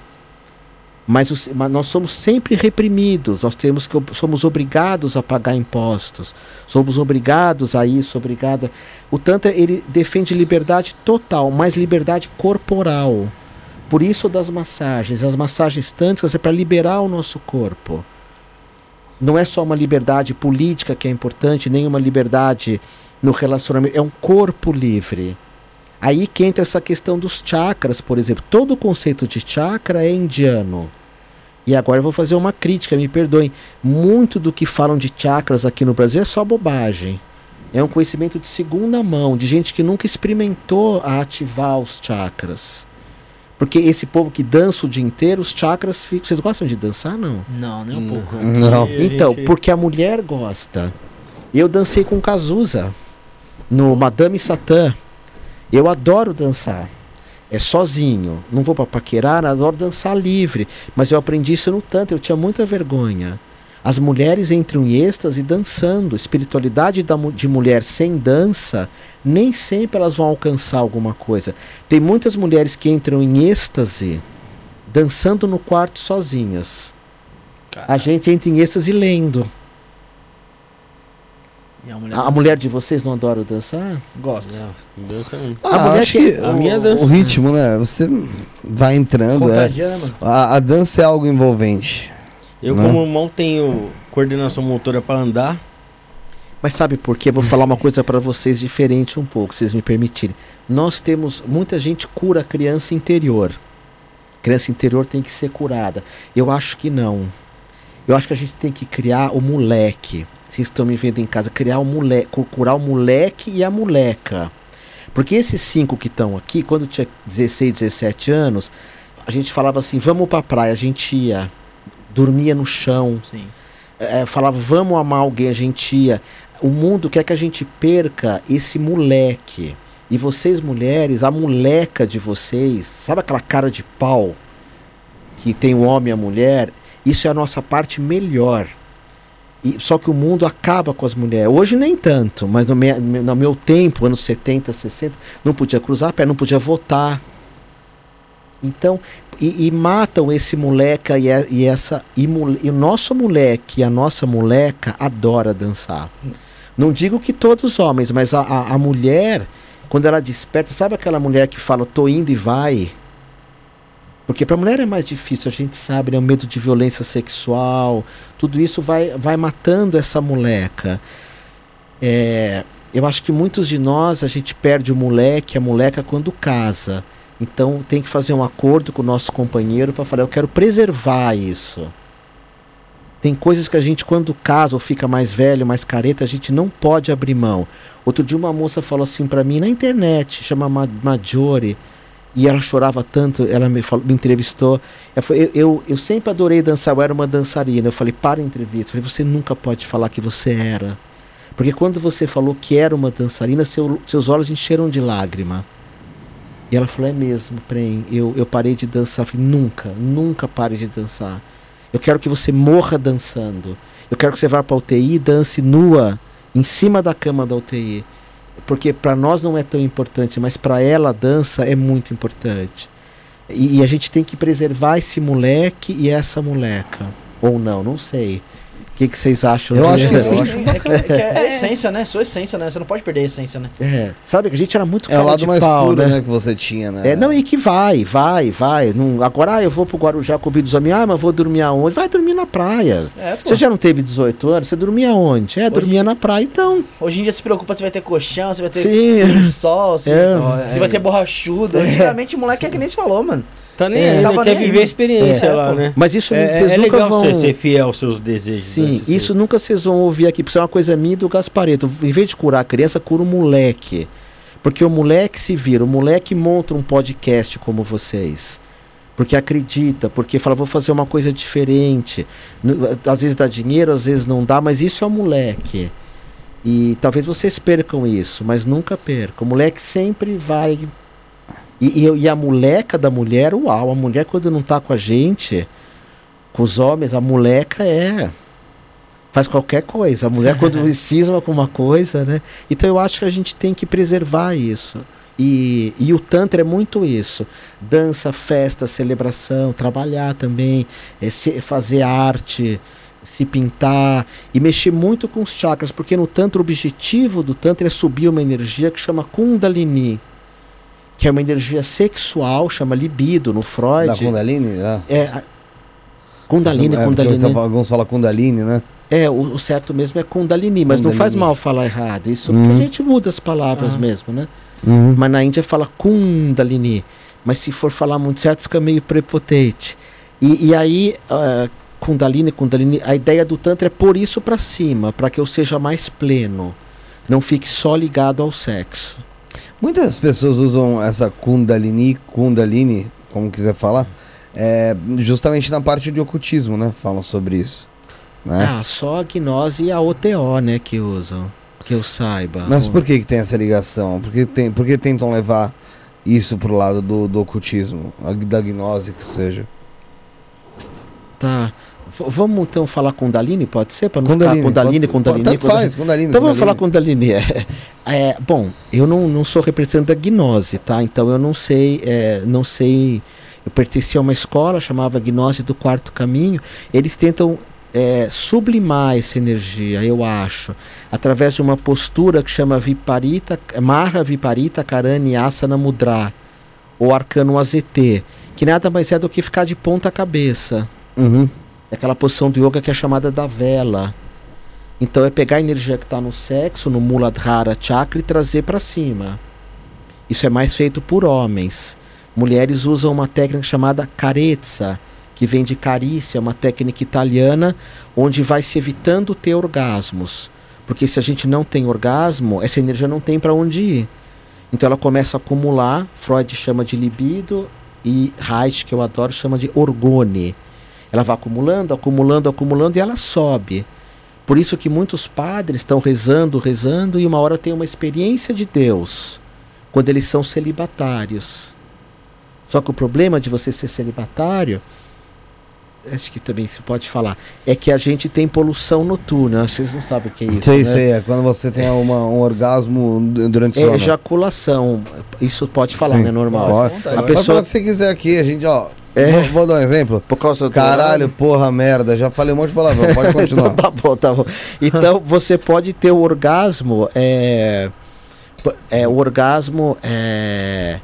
Mas, mas nós somos sempre reprimidos, nós temos que, somos obrigados a pagar impostos, somos obrigados a isso, obrigado. a- O Tantra ele defende liberdade total, mas liberdade corporal. Por isso das massagens, as massagens tântricas é para liberar o nosso corpo não é só uma liberdade política que é importante, nem uma liberdade no relacionamento, é um corpo livre. Aí que entra essa questão dos chakras, por exemplo. Todo o conceito de chakra é indiano. E agora eu vou fazer uma crítica, me perdoem. Muito do que falam de chakras aqui no Brasil é só bobagem. É um conhecimento de segunda mão, de gente que nunca experimentou ativar os chakras. Porque esse povo que dança o dia inteiro, os chakras ficam. Vocês gostam de dançar? Não. Não, nem um pouco. Não. Então, gente- porque a mulher gosta. Eu dancei com Cazuza no Madame Satã. Eu adoro dançar. É sozinho. Não vou pra paquerar, adoro dançar livre. Mas eu aprendi isso no tanto, eu tinha muita vergonha. As mulheres entram em êxtase dançando. Espiritualidade de mulher sem dança, nem sempre elas vão alcançar alguma coisa. Tem muitas mulheres que entram em êxtase dançando no quarto sozinhas. A gente entra em êxtase lendo. E a mulher, A, a mulher de vocês não adora dançar? gosta. Não, dança não. Ah, mulher acho que- que a o, minha dança- o ritmo, né? Você vai entrando. É. Né? A, a dança é algo envolvente. Eu, Né? como mal tenho coordenação motora pra andar, Mas sabe por quê? Vou falar uma coisa para vocês diferente um pouco, se vocês me permitirem. Nós temos. Muita gente cura a criança interior. Criança interior tem que ser curada. Eu acho que não. Eu acho que a gente tem que criar o moleque. Vocês estão me vendo em casa, criar o moleque, cu- curar o moleque e a moleca. Porque esses cinco que estão aqui, quando tinha 16, 17 anos, a gente falava assim: vamos pra praia, a gente ia, dormia no chão, Sim. é, falava, vamos amar alguém, a gente ia. O mundo quer que a gente perca esse moleque. E vocês, mulheres, a moleca de vocês, sabe aquela cara de pau que tem o homem e a mulher? Isso é a nossa parte melhor. E, só que o mundo acaba com as mulheres. Hoje nem tanto, mas no, me, no meu tempo, anos 70, 60, não podia cruzar a perna, não podia votar. Então, e, e matam esse moleca e, é- e essa. E, e o nosso moleque e a nossa moleca adora dançar. Não digo que todos os homens, mas a, a, a mulher, quando ela desperta, sabe aquela mulher que fala, tô indo e vai? Porque para mulher é mais difícil, a gente sabe, né? O medo de violência sexual, tudo isso vai, vai matando essa moleca. É, eu acho que muitos de nós, a gente perde o moleque, a moleca quando casa. Então tem que fazer um acordo com o nosso companheiro para falar, eu quero preservar isso. Tem coisas que a gente, quando casa ou fica mais velho, mais careta, a gente não pode abrir mão. Outro dia uma moça falou assim para mim na internet, chama Ma- Maggiore, e ela chorava tanto, ela me, falou, me entrevistou. Falou, eu, eu, eu sempre adorei dançar, eu era uma dançarina. Eu falei, para a entrevista. Falei, você nunca pode falar que você era. Porque quando você falou que era uma dançarina, seu- seus olhos encheram de lágrima. E ela falou, é mesmo, Prem, eu, eu parei de dançar. Eu falei, nunca, nunca pare de dançar. Eu quero que você morra dançando. Eu quero que você vá para a UTI e dance nua, em cima da cama da UTI. Porque para nós não é tão importante, mas para ela a dança é muito importante. E, e a gente tem que preservar esse moleque e essa moleca. Ou não, não sei. O que, que vocês acham? Eu né? acho que sim. É, que, é, que é a essência, né? Sua essência, né? Você não pode perder a essência, né? É, sabe que a gente era muito É o cara lado de mais pau, puro, né? né, que você tinha, né? É, não, e que vai, vai, vai. Não, agora ah, eu vou pro Guarujá com o dos amigos. Ah, mas vou dormir aonde? Vai dormir na praia. É. Você já não teve 18 anos? Você dormia aonde? É, dormia na praia, então. Hoje em dia se preocupa se vai ter colchão, se vai ter Sim. sol, se, É. se vai ter borrachudo. Antigamente o moleque é que nem se falou, mano. Tá nem É, aí, né? quer nem aí, viver a experiência É, lá, né? Mas isso É, vocês é nunca legal vão. você ser fiel aos seus desejos. Sim, né? Você isso ser- nunca vocês vão ouvir aqui, porque isso é uma coisa minha e do Gaspareto. Em vez de curar a criança, cura o moleque. Porque o moleque se vira, o moleque monta um podcast como vocês. Porque acredita, porque fala, vou fazer uma coisa diferente. Às vezes dá dinheiro, às vezes não dá, mas isso é o moleque. E talvez vocês percam isso, mas nunca percam. O moleque sempre vai. E, e, e a moleca da mulher, uau, a mulher quando não tá com a gente, com os homens, a moleca é faz qualquer coisa. A mulher quando cisma com uma coisa, né? Então eu acho que a gente tem que preservar isso. E, e o Tantra é muito isso. Dança, festa, celebração, trabalhar também, é, se- fazer arte, se pintar e mexer muito com os chakras, porque no Tantra o objetivo do Tantra é subir uma energia que chama Kundalini, que é uma energia sexual, chama libido no Freud. Da Kundalini? É, a- Kundalini, é, Kundalini. Alguns falam Kundalini, né? É, o, o certo mesmo é Kundalini, mas não faz Kundalini. mal falar errado. Isso Uhum. a gente muda as palavras Ah. mesmo, né? Mas na Índia fala Kundalini. Mas se for falar muito certo, fica meio prepotente. E, e aí, ah, Kundalini, Kundalini, a ideia do Tantra é pôr isso pra cima, para que eu seja mais pleno. Não fique só ligado ao sexo. Muitas pessoas usam essa Kundalini, Kundalini, como quiser falar, é, justamente na parte de ocultismo, né? Falam sobre isso. Né? Ah, só a gnose e a OTO, né, que usam. Que eu saiba. Mas por que, que tem essa ligação? Por que, tem, por que tentam levar isso pro lado do, do ocultismo, a- da gnose que seja? Tá. Vamos então falar Kundalini, pode ser? Para não Kundalini, ficar Kundalini, ser- Kundalini, Tanto Kundalini. faz, Kundalini. Então vamos falar Kundalini. Kundalini. É, é, bom, eu não, não sou representante da gnose, tá? Então eu não sei, é, não sei. Eu pertencia a uma escola, chamava Gnose do Quarto Caminho. Eles tentam é, sublimar essa energia, eu acho, através de uma postura que chama Viparita, Marra Viparita Karani Asana Mudra, ou Arcano AZT, que nada mais é do que ficar de ponta cabeça. Uhum. É aquela posição do yoga que é chamada da vela. Então é pegar a energia que está no sexo, no Muladhara Chakra e trazer para cima. Isso é mais feito por homens. Mulheres usam uma técnica chamada carezza, que vem de carícia, uma técnica italiana, onde vai se evitando ter orgasmos. Porque se a gente não tem orgasmo, essa energia não tem para onde ir. Então ela começa a acumular, Freud chama de libido e Reich, que eu adoro, chama de orgone. Ela vai acumulando, acumulando, acumulando e ela sobe. Por isso que muitos padres estão rezando, rezando e uma hora tem uma experiência de Deus, quando eles são celibatários. Só que o problema de você ser celibatário, acho que também se pode falar, é que a gente tem poluição noturna. Vocês não sabem o que é isso. Sei, né? sei. É quando você tem uma, um orgasmo du- durante o É sono. ejaculação. Isso pode falar, Sim. né? Normal. Pode. A Pode pessoa- falar o que você quiser aqui, a gente, ó. É. Vou, vou dar um exemplo. Por causa do Caralho, porra, merda. Já falei um monte de palavrão. Pode continuar. Então, tá bom, tá bom. Então você pode ter o orgasmo. É, é o orgasmo. É,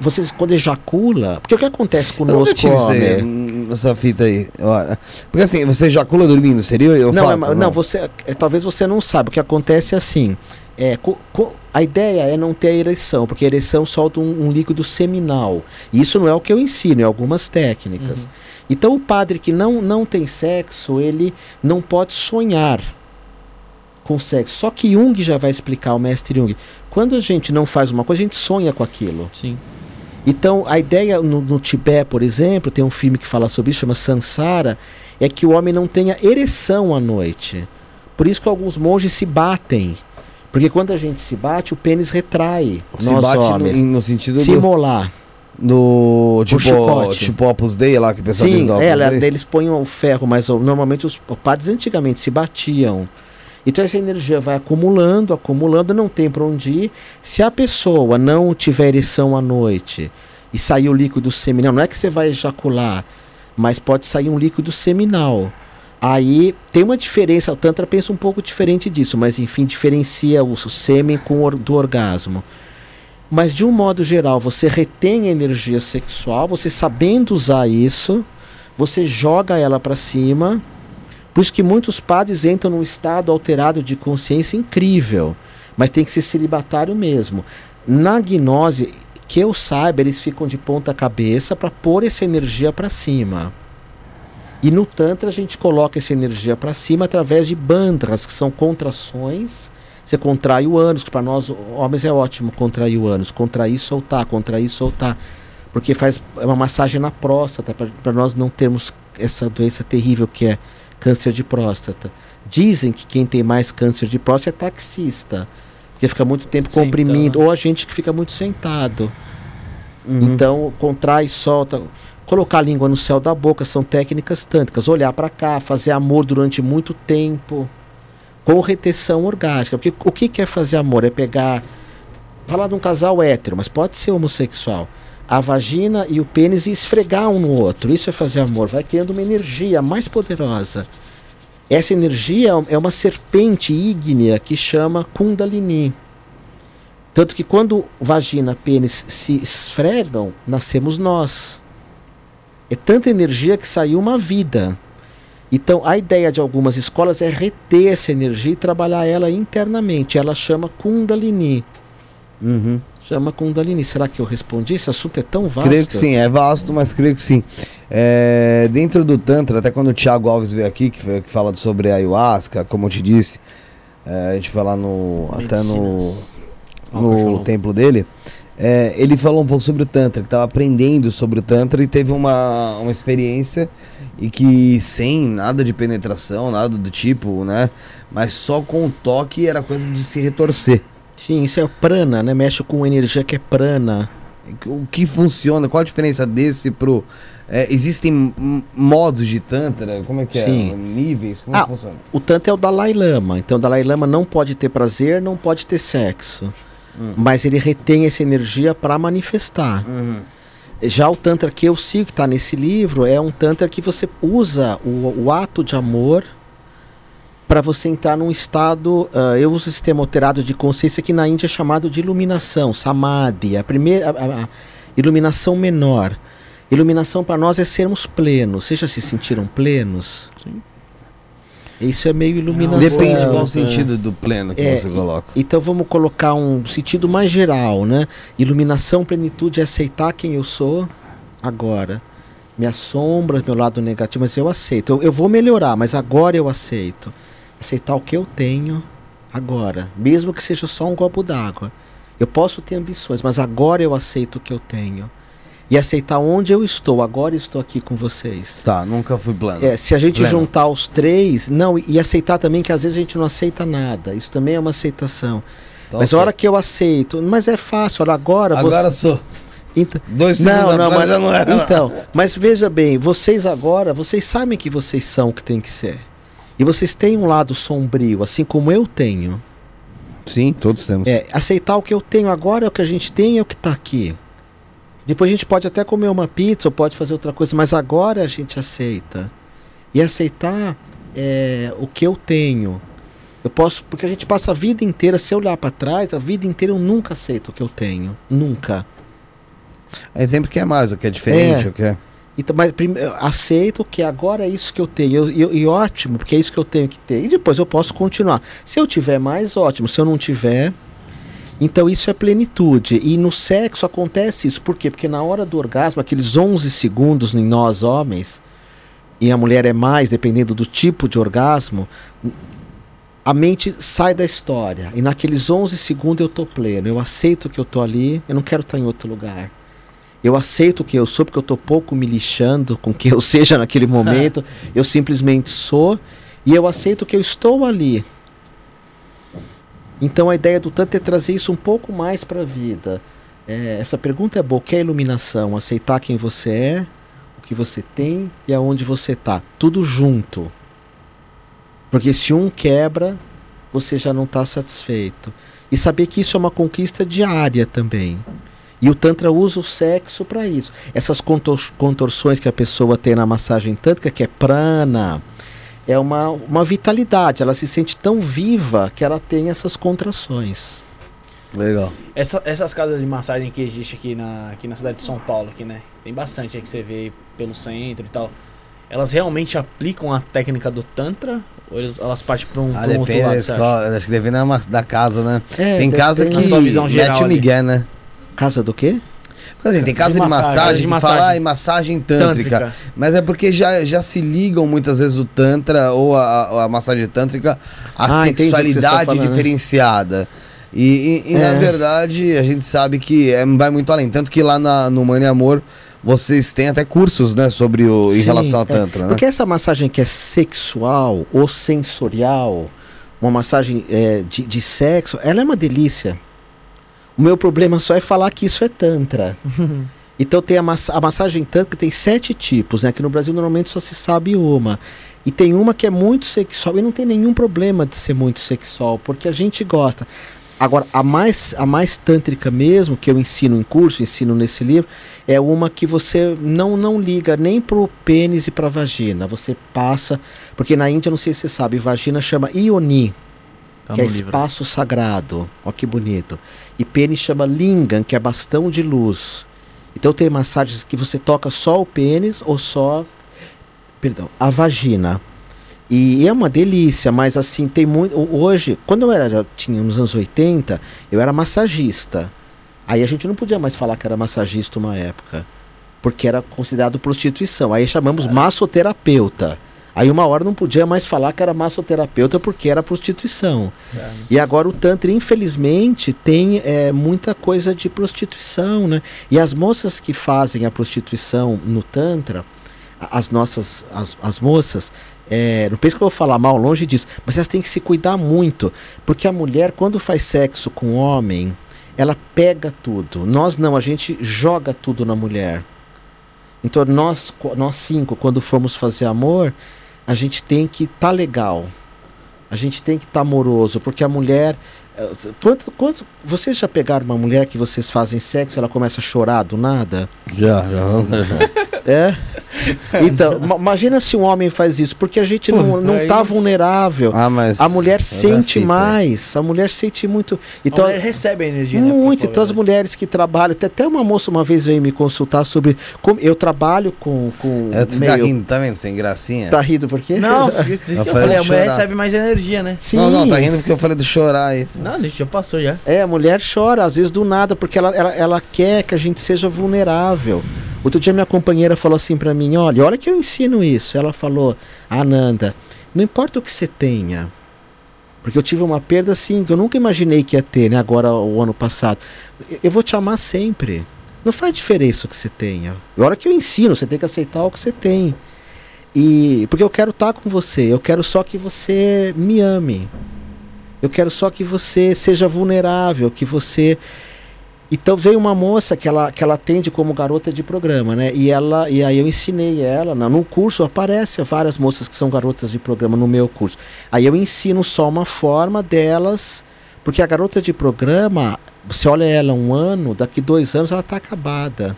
você quando ejacula. Porque o que acontece Eu conosco, aí, homem? essa fita aí. Porque assim, você ejacula dormindo, seria eu Não, fato, é- não, você. é, talvez você não saiba. O que acontece é assim. É, co- co- a ideia é não ter a ereção, porque a ereção solta um, um líquido seminal. Isso não é o que eu ensino, é algumas técnicas. Uhum. Então o padre que não, não tem sexo, ele não pode sonhar com sexo. Só que Jung já vai explicar, o mestre Jung. Quando a gente não faz uma coisa, a gente sonha com aquilo. Sim. Então, a ideia no, no Tibete, por exemplo, tem um filme que fala sobre isso, chama Sansara, é que o homem não tenha ereção à noite. Por isso que alguns monges se batem. Porque quando a gente se bate, o pênis retrai. Se nós bate no, homens. em- no sentido se do, molar. do tipo, chicote. tipo Opus Dei lá, que o pessoal Sim, é, ela- eles põem o ferro, mas normalmente os padres antigamente se batiam. Então essa energia vai acumulando, acumulando, não tem para onde ir. Se a pessoa não tiver ereção à noite e sair o líquido seminal, não é que você vai ejacular, mas pode sair um líquido seminal. Aí tem uma diferença, o Tantra pensa um pouco diferente disso, mas enfim, diferencia o, sêmen com or- do orgasmo. Mas de um modo geral, você retém a energia sexual, você sabendo usar isso, você joga ela para cima. Por isso que muitos padres entram num estado alterado de consciência incrível, mas tem que ser celibatário mesmo. Na gnose, que eu saiba, eles ficam de ponta cabeça para pôr essa energia para cima. E no Tantra a gente coloca essa energia para cima através de bandras, que são contrações. Você contrai o ânus, que para nós homens é ótimo contrair o ânus. Contrair e soltar, contrair e soltar. Porque faz é uma massagem na próstata, para nós não termos essa doença terrível que é câncer de próstata. Dizem que quem tem mais câncer de próstata é taxista. Porque fica muito tempo Sentando. comprimindo. Ou a gente que fica muito sentado. Uhum. Então, contrai e solta. Colocar a língua no céu da boca são técnicas tântricas. Olhar para cá, fazer amor durante muito tempo. Com retenção orgástica. Porque o que que é fazer amor? É pegar. Falar de um casal hétero, mas pode ser homossexual. A vagina e o pênis e esfregar um no outro. Isso é fazer amor. Vai criando uma energia mais poderosa. Essa energia é uma serpente ígnea que chama Kundalini. Tanto que quando vagina pênis se esfregam, nascemos nós. É tanta energia que saiu uma vida. Então, a ideia de algumas escolas é reter essa energia e trabalhar ela internamente. Ela chama Kundalini. Uhum. Chama Kundalini. Será que eu respondi? Esse assunto é tão vasto. Creio que sim, é vasto, mas creio que sim. É, dentro do Tantra, até quando o Thiago Alves veio aqui, que, que fala sobre a ayahuasca, como eu te disse, é, a gente foi lá no. até no, no templo dele. É, ele falou um pouco sobre o Tantra, que estava aprendendo sobre o Tantra e teve uma, uma experiência e que sem nada de penetração, nada do tipo, né? Mas só com o toque era coisa de se retorcer. Sim, isso é prana, né? Mexe com energia que é prana. O que funciona? Qual a diferença desse pro. é, existem modos de Tantra? Como é que Sim. é? Níveis? Como Ah, que funciona? O Tantra é o Dalai Lama. Então o Dalai Lama não pode ter prazer, não pode ter sexo. Hum. Mas ele retém essa energia para manifestar. Uhum. Já o Tantra que eu sigo, que está nesse livro, é um Tantra que você usa o, o ato de amor para você entrar num estado. ah, eu uso o sistema alterado de consciência que na Índia é chamado de iluminação, samadhi, a primeira a- a iluminação menor. Iluminação para nós é sermos plenos. Vocês já se sentiram plenos? Sim. Isso é meio iluminação. Depende qual é. o sentido do pleno que É, você coloca. Então vamos colocar um sentido mais geral, né? Iluminação, plenitude é aceitar quem eu sou agora. Minhas sombras, meu lado negativo, mas eu aceito. Eu, eu vou melhorar, mas agora eu aceito. Aceitar o que eu tenho agora, mesmo que seja só um copo d'água. Eu posso ter ambições, mas agora eu aceito o que eu tenho. E aceitar onde eu estou, agora estou aqui com vocês. Tá, nunca fui plano. É, se a gente Pleno. juntar os três, não, e aceitar também que às vezes a gente não aceita nada. Isso também é uma aceitação. Então, mas a hora que eu aceito, mas é fácil, olha, agora, Agora você. sou. Então, Dois não, não, mas, não era. então, mas veja bem, vocês agora, vocês sabem que vocês são o que tem que ser. E vocês têm um lado sombrio, assim como eu tenho. Sim, todos temos. É, aceitar o que eu tenho agora é o que a gente tem, é o que está aqui. Depois a gente pode até comer uma pizza ou pode fazer outra coisa, mas agora a gente aceita. E aceitar é, o que eu tenho. Eu posso, porque a gente passa a vida inteira, se eu olhar para trás, a vida inteira eu nunca aceito o que eu tenho. Nunca. É sempre que é mais, o que é diferente, É. o que é. Então, mas prime- eu aceito que agora é isso que eu tenho. E, e- e ótimo, porque é isso que eu tenho que ter. E depois eu posso continuar. Se eu tiver mais, ótimo. Se eu não tiver. Então isso é plenitude. E no sexo acontece isso. Por quê? Porque na hora do orgasmo, aqueles 11 segundos em nós homens, e a mulher é mais, dependendo do tipo de orgasmo, a mente sai da história. E naqueles 11 segundos eu tô pleno. Eu aceito que eu tô ali, eu não quero estar em outro lugar. Eu aceito que eu sou porque eu tô pouco me lixando com que eu seja naquele momento. eu simplesmente sou e eu aceito que eu estou ali. Então a ideia do Tantra é trazer isso um pouco mais para a vida. É, essa pergunta é boa. O que é iluminação? Aceitar quem você é, o que você tem e aonde você está. Tudo junto. Porque se um quebra, você já não está satisfeito. E saber que isso é uma conquista diária também. E o Tantra usa o sexo para isso. Essas contor- contorções que a pessoa tem na massagem tântrica, que é prana, é uma, uma vitalidade. Ela se sente tão viva que ela tem essas contrações. Legal. Essa- essas casas de massagem que existe aqui na, aqui na cidade de São Paulo, aqui, né? Tem bastante aí que você vê pelo centro e tal. Elas realmente aplicam a técnica do Tantra? Ou elas, elas partem pra um, Ah, pra um outro depende da lado, acha? escola. Acho que depende da, da casa, né? É, tem casa que mete o. Miguel, né? Casa do quê? Porque assim, tem casa de, De massagem, massagem, de que massagem. fala ah, em massagem tântrica. Mas é porque já, já se ligam muitas vezes o Tantra ou a, a- massagem tântrica à Ah, sexualidade falando, né? diferenciada. E, e- e, É. na verdade a gente sabe que é, vai muito além. Tanto que lá na, no Mãe e Amor vocês têm até cursos, né, sobre o. em Sim, relação ao é. Tantra, né? Porque essa massagem que é sexual ou sensorial, uma massagem é, de, de sexo, ela é uma delícia. O meu problema só é falar que isso é tantra. então tem a, a massagem tantra que tem sete tipos, né? Que no Brasil normalmente só se sabe uma. E tem uma que é muito sexual e não tem nenhum problema de ser muito sexual, porque a gente gosta. Agora, a mais, a mais tântrica mesmo, que eu ensino em curso, ensino nesse livro, é uma que você não, não liga nem pro pênis e pra vagina. Você passa. Porque na Índia, não sei se você sabe, vagina chama Ioni, Tá que é livro. espaço sagrado. Ó que bonito. E pênis chama Lingam, que é bastão de luz. Então tem massagens que você toca só o pênis ou só. Perdão, a vagina. E é uma delícia, mas assim, tem muito. Hoje, quando eu era, já tinha nos anos 80, eu era massagista. Aí a gente não podia mais falar que era massagista uma época. Porque era considerado prostituição. Aí chamamos massoterapeuta. Aí uma hora não podia mais falar que era massoterapeuta porque era prostituição. E agora o Tantra, infelizmente, tem é, muita coisa de prostituição, né? E as moças que fazem a prostituição no Tantra, as nossas, as, as moças, é, não penso que eu vou falar mal, longe disso, mas elas têm que se cuidar muito. Porque a mulher, quando faz sexo com o homem, ela pega tudo. Nós não, a gente joga tudo na mulher. Então nós, nós cinco, quando formos fazer amor, a gente tem que estar legal. A gente tem que estar amoroso, porque a mulher. Eh, Quanto, quanto, vocês já pegaram uma mulher que vocês fazem sexo e ela começa a chorar do nada? Já, já, já. É? Então, ma- imagina se um homem faz isso, porque a gente não, não aí- tá vulnerável. Ah, mas. A mulher é sente fita. mais, a mulher sente muito. Então, a mulher recebe a energia, né? muito. pra Então, as mulheres que trabalham. Até, até uma moça uma vez veio me consultar sobre. Como, eu trabalho com. com É, tu fica meio- rindo, tá vendo? Sem gracinha. Tá rindo por quê? Não, eu, eu falei a de mulher recebe mais energia, né? Sim. Não, não, tá rindo porque eu falei do chorar aí. Não, a gente já passou já. É, a mulher chora, às vezes do nada, porque ela, ela, ela quer que a gente seja vulnerável. Outro dia minha companheira falou assim pra mim, olha, olha que eu ensino isso. Ela falou, Ananda, não importa o que você tenha. Porque eu tive uma perda assim, que eu nunca imaginei que ia ter, né? Agora, o ano passado. Eu- vou te amar sempre. Não faz diferença o que você tenha. A hora que eu ensino, você tem que aceitar o que você tem. E porque eu quero estar com você, eu quero só que você me ame. Eu quero só que você seja vulnerável, que você. Então veio uma moça que ela, que ela atende como garota de programa, né? E ela e aí eu ensinei ela, na- no curso aparece várias moças que são garotas de programa no meu curso. Aí eu ensino só uma forma delas, porque a garota de programa, você olha ela um ano, daqui dois anos ela está acabada.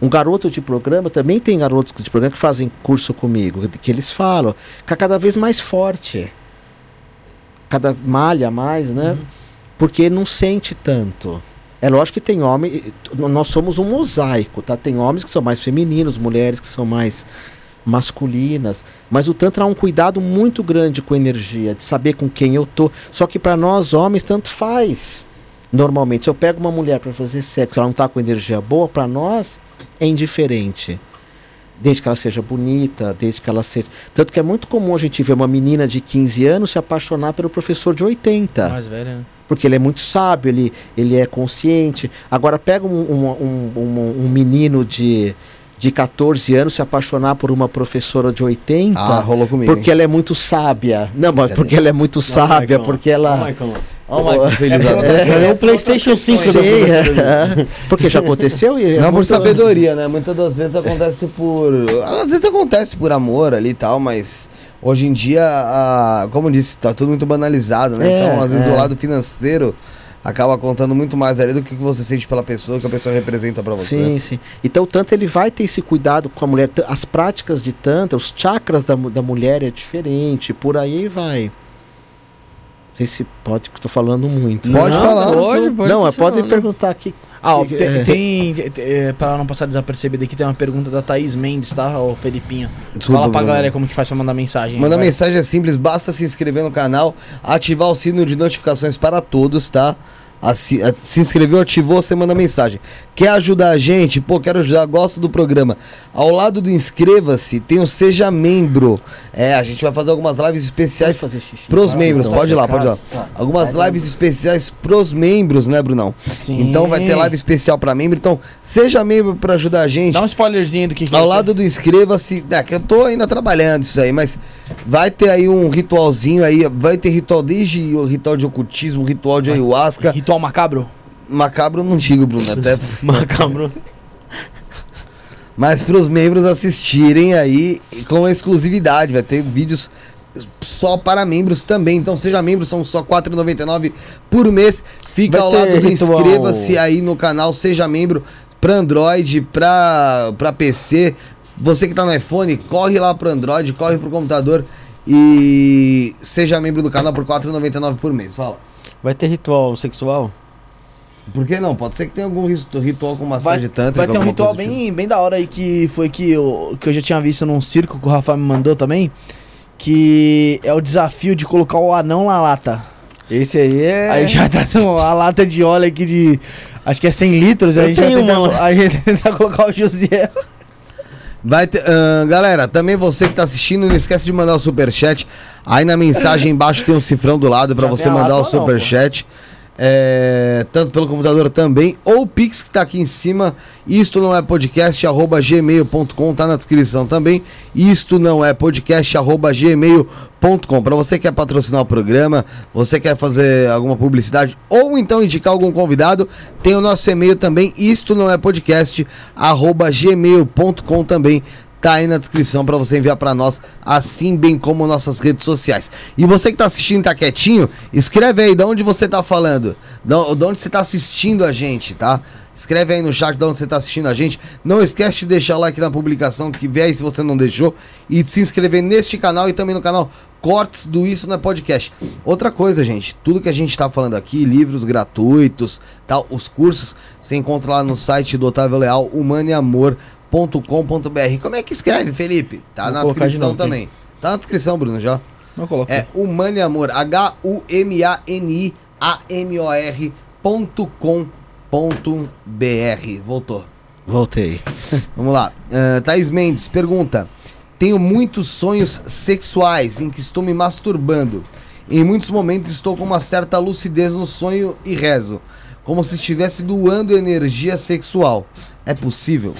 Um garoto de programa, também tem garotos de programa que fazem curso comigo, que eles falam, fica cada vez mais forte. Cada malha mais, né? Porque não sente tanto. É lógico que tem homem, nós somos um mosaico, tá? Tem homens que são mais femininos, mulheres que são mais masculinas, mas o tantra há um cuidado muito grande com energia, de saber com quem eu tô. Só que para nós homens tanto faz. Normalmente, se eu pego uma mulher para fazer sexo, ela não tá com energia boa, para nós é indiferente. Desde que ela seja bonita, desde que ela seja. Tanto que é muito comum a gente ver uma menina de 15 anos se apaixonar pelo professor de 80 Mais velha, né? porque ele é muito sábio, ele, ele é consciente. Agora pega um, um, um, um- um menino de, de 14 anos se apaixonar por uma professora de 80, Ah, rolou comigo. porque ela é muito sábia. Não, mas porque ela é muito sábia, porque ela. Ó, o Michael feliz É. É, é o PlayStation 5 Sim, do é. porque já aconteceu e é Não por muito- sabedoria, né? Muitas das vezes acontece por. Às vezes acontece por amor ali e tal, mas hoje em dia, a... como eu disse, tá tudo muito banalizado, né? É, então, às vezes, é. o lado financeiro acaba contando muito mais ali do que o que você sente pela pessoa, que a pessoa representa pra você. Sim, sim. Então, o Tantra ele vai ter esse cuidado com a mulher. As práticas de Tantra, os chakras da, da mulher é diferente, por aí vai. Sei se pode, que eu tô falando muito. Pode Não, falar. Pode, pode não, pode perguntar aqui. Ah, ó, tem, é. tem é, pra não passar desapercebido aqui, tem uma pergunta da Thaís Mendes, tá, ô Felipinho? Desculpa, Fala pra galera como que faz pra mandar mensagem. Mandar mensagem é simples, basta se inscrever no canal, ativar o sino de notificações para todos, tá? A- se inscreveu, ativou, você manda mensagem. Quer ajudar a gente? Pô, quero ajudar, gosto do programa. Ao lado do inscreva-se, tem o Seja Membro. É, a gente vai fazer algumas lives especiais pros membros. Pode ir lá, pode ir lá. Algumas lives especiais pros membros, né, Brunão? Sim. Então vai ter live especial pra membro. Então, seja membro pra ajudar a gente. Dá um spoilerzinho do que, que Ao lado do inscreva-se, é que eu tô ainda trabalhando isso aí, mas vai ter aí um ritualzinho aí, vai ter ritual desde o ritual de ocultismo, ritual de ayahuasca, Ritual macabro? macabro não digo, Bruno, até, Macabro. mas pros membros assistirem aí com exclusividade, vai ter vídeos só para membros também, então seja membro, são só R$ 4,99 por mês, fica Vai ao lado do inscreva-se aí no canal, seja membro para Android, para para PC, você que tá no iPhone, corre lá pro Android, corre pro computador e seja membro do canal por R$ 4,99 por mês. Fala. Vai ter ritual sexual? Por que não? Pode ser que tenha algum ritu- ritual com massagem tântrica. vai ter um ritual do tipo. bem, bem da hora aí que foi que eu, que eu já tinha visto num circo que o Rafa me mandou também. Que é o desafio de colocar o anão na lata. Esse aí é. Aí já traz uma lata de óleo aqui de. Acho que é 100 litros. Eu a gente vai tenho uma a gente colocar o José. Vai ter, ahn, galera, também você que tá assistindo, não esquece de mandar o superchat. Aí na mensagem embaixo tem um cifrão do lado Já você mandar o ou não, superchat. É, tanto pelo computador também, ou o Pix que tá aqui em cima, isto não é podcast, arroba gmail.com, tá na descrição também, isto não é podcast, arroba gmail.com, para você que quer patrocinar o programa, você quer fazer alguma publicidade, ou então indicar algum convidado, tem o nosso e-mail também, isto não é podcast, arroba gmail.com também, tá aí na descrição para você enviar para nós, assim bem como nossas redes sociais. E você que tá assistindo tá quietinho, escreve aí de onde você tá falando, de de onde você tá assistindo a gente, tá? Escreve aí no chat de onde você tá assistindo a gente. Não esquece de deixar o like na publicação que vem aí se você não deixou e de se inscrever neste canal e também no canal Cortes do Isso não é Podcast. Outra coisa, gente, tudo que a gente tá falando aqui, livros gratuitos, tal, os cursos, você encontra lá no site do Otávio Leal, Humano e Amor .com.br. Como é que escreve, Felipe? Tá Vou na descrição novo, também. Tá na descrição, Bruno, já. Não coloca. É Humano e Amor. H-U-M-A-N-I-A-M-O-R ponto com ponto BR. Voltou. Voltei. Vamos lá. Uh, Thaís Mendes pergunta: Tenho muitos sonhos sexuais em que estou me masturbando. Em muitos momentos estou com uma certa lucidez no sonho e rezo, como se estivesse doando energia sexual. É possível?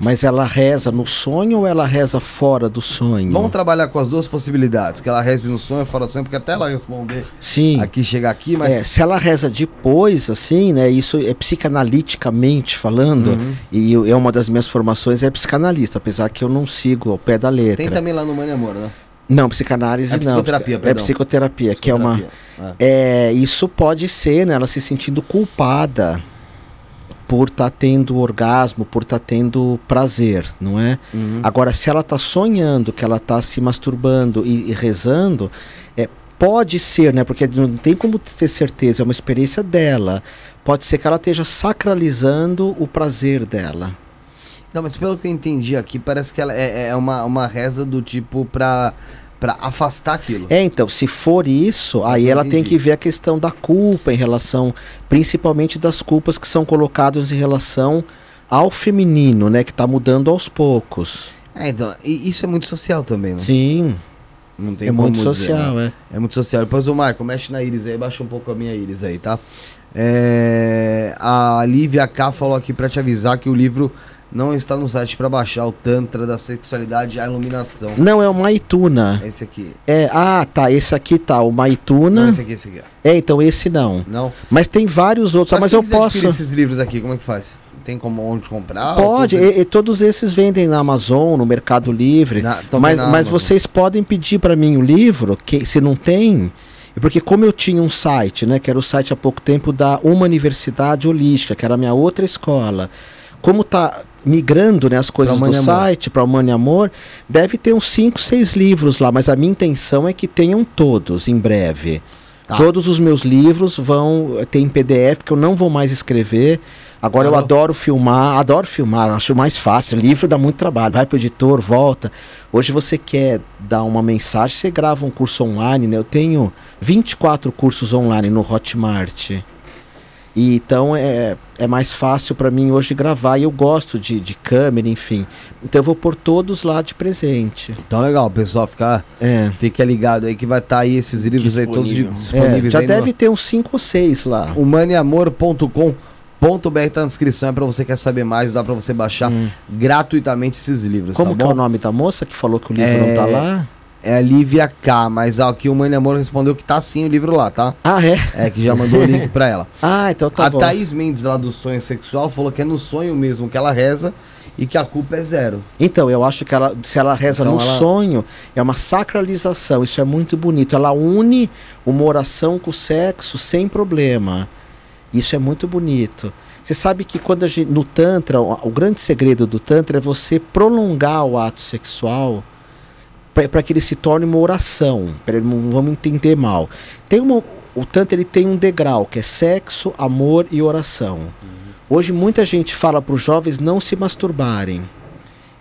Mas ela reza no sonho ou ela reza fora do sonho? Vamos trabalhar com as duas possibilidades, que ela reze no sonho fora do sonho, porque até ela responder Sim. aqui, chegar aqui, mas... É, se ela reza depois, assim, né? Isso é psicanaliticamente falando, Uhum. e é uma das minhas formações é psicanalista, apesar que eu não sigo ao pé da letra. Tem também lá no Mãe Amor, né? Não, psicanálise É não. psicoterapia, é perdão. psicoterapia, que é uma. Terapia. É, isso pode ser, né? Ela se sentindo culpada por estar tendo orgasmo, por estar tendo prazer, não é? Uhum. Agora, se ela está sonhando que ela está se masturbando e, e rezando, é, pode ser, né? Porque não tem como ter certeza, é uma experiência dela. Pode ser que ela esteja sacralizando o prazer dela. Não, mas pelo que eu entendi aqui, parece que ela é, é uma, uma reza do tipo pra, pra afastar aquilo. É, então, se for isso, aí ela tem Entendi. que ver a questão da culpa em relação, principalmente das culpas que são colocadas em relação ao feminino, né? Que está mudando aos poucos. É, então, isso é muito social também, né? Sim, Não tem é muito dizer, social, né? é. É muito social. Depois o Michael, mexe na íris aí, baixa um pouco a minha íris aí, tá? É, a Lívia K falou aqui pra te avisar que o livro não está no site pra baixar, o Tantra da Sexualidade e a Iluminação. Não, é o Maituna. É Esse aqui. É, ah, tá, esse aqui tá, o Maituna. Não, esse aqui, esse aqui. É, então esse não. Não? Mas tem vários outros, mas quem eu posso. esses livros aqui, como é que faz? Tem como onde comprar? Pode, e, e todos esses vendem na Amazon, no Mercado Livre. Na- mas na mas vocês podem pedir para mim o livro, que se não tem, porque como eu tinha um site, né, que era o site há pouco tempo da Uma Universidade Holística, que era a minha outra escola. Como tá migrando, né, as coisas do site para Humano e Amor, deve ter uns 5, 6 livros lá, mas a minha intenção é que tenham todos em breve. Tá. Todos os meus livros vão ter em PDF, que eu não vou mais escrever. Agora eu Claro. adoro filmar, adoro filmar, acho mais fácil. Livro dá muito trabalho, vai pro editor, volta. Hoje você quer dar uma mensagem, você grava um curso online, né? Eu tenho 24 cursos online no Hotmart. E então é, é mais fácil para mim hoje gravar e eu gosto de, de câmera, enfim. Então eu vou pôr todos lá de presente. Então legal, pessoal, fica, É. fica ligado aí que vai estar aí esses livros aí todos Disponível. di- É, disponíveis já aí deve ter uns 5 ou 6 lá. no humaneamor.com.br tá na descrição, é pra você que quer saber mais, dá pra você baixar Hum. gratuitamente esses livros, Como tá que é o nome da moça que falou que o livro É, não tá lá? É a Lívia K, mas aqui o Humane Amor respondeu que tá sim o livro lá, tá? Ah, é? É, que já mandou o link pra ela. Ah, então tá a bom. Thaís Mendes lá do Sonho Sexual falou que é no sonho mesmo que ela reza e que a culpa é zero. Então, eu acho que ela, se ela reza Então no ela- sonho, é uma sacralização. Isso é muito bonito. Ela une uma oração com o sexo sem problema. Isso é muito bonito. Você sabe que quando a gente, no Tantra, o, o grande segredo do Tantra é você prolongar o ato sexual para que ele se torne uma oração. Pra ele não vamos entender mal. Tem uma, o Tantra ele tem um degrau que é sexo, amor e oração. Hoje muita gente fala para os jovens não se masturbarem,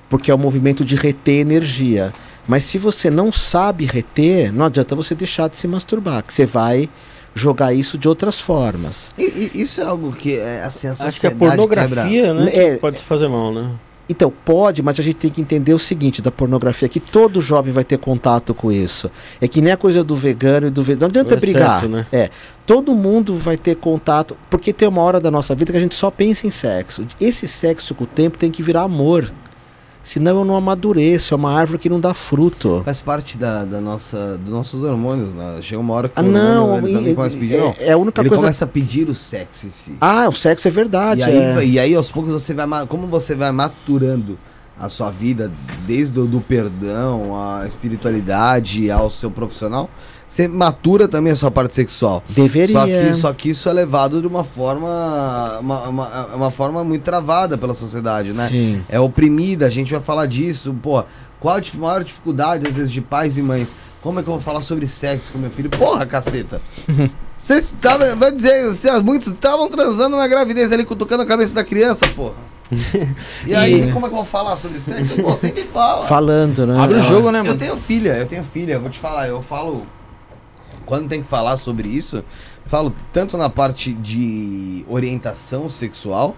porque é o movimento de reter energia. Mas se você não sabe reter, não adianta você deixar de se masturbar, que você vai jogar isso de outras formas. E, e isso é algo que é assim, a Acho que a sociedade quebra. pornografia, né? É- pode se fazer mal, né? Então, pode, mas a gente tem que entender o seguinte da pornografia, que todo jovem vai ter contato com isso. É que nem a coisa do vegano e do vegano. Não adianta O brigar. excesso, né? É. Todo mundo vai ter contato, porque tem uma hora da nossa vida que a gente só pensa em sexo. Esse sexo com o tempo tem que virar amor. Senão eu não amadureço, é uma árvore que não dá fruto. Faz parte da, da nossa, dos nossos hormônios. Né? Chega uma hora que Ah, o hormônio, não, ele também começa a pedir, é, não. é a única Ele coisa. começa a pedir o sexo em si. Ah, o sexo é verdade. E aí, é. e aí, aos poucos, você vai. Como você vai maturando a sua vida, desde o do perdão, a espiritualidade, ao seu profissional, você matura também a sua parte sexual. Deveria. Só que, só que isso é levado de uma forma. Uma, uma, uma forma muito travada pela sociedade, né? Sim. É oprimida, a gente vai falar disso, pô. Qual a maior dificuldade, às vezes, de pais e mães? Como é que eu vou falar sobre sexo com meu filho? Porra, caceta! Vocês estavam, vai dizer, vocês, muitos estavam transando na gravidez ali, cutucando a cabeça da criança, porra. E aí, como é que eu vou falar sobre sexo? Pô, senta e fala. Falando, né? Abre o jogo, né, Eu mano? tenho filha, eu tenho filha, eu vou te falar, eu falo. Quando tem que falar sobre isso, falo tanto na parte de orientação sexual,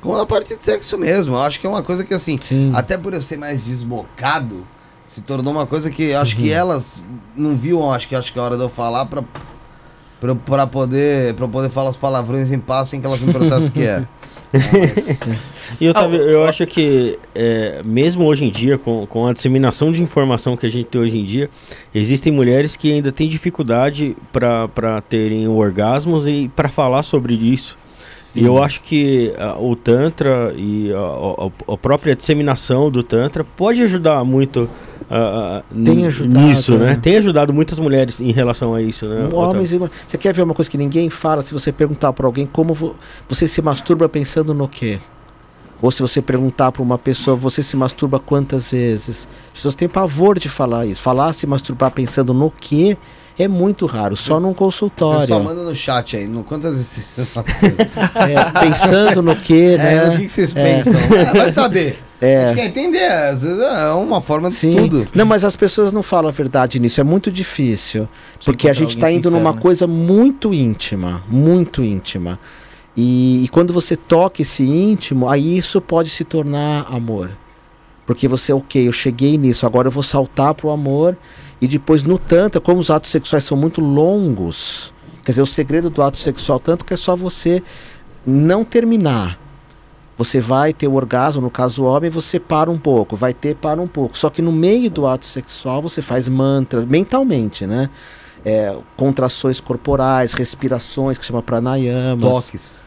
como na parte de sexo mesmo. Eu acho que é uma coisa que, assim, Sim. até por eu ser mais desbocado, se tornou uma coisa que eu acho Uhum. que elas não viam, acho que acho que é hora de eu falar pra, pra, pra poder, pra poder falar os palavrões em paz sem que elas me perguntassem o que é. E eu, tava- eu acho que, é, mesmo hoje em dia, com, com a disseminação de informação que a gente tem hoje em dia, existem mulheres que ainda têm dificuldade para terem orgasmos e para falar sobre isso. E eu acho que ah, o Tantra e a, a- a própria disseminação do Tantra pode ajudar muito ah, ah, Tem n- ajudado, nisso, né? né? Tem ajudado muitas mulheres em relação a isso, né? Homens e. Você quer ver uma coisa que ninguém fala? Se você perguntar para alguém como vo- você se masturba pensando no quê? Ou se você perguntar para uma pessoa, você se masturba quantas vezes? As pessoas têm pavor de falar isso. Falar se masturbar pensando no quê é muito raro, só num consultório. pessoal manda no chat aí, no, quantas vezes vocês É, pensando no quê, É, né? o que, que vocês É. pensam? É, vai saber. É. A gente quer entender, às vezes é uma forma de Sim. estudo. Não, mas as pessoas não falam a verdade nisso, é muito difícil. Porque a gente está indo sincero, numa né? coisa muito íntima, muito íntima. E, e quando você toca esse íntimo, aí isso pode se tornar amor. Porque você, ok, eu cheguei nisso, agora eu vou saltar pro amor. E depois no tanto, como os atos sexuais são muito longos, quer dizer, o segredo do ato sexual tanto que é só você não terminar. Você vai ter o orgasmo, no caso o homem, você para um pouco, vai ter, para um pouco. Só que no meio do ato sexual você faz mantras, mentalmente, né? É, contrações corporais, respirações, que chama pranayamas Toques.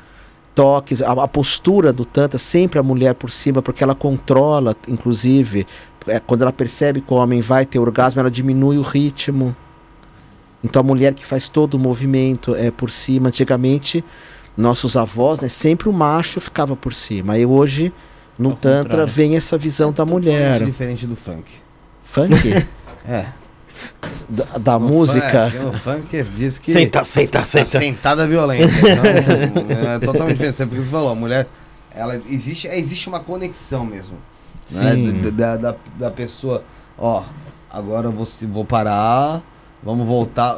toques, a, a postura do Tantra, sempre a mulher por cima, porque ela controla, inclusive, é, quando ela percebe que o homem vai ter orgasmo, ela diminui o ritmo. Então a mulher que faz todo o movimento é por cima. Antigamente, nossos avós, né, sempre o macho ficava por cima. Aí hoje, no Ao Tantra, contrário. vem essa visão da Totalmente mulher. diferente do funk. Funk? É. da da música. Funk, o funk diz que. Senta, senta, Tá senta. sentada violenta. Então, é totalmente diferente. Sempre que você falou, a mulher, ela existe, é, existe uma conexão mesmo. Né? Da, da, da, pessoa, ó, agora eu vou, vou parar, vamos voltar.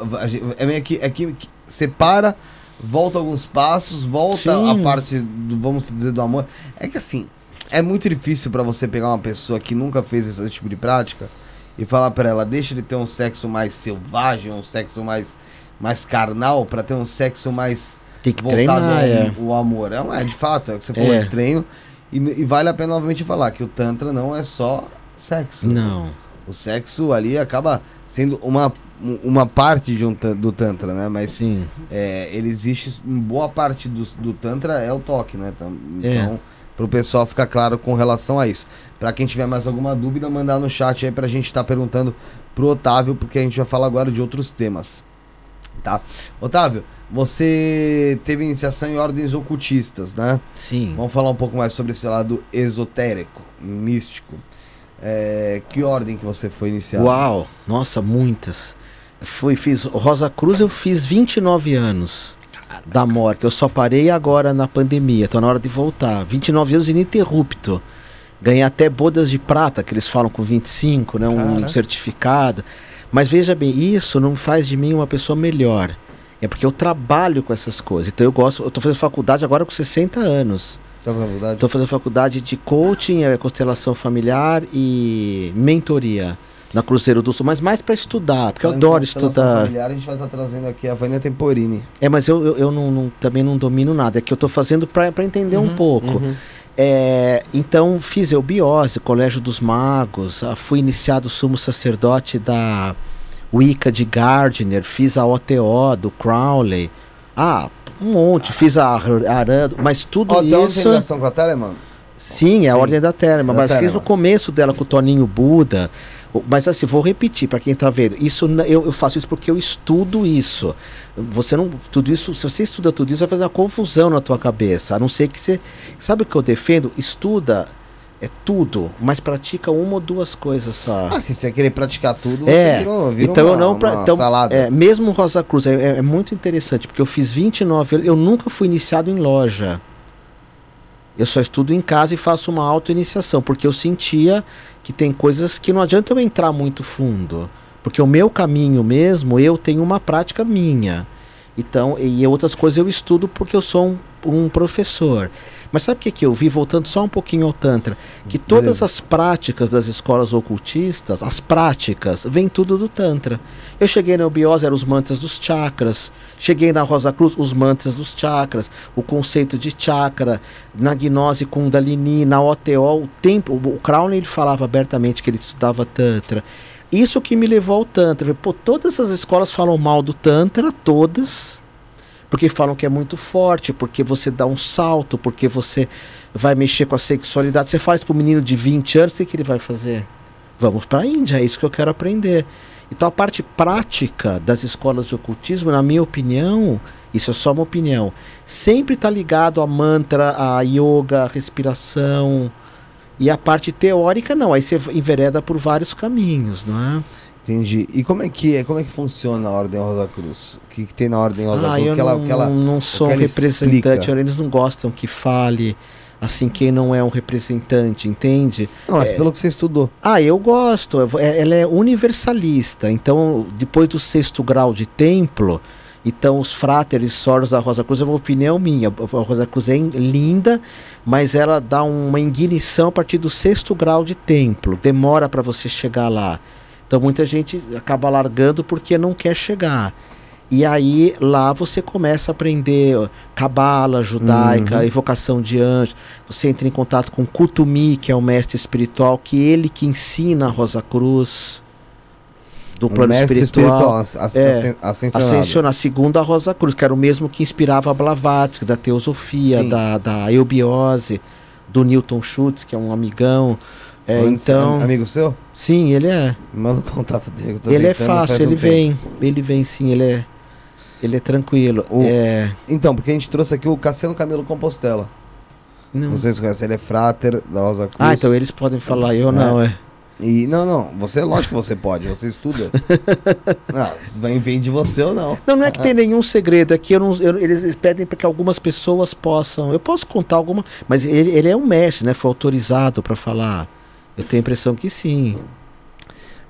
É meio que, é que, que você para, volta alguns passos, volta Sim. a parte do, vamos dizer, do amor. É que assim, é muito difícil pra você pegar uma pessoa que nunca fez esse tipo de prática e falar pra ela, deixa ele ter um sexo mais selvagem, um sexo mais, mais carnal, pra ter um sexo mais Tem que voltado treinar, ao é. o amor. É, é de fato, é o que você falou, É. é treino. E, e vale a pena novamente falar que o Tantra não é só sexo. Não. O sexo ali acaba sendo uma, um- uma parte de um, do Tantra, né? Mas Sim. é, ele existe, boa parte do, do Tantra é o toque, né? Então, É. então pro pessoal ficar claro com relação a isso. Pra quem tiver mais alguma dúvida, mandar no chat aí pra gente estar perguntando pro Otávio, porque a gente vai falar agora de outros temas. Tá? Otávio, você teve iniciação em ordens ocultistas, né? Sim. Vamos falar um pouco mais sobre esse lado esotérico, místico. É, que ordem que você foi iniciado? Uau, nossa, muitas. Fui, fiz Rosa Cruz, eu fiz 29 anos da morte. Eu só parei agora na pandemia, tô na hora de voltar. 29 anos ininterrupto. Ganhei até bodas de prata, que eles falam com 25, né, um Caraca. certificado. Mas veja bem, isso não faz de mim uma pessoa melhor. É porque eu trabalho com essas coisas. Então eu gosto, eu tô fazendo faculdade agora com 60 anos. Tá faculdade? Estou fazendo faculdade de coaching, é, constelação familiar e mentoria na Cruzeiro do Sul, mas mais para estudar, porque eu Falando em adoro constelação estudar. Familiar, a gente vai estar trazendo aqui a Vânia Temporini. É, mas eu, eu, eu não, não- também não domino nada, é que eu estou fazendo para entender um Uhum, pouco. Uhum. É, então fiz eubiose, Colégio dos Magos, ah, fui iniciado sumo sacerdote da Wicca de Gardner, fiz a OTO do Crowley. Ah, um monte, fiz a Ar- Arando, mas tudo uma isso. ligação com a Telemann? Sim, é a Sim. Ordem da Telema, Da mas fiz no começo dela com o Toninho Buda. Mas assim, vou repetir para quem tá vendo. Isso eu, eu faço isso porque eu estudo isso. Você não tudo isso, se você estuda tudo isso vai fazer uma confusão na tua cabeça. A não ser que você sabe o que eu defendo? Estuda é tudo, mas pratica uma ou duas coisas só. Ah, se você querer praticar tudo, É, você virou, virou então uma, eu não pra, então, salada. é, mesmo Rosa Cruz é, é- é muito interessante porque eu fiz 29 anos, eu nunca fui iniciado em loja. Eu só estudo em casa e faço uma auto-iniciação, porque eu sentia que tem coisas que não adianta eu entrar muito fundo. Porque o meu caminho mesmo, eu tenho uma prática minha. Então, e outras coisas eu estudo porque eu sou um, um professor. Mas sabe o que, que eu vi, voltando só um pouquinho ao Tantra? Que todas Beleza. as práticas das escolas ocultistas, as práticas, vem tudo do Tantra. Eu cheguei na Eubiose, eram os mantras dos chakras. Cheguei na Rosa Cruz, os mantras dos chakras. O conceito de chakra. Na Gnose Kundalini, na OTO, o tempo. O Crowley ele falava abertamente que ele estudava Tantra. Isso que me levou ao Tantra. Pô, todas as escolas falam mal do Tantra, todas. Porque falam que é muito forte, porque você dá um salto, porque você vai mexer com a sexualidade. Você faz para um menino de 20 anos, o que, que ele vai fazer? Vamos para a Índia, é isso que eu quero aprender. Então a parte prática das escolas de ocultismo, na minha opinião, isso é só uma opinião, sempre está ligado a mantra, a yoga, a respiração. E a parte teórica não, aí você envereda por vários caminhos, não é? Entendi. E como é que é, como é que funciona a Ordem Rosa Cruz? O que, que tem na Ordem Rosa Ah, Cruz? eu que ela- não, que ela- não sou um ela representante, explica? eles não gostam que fale assim quem não é um representante, entende? Não, mas é. pelo que você estudou. Ah, eu gosto. é- Ela é universalista. Então, depois do sexto grau de templo, então os fráteres soros da Rosa Cruz é uma opinião minha. A Rosa Cruz é in- linda, mas ela dá uma ignição a partir do sexto grau de templo. Demora para você chegar lá. Então muita gente acaba largando porque não quer chegar. E aí lá você começa a aprender cabala judaica, Uhum. evocação de anjos. Você entra em contato com Kutumi, que é o mestre espiritual, que ele que ensina a Rosa Cruz do Um plano espiritual. as- É, ascen- ascensionado. Ascensionar, segundo a Rosa Cruz, que era o mesmo que inspirava a Blavatsky, da teosofia, Sim. da, da eubiose, do Newton Schultz, que é um amigão. É, Antes, então, am- Amigo seu? sim, ele é. Me Manda o contato dele. Ele é fácil, um ele tempo. vem. Ele vem sim, ele é. Ele é tranquilo. O- É. Então, porque a gente trouxe aqui o Cassiano Camilo Compostela. Não. Não sei se conhece, ele é frater da Rosa Cruz. Ah, então eles podem falar, eu não, é. E não, não, você, lógico que você pode, você estuda. não, vem de você ou não. Não, não é que tem nenhum segredo, é que eu não, eu- eles pedem para que algumas pessoas possam. Eu posso contar alguma, mas ele, ele é um mestre, né? Foi autorizado para falar. Eu tenho a impressão que sim.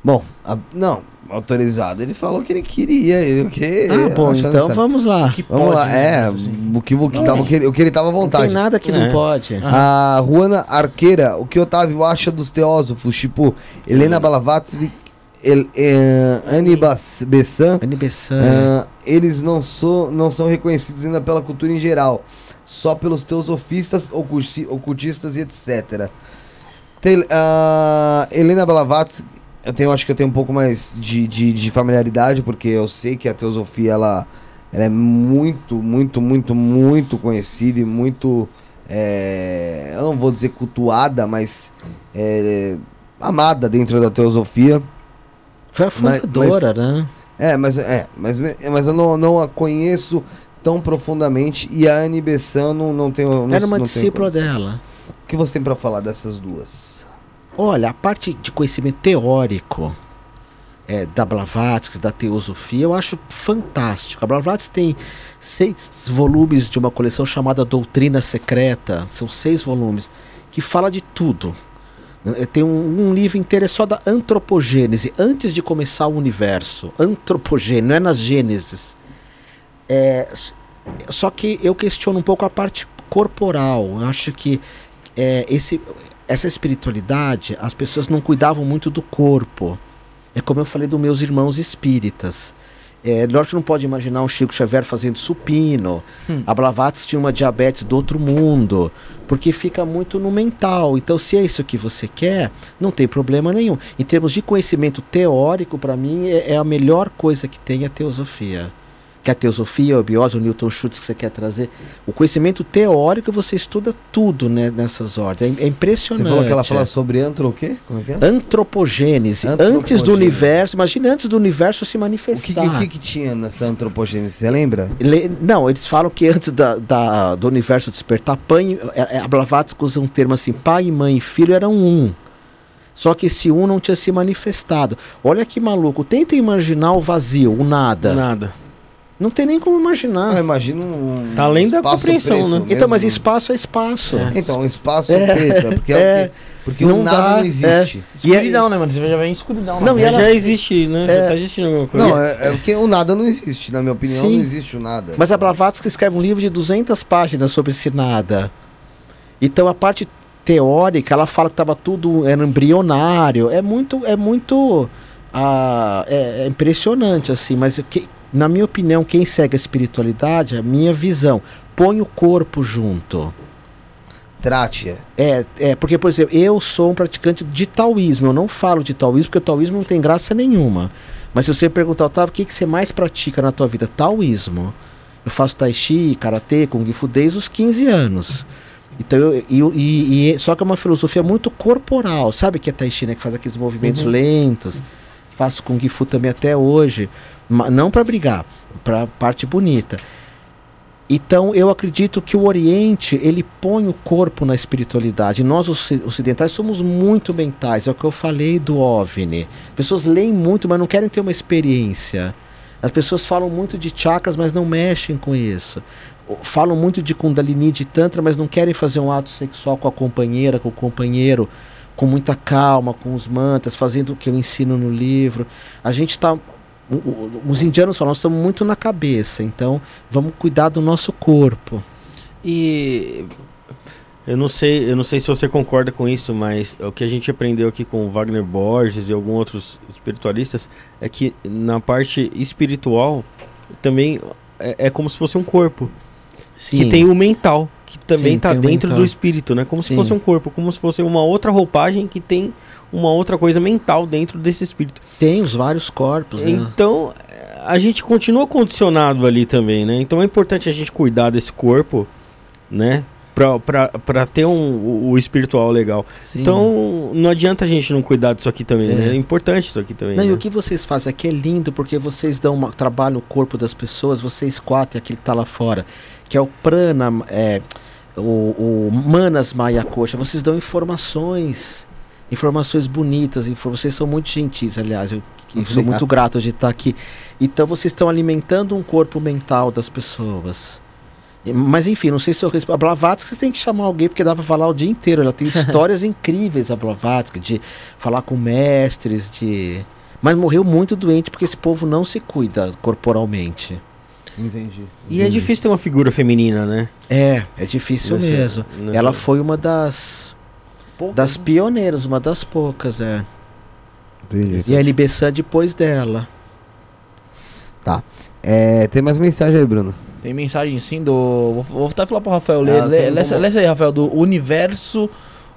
Bom, a- não, autorizado. Ele falou que ele queria. ele- O que, ah, bom, então certo. vamos lá. Que Vamos pode, lá, né, é, assim. o que, o, que tava, o, que ele, o que ele tava à Não vontade. tem nada que É. não pode. A Juana Arqueira, o que Otávio acha dos teósofos, tipo Helena Blavatsky, El, eh, Anne Bessan, Anibessan. ah, eles não, sou, não são reconhecidos ainda pela cultura em geral, só pelos teosofistas, oculti- ocultistas e etc. Tel- ah, Helena Blavatsky, eu tenho, acho que eu tenho um pouco mais de, de, de familiaridade, porque eu sei que a teosofia ela, ela é muito, muito, muito, muito conhecida e muito. é, eu não vou dizer cultuada, mas é, amada dentro da teosofia. Foi a mas- fundadora, né? É, mas, é, mas, mas eu não, não a conheço tão profundamente e a Anne Bessan não, não tenho. Não, Era uma discípula dela. O que você tem pra falar dessas duas? Olha, a parte de conhecimento teórico é, da Blavatsky, da teosofia, eu acho fantástico. A Blavatsky tem seis volumes de uma coleção chamada Doutrina Secreta, são seis volumes, que fala de tudo. Tem um, um livro inteiro é só da antropogênese, antes de começar o universo. Antropogênese, não é nas gênesis. É, só que eu questiono um pouco a parte corporal. Eu acho que é, esse, essa espiritualidade, as pessoas não cuidavam muito do corpo. É como eu falei dos meus irmãos espíritas. É, lógico não pode imaginar um Chico Xavier fazendo supino. Hum. A Blavatsky tinha uma diabetes do outro mundo. Porque fica muito no mental. Então, se é isso que você quer, não tem problema nenhum. Em termos de conhecimento teórico, para mim, é, é a melhor coisa que tem a teosofia. Que a teosofia, a biose, o Newton Schultz que você quer trazer. O conhecimento teórico, você estuda tudo né, nessas ordens. É, é Você impressionante. falou que ela é. fala sobre antro o quê? Como é que é? Antropogênese. Antes do Antropogênese. universo, imagina antes do universo se O manifestar. que, que, o que que tinha nessa antropogênese? Você lembra? Le- Não, eles falam que antes da, da- do universo despertar, pai, é- é- a Blavatsky usa um termo assim, pai, mãe e filho eram um. Só que esse um não tinha se manifestado. Olha que maluco, tenta imaginar o vazio, o nada. Nada. Não tem nem como imaginar. Ah, imagina um. Tá além da compreensão, preto né? mesmo. então, mas espaço é espaço. Então, um espaço É, preto, porque, é, é. o quê? porque Não o nada dá, não existe. E é- Escuridão, né, mano? Você já vem em escuridão. Não, né? e ela- já existe, né? Já tá existindo alguma coisa. Não, é, é porque o nada não existe, na minha opinião, Sim. não existe o nada. Mas a Blavatsky escreve um livro de 200 páginas sobre esse nada. Então a parte teórica, ela fala que estava tudo era embrionário. É muito, é muito ah, é, é impressionante assim. Mas o que- na minha opinião, quem segue a espiritualidade, a minha visão, põe o corpo junto. Trátia. É, é, porque, por exemplo, eu sou um praticante de taoísmo. Eu não falo de taoísmo porque o taoísmo não tem graça nenhuma. Mas se você perguntar, Otávio, o que, que você mais pratica na tua vida? Taoísmo. Eu faço tai chi, karatê, kung fu desde os 15 anos. Então, eu, e, e- e- só que é uma filosofia muito corporal. Sabe que é tai chi, né? Que faz aqueles movimentos lentos. Faço kung fu também até hoje. Não para brigar, para parte bonita. Então eu acredito que o Oriente ele põe o corpo na espiritualidade. Nós oci- ocidentais somos muito mentais. É o que eu falei do OVNI. As pessoas leem muito, mas não querem ter uma experiência. As pessoas falam muito de chakras, mas não mexem com isso. Falam muito de Kundalini, de Tantra, mas não querem fazer um ato sexual com a companheira, com o companheiro, com muita calma, com os mantras, fazendo o que eu ensino no livro. A gente está. Os indianos falam, nós estamos muito na cabeça, então vamos cuidar do nosso corpo. E eu não sei, eu não sei se você concorda com isso, mas o que a gente aprendeu aqui com o Wagner Borges e alguns outros espiritualistas é que na parte espiritual também é, é como se fosse um corpo que tem o mental que também Sim, está dentro mental. do espírito, né? Como se Sim. fosse um corpo, como se fosse uma outra roupagem que tem uma outra coisa mental dentro desse espírito. Tem os vários corpos, né? Então, a gente continua condicionado ali também, né? Então é importante a gente cuidar desse corpo, né? Pra, pra, pra ter um, o, espiritual legal. Sim. Então, não adianta a gente não cuidar disso aqui também, É. né? É importante isso aqui também. Não, e né? o que vocês fazem aqui é lindo porque vocês dão uma, trabalho o corpo das pessoas, vocês quatro e aquele que está lá fora, que é o prana, é, o, o manas maya coxa, vocês dão informações, informações bonitas, infor- vocês são muito gentis, aliás, eu, eu sou muito grato de estar aqui. Então vocês estão alimentando um corpo mental das pessoas. Mas enfim, não sei se eu respeito. A Blavatsky vocês têm que chamar alguém, porque dá para falar o dia inteiro. Ela tem histórias incríveis, a Blavatsky, de falar com mestres, de. Mas morreu muito doente porque esse povo não se cuida corporalmente. Entendi. E é difícil ter uma figura feminina, né? É, é difícil Nessa- mesmo. nessa- Ela foi uma das Poucas, das né? pioneiras, uma das poucas, é. Entendi. E a LB Sun depois dela. É, tem mais mensagem aí, Bruno. Tem mensagem sim do. Vou, vou até falar pro Rafael ler. Ah, lê, tem lê, essa- como- lê essa aí, Rafael, do Universo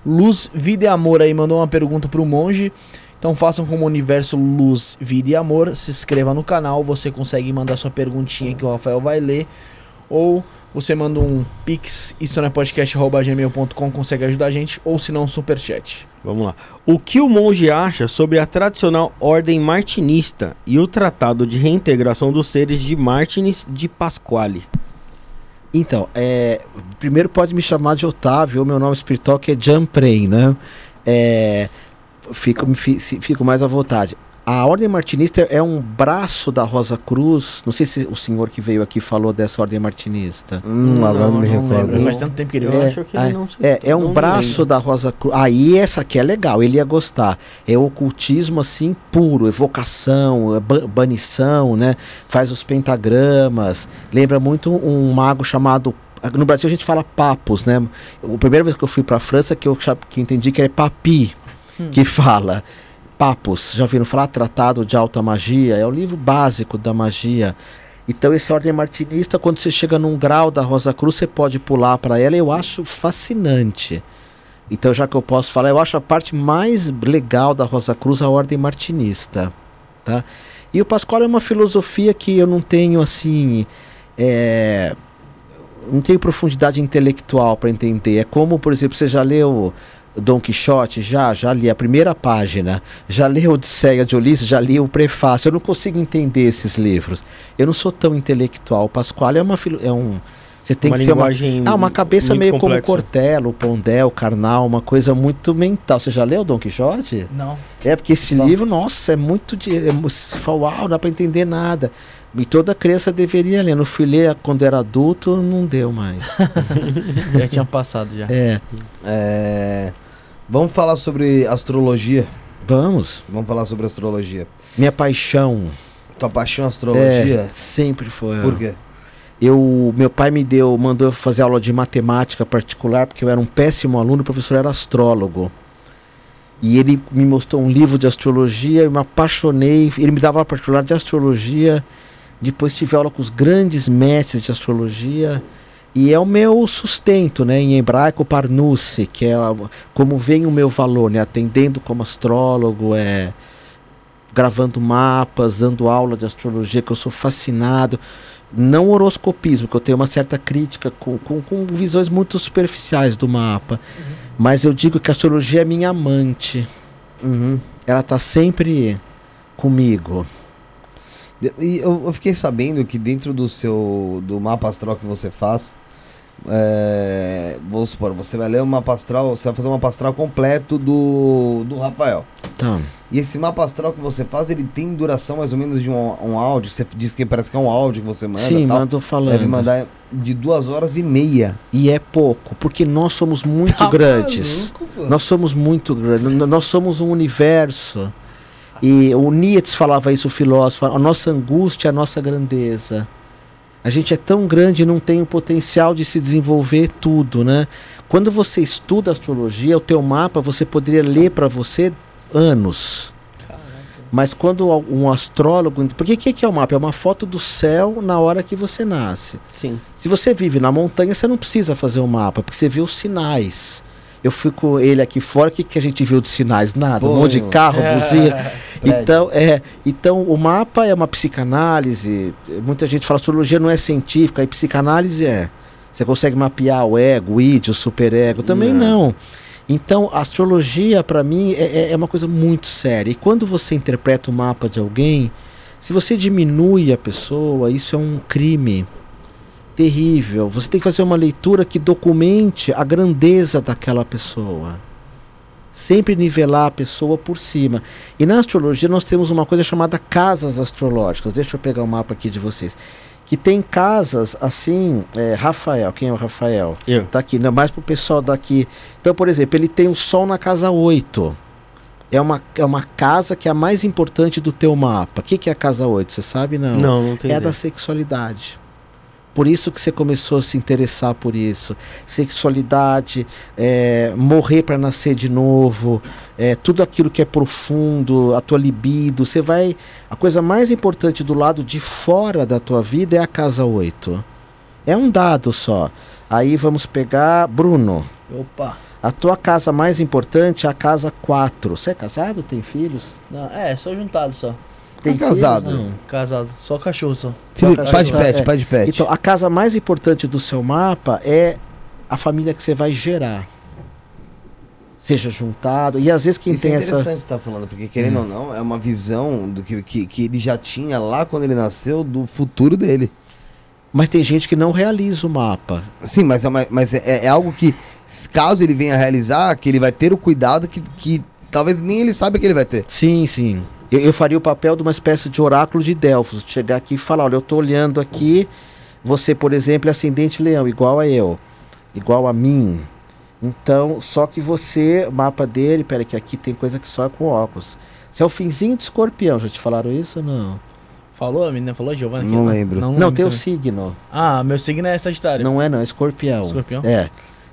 Luz, Vida e Amor aí. Mandou uma pergunta pro monge. Então façam como Universo Luz, Vida e Amor. Se inscreva no canal. Você consegue mandar sua perguntinha que o Rafael vai ler. Ou você manda um pix, isso não é podcast.gmail.com, consegue ajudar a gente. Ou se não, um superchat. Vamos lá. O que o monge acha sobre a tradicional ordem martinista e o tratado de reintegração dos seres de Martins de Pasquale? Então, é, primeiro pode me chamar de Otávio, o meu nome espiritual que é Jamprey, né? É, fico, fico mais à vontade. A Ordem Martinista é um braço da Rosa Cruz. Não sei se o senhor que veio aqui falou dessa Ordem Martinista. Hum, agora não me não recordo. lembro, Faz tanto tempo que ele acho que ele é, não É, é um não braço lembro. da Rosa Cruz. Aí essa aqui é legal, ele ia gostar. É ocultismo assim puro, evocação, é ba- banição, né? Faz os pentagramas. Lembra muito um mago chamado No Brasil a gente fala papos, né? A primeira vez que eu fui para a França que eu que entendi que é papi Hum. que fala. Papos, já ouviram falar? Tratado de Alta Magia, é o livro básico da magia. Então, esse ordem martinista, quando você chega num grau da Rosa Cruz, você pode pular para ela, eu acho fascinante. Então, já que eu posso falar, eu acho a parte mais legal da Rosa Cruz a ordem martinista, tá? E o Pascoal é uma filosofia que eu não tenho assim, é, não tenho profundidade intelectual para entender. É como, por exemplo, você já leu Dom Quixote? Já, já li a primeira página. Já li Odisseia de Ulisses? Já li o prefácio. Eu não consigo entender esses livros. Eu não sou tão intelectual. O Pascoal é uma é um você tem uma que ser uma linguagem ah, uma cabeça meio complexa. como Cortella, Pondel, Karnal, uma coisa muito mental. Você já leu Dom Quixote? Não. É, porque esse Não. livro, nossa, é muito de. É, mu- você fala, uau, não dá pra entender nada. E toda criança deveria ler. No fui ler quando era adulto, não deu mais. Já tinha passado já. é, É, Vamos falar sobre astrologia. vamos. Vamos falar sobre astrologia. Minha paixão. Tua paixão É, astrologia? sempre foi. Por quê? Eu, meu pai me deu, mandou eu fazer aula de matemática particular, porque eu era um péssimo aluno, o professor era astrólogo. E ele me mostrou um livro de astrologia, eu me apaixonei. Ele me dava aula particular de astrologia. Depois tive aula com os grandes mestres de astrologia. E é o meu sustento, né? Em hebraico, parnusse, que é como vem o meu valor, né? Atendendo como astrólogo, é gravando mapas, dando aula de astrologia, que eu sou fascinado. Não horoscopismo, que eu tenho uma certa crítica com, com, com visões muito superficiais do mapa. Mas eu digo que a astrologia é minha amante. Uhum. Ela tá sempre comigo. E eu, eu fiquei sabendo que dentro do seu do mapa astral que você faz, é, vamos supor, você vai ler um mapa astral, você vai fazer um mapa astral completo do, do Rafael. Então, E esse mapa astral que você faz, ele tem duração mais ou menos de um, um áudio. Você diz que parece que é um áudio que você manda. sim, tal. mandou falando. Deve mandar de duas horas e meia. E é pouco, porque nós somos muito Tá grandes. maluco, pô. Nós somos muito grandes. Nós somos um universo. E o Nietzsche falava isso, o filósofo. A nossa angústia é a nossa grandeza. A gente é tão grande e não tem o potencial de se desenvolver tudo, né? Quando você estuda astrologia, o teu mapa, você poderia ler para você anos. Mas quando um astrólogo. Porque o que que é o mapa? É uma foto do céu na hora que você nasce. Sim. Se você vive na montanha, você não precisa fazer um mapa, porque você vê os sinais. Eu fui com ele aqui fora, o que, que a gente viu de sinais? Nada, um monte de carro, buzina. Prédio. Então, é, então, o mapa é uma psicanálise. Muita gente fala astrologia não é científica, e psicanálise é. Você consegue mapear o ego, o id, o superego. Também não. Então, a astrologia, para mim, é, é- é uma coisa muito séria. E quando você interpreta o mapa de alguém, se você diminui a pessoa, isso é um crime terrível. Você tem que fazer uma leitura que documente a grandeza daquela pessoa. Sempre nivelar a pessoa por cima. E na astrologia nós temos uma coisa chamada casas astrológicas. Deixa eu pegar o mapa aqui de vocês. Que tem casas assim. é, Rafael, quem é o Rafael? Eu. Tá aqui, não, mais pro pessoal daqui. Então, por exemplo, ele tem o Sol na casa 8. É uma, é uma casa que é a mais importante do teu mapa. O que, que é a casa 8? Você sabe? Não. Não, não tem É a ideia. da sexualidade. Por isso que você começou a se interessar por isso. Sexualidade, é, morrer para nascer de novo, é, tudo aquilo que é profundo, a tua libido. Você vai. A coisa mais importante do lado de fora da tua vida é a casa 8. É um dado só. Aí vamos pegar. Bruno, Opa. a tua casa mais importante é a casa 4. Você é casado? Tem filhos? Não, é, só juntado só. Tem É casado. Não. Casado. Só cachorro só. Filho, Só pai de cachorro, pet, é. pai de pet. Então, a casa mais importante do seu mapa é a família que você vai gerar. Seja juntado. E às vezes quem Isso tem é essa. interessante você estar falando, porque querendo ou não, é uma visão do que, que, que ele já tinha lá quando ele nasceu do futuro dele. Mas tem gente que não realiza o mapa. Sim, mas, é, uma- mas é, é algo que, caso ele venha a realizar, que ele vai ter o cuidado que, que talvez nem ele saiba que ele vai ter. Sim, sim. Eu, eu faria o papel de uma espécie de oráculo de Delfos. Chegar aqui e falar: olha, eu tô olhando aqui. Você, por exemplo, é ascendente leão, igual a eu, igual a mim. Então, só que você, o mapa dele, pera que aqui tem coisa que só é com óculos. Você é o finzinho de escorpião, já te falaram isso ou não? Falou, a menina falou, Giovana? Não ela- lembro. Não, lembro tem o signo. Ah, meu signo é Sagitário. Não é não, é escorpião. Escorpião? É.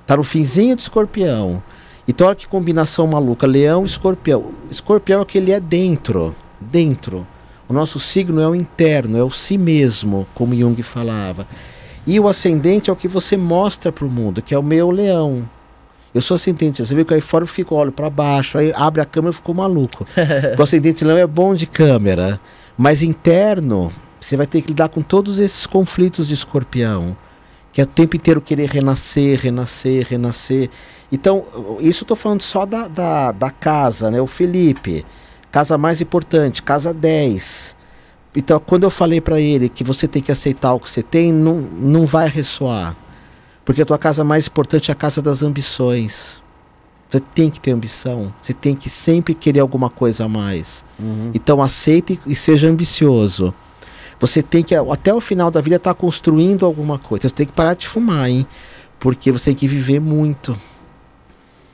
Tá no finzinho de escorpião. Então olha que combinação maluca. Leão e escorpião. Escorpião é que ele é dentro. Dentro. O nosso signo é o interno, é o si mesmo, como Jung falava. E o ascendente é o que você mostra pro mundo, que é o meu leão. Eu sou ascendente, você vê que aí fora eu fico, olho para baixo, aí abre a câmera e fico maluco. o ascendente leão é bom de câmera, mas interno, você vai ter que lidar com todos esses conflitos de escorpião que é o tempo inteiro querer renascer, renascer, renascer. Então, isso eu tô falando só da, da, da casa, né? O Felipe, casa mais importante, casa 10. Então, quando eu falei para ele que você tem que aceitar o que você tem, não, não vai ressoar. Porque a tua casa mais importante é a casa das ambições. Você tem que ter ambição. Você tem que sempre querer alguma coisa a mais. Uhum. Então aceite e seja ambicioso. Você tem que, até o final da vida, estar construindo alguma coisa. Você tem que parar de fumar, hein? Porque você tem que viver muito.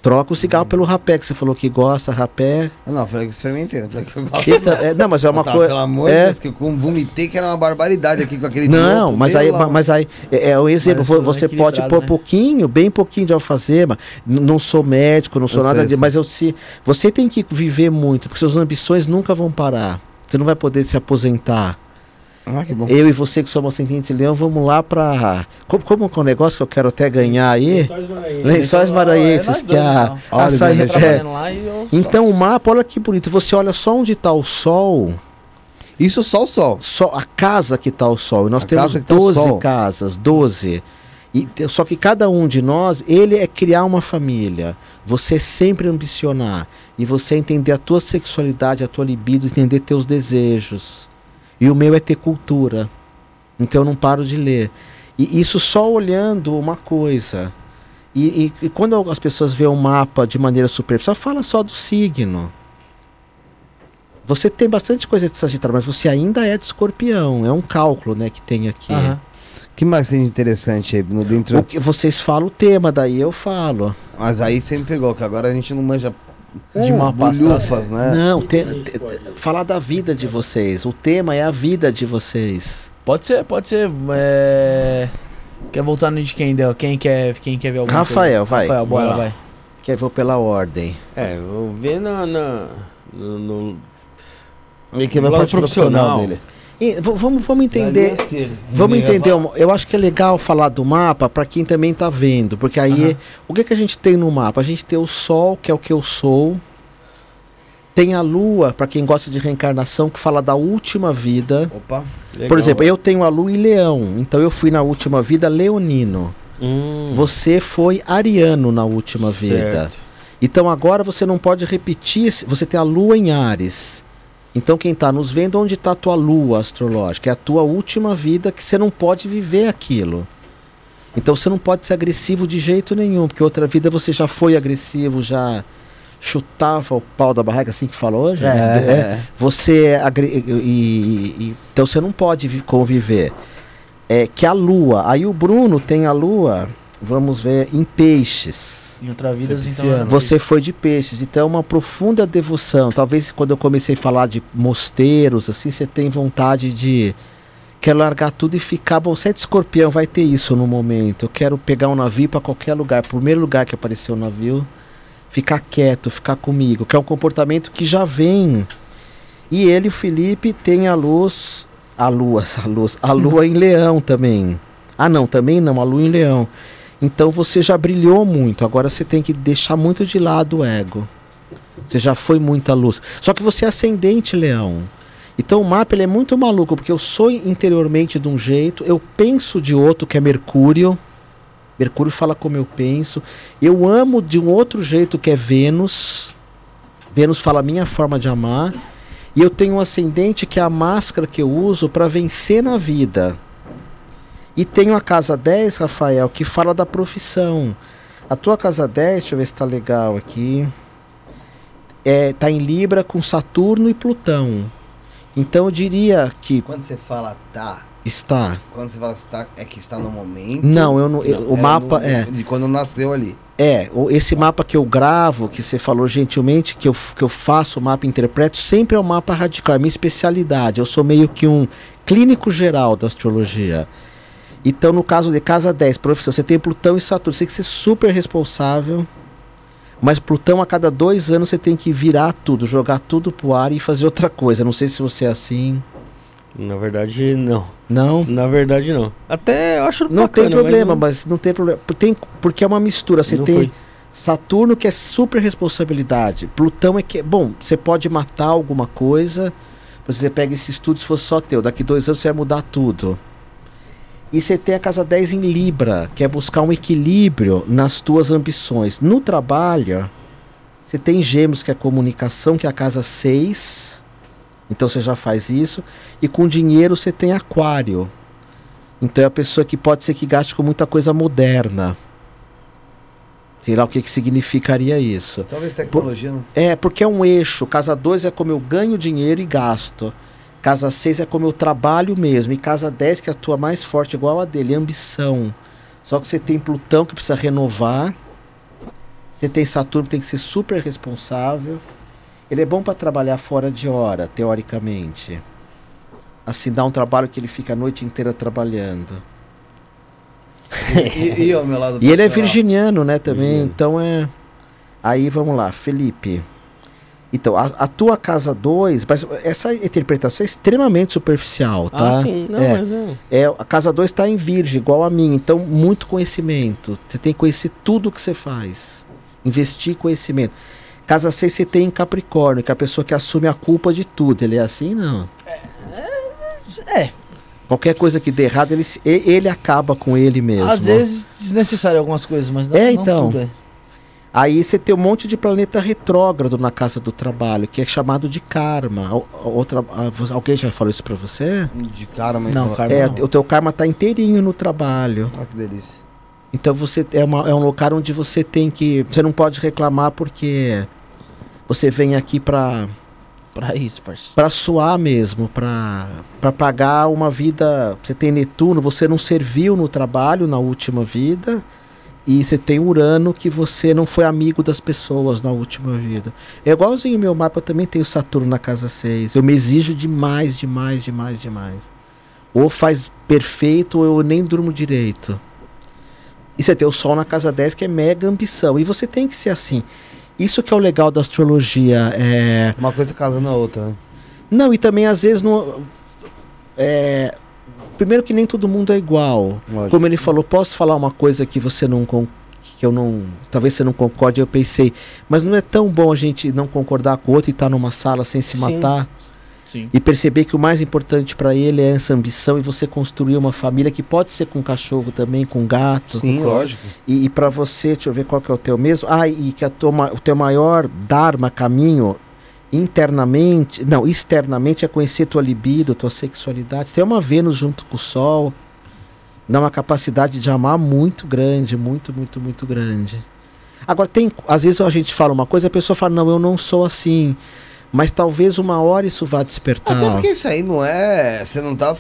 Troca o cigarro pelo rapé, que você falou que gosta, rapé. Ah, Não, falei que experimentei. Não, falei que eu gosto. Que tá- é, não, mas é uma Tá, coisa. Pelo amor é. de Deus, que eu vomitei que era uma barbaridade aqui com aquele Não, mas aí, lá, mas aí é, é um exemplo. Mas vo- isso não é Você pode pôr né? pouquinho, bem pouquinho de alfazema. N- Não sou médico, não sou Eu nada sei, disso, sei. mas eu se você tem que viver muito, porque suas ambições nunca vão parar. Você não vai poder se aposentar. Ah, que bom. Eu e você que somos ascendente leão, vamos lá pra. Como, como que é um negócio que eu quero até ganhar aí? Lençóis maranhenses, nós que dois, a, então. a é. e eu... Então o mapa, olha que bonito. Você olha só onde está o sol, Isso só o sol. só a casa que está o sol. E nós A temos casa que tá o 12 sol. casas, 12. E, só que cada um de nós, ele é criar uma família. Você é sempre ambicionar. E você entender a tua sexualidade, a tua libido, entender teus desejos. E o meu é ter cultura. Então eu não paro de ler. E isso só olhando uma coisa. E, e- e quando as pessoas veem o mapa de maneira superficial, fala só do signo. Você tem bastante coisa de Sagitário, mas você ainda é de escorpião. É um cálculo né, que tem aqui. Aham. O que mais tem de interessante aí no dentro? O que vocês falam o tema, daí eu falo. Mas aí você me pegou, que agora a gente não manja De mapa astral. bulhufas, né? Não, te- te- falar da vida de vocês. O tema é a vida de vocês. Pode ser, pode ser. é, Quer voltar no de quem deu? Quem quer, quem quer ver alguma Rafael, coisa? vai. Rafael, bora, Vai lá. vai. Que eu vou pela ordem. É, vou ver na, na- no, no- Ele que vai Lado parte profissional profissional. dele. Vamos, vamos entender. Vamos entender. Eu acho que é legal falar do mapa para quem também tá vendo. Porque aí, Aham. o que, que a gente tem no mapa? A gente tem o Sol, que é o que eu sou. Tem a Lua, para quem gosta de reencarnação, que fala da última vida. Opa. legal. Por exemplo, eu tenho a Lua e Leão. Então eu fui na última vida leonino. Hum, Você foi ariano na última vida. certo. Então agora você não pode repetir. Você tem a lua em Ares. Então quem está nos vendo, onde está a tua lua astrológica? É a tua última vida que você não pode viver aquilo. Então você não pode ser agressivo de jeito nenhum, porque outra vida você já foi agressivo, já chutava o pau da barraca, assim que falou hoje. É, é. Você é agre- e, e- e- então você não pode vi- conviver. É que a lua, aí o Bruno tem a lua, vamos ver, em peixes. Em outra vida, Foi então. Você foi de peixes, então é uma profunda devoção. Talvez quando eu comecei a falar de mosteiros, assim, você tem vontade de. Quer largar tudo e ficar. Bom, você é de escorpião, vai ter isso no momento. Eu quero pegar um navio para qualquer lugar. Primeiro lugar que aparecer o navio, ficar quieto, ficar comigo. Que é um comportamento que já vem. E ele, o Felipe, tem a luz. A lua, a luz. A lua em leão também. Ah, não, também não, a lua em leão. Então você já brilhou muito, agora você tem que deixar muito de lado o ego. Você já foi muita luz. Só que você é ascendente leão. Então o mapa ele é muito maluco, porque eu sou interiormente de um jeito, eu penso de outro, que é Mercúrio. Mercúrio fala como eu penso. Eu amo de um outro jeito, que é Vênus. Vênus fala a minha forma de amar. E eu tenho um ascendente que é a máscara que eu uso para vencer na vida. E tenho a casa 10, Rafael, que fala da profissão. A tua casa 10, deixa eu ver se tá legal aqui. É, tá em Libra com Saturno e Plutão. Então eu diria que Quando você fala tá, Está. Quando você fala está, é que está no momento. Não, eu não. eu- o mapa no- é. De quando nasceu ali. É, o- esse mapa que eu gravo, que você falou gentilmente, que eu, que eu faço o mapa e interpreto, sempre é o mapa radical, é minha especialidade. Eu sou meio que um clínico geral da astrologia. Então, no caso de casa 10, professor, você tem Plutão e Saturno, você tem que ser super responsável. Mas Plutão, a cada dois anos, você tem que virar tudo, jogar tudo pro ar e fazer outra coisa. Não sei se você é assim. Na verdade, não. Não? Na verdade, não. Até eu acho Não bacana, tem problema, mas mas não tem problema. Tem, porque é uma mistura. Você não tem. foi. Saturno que é super responsabilidade. Plutão é que, bom, você pode matar alguma coisa. Você pega esse estudo se fosse só teu. Daqui dois anos você vai mudar tudo. E você tem a casa 10 em Libra, que é buscar um equilíbrio nas tuas ambições. No trabalho, você tem Gêmeos, que é comunicação, que é a casa 6. Então você já faz isso. E com dinheiro você tem Aquário. Então é a pessoa que pode ser que gaste com muita coisa moderna. Sei lá o que, que significaria isso. Talvez tecnologia, não. É, porque é um eixo. Casa 2 é como eu ganho dinheiro e gasto. Casa 6 é como eu trabalho mesmo. E casa 10, que atua mais forte, igual a dele, é ambição. Só que você tem Plutão que precisa renovar. Você tem Saturno que tem que ser super responsável. Ele é bom para trabalhar fora de hora, teoricamente. Assinar um trabalho que ele fica a noite inteira trabalhando. E, e lado E ele é virginiano, né, também. Virginiano. Então é. Aí vamos lá, Felipe. Então, a, a tua casa 2, mas essa interpretação é extremamente superficial, tá? Ah, sim. Não, é, mas é. é, a casa 2 está em virgem, igual a mim. Então, muito conhecimento. Você tem que conhecer tudo que você faz. Investir em conhecimento. Casa 6 você tem em Capricórnio, que é a pessoa que assume a culpa de tudo. Ele é assim, não? É, Qualquer coisa que dê errado, ele, ele acaba com ele mesmo. às vezes desnecessário algumas coisas, mas não, É, não então. tudo é. Aí você tem um monte de planeta retrógrado na casa do trabalho, que é chamado de karma. Outra, ah, alguém já falou isso pra você? De cara, mas. Não, cara. É, não. o teu karma tá inteirinho no trabalho. Olha que delícia. Então você é, uma- é um lugar onde você tem que. Você não pode reclamar porque você vem aqui pra, Pra isso, parceiro. pra suar mesmo, pra, pra pagar uma vida. Você tem Netuno, você não serviu no trabalho na última vida. E você tem Urano que você não foi amigo das pessoas na última vida. É igualzinho o meu mapa, eu também tenho Saturno na casa 6. Eu me exijo demais, demais, demais, demais. Ou faz perfeito ou eu nem durmo direito. E você tem o Sol na casa 10, que é mega ambição. E você tem que ser assim. Isso que é o legal da astrologia. É... Uma coisa casando a outra, né? Não, e também às vezes não. É... Primeiro que nem todo mundo é igual. Lógico. Como ele falou, posso falar uma coisa que você não que eu não, talvez você não concorde, eu pensei, mas não é tão bom a gente não concordar com o outro e estar numa sala sem se Sim. matar Sim. e perceber que o mais importante para ele é essa ambição e você construir uma família que pode ser com cachorro também, com gato. Sim, lógico. E, e para você, deixa eu ver qual que é o teu mesmo. Ah, e que a tua o teu maior dharma, caminho internamente, não, externamente é conhecer tua libido, tua sexualidade. Tem uma Vênus junto com o Sol, dá uma capacidade de amar muito grande, muito, muito, muito grande. Agora tem, às vezes a gente fala uma coisa, a pessoa fala: "Não, eu não sou assim". Mas talvez uma hora isso vá despertar. Até porque isso aí não é. Você não tá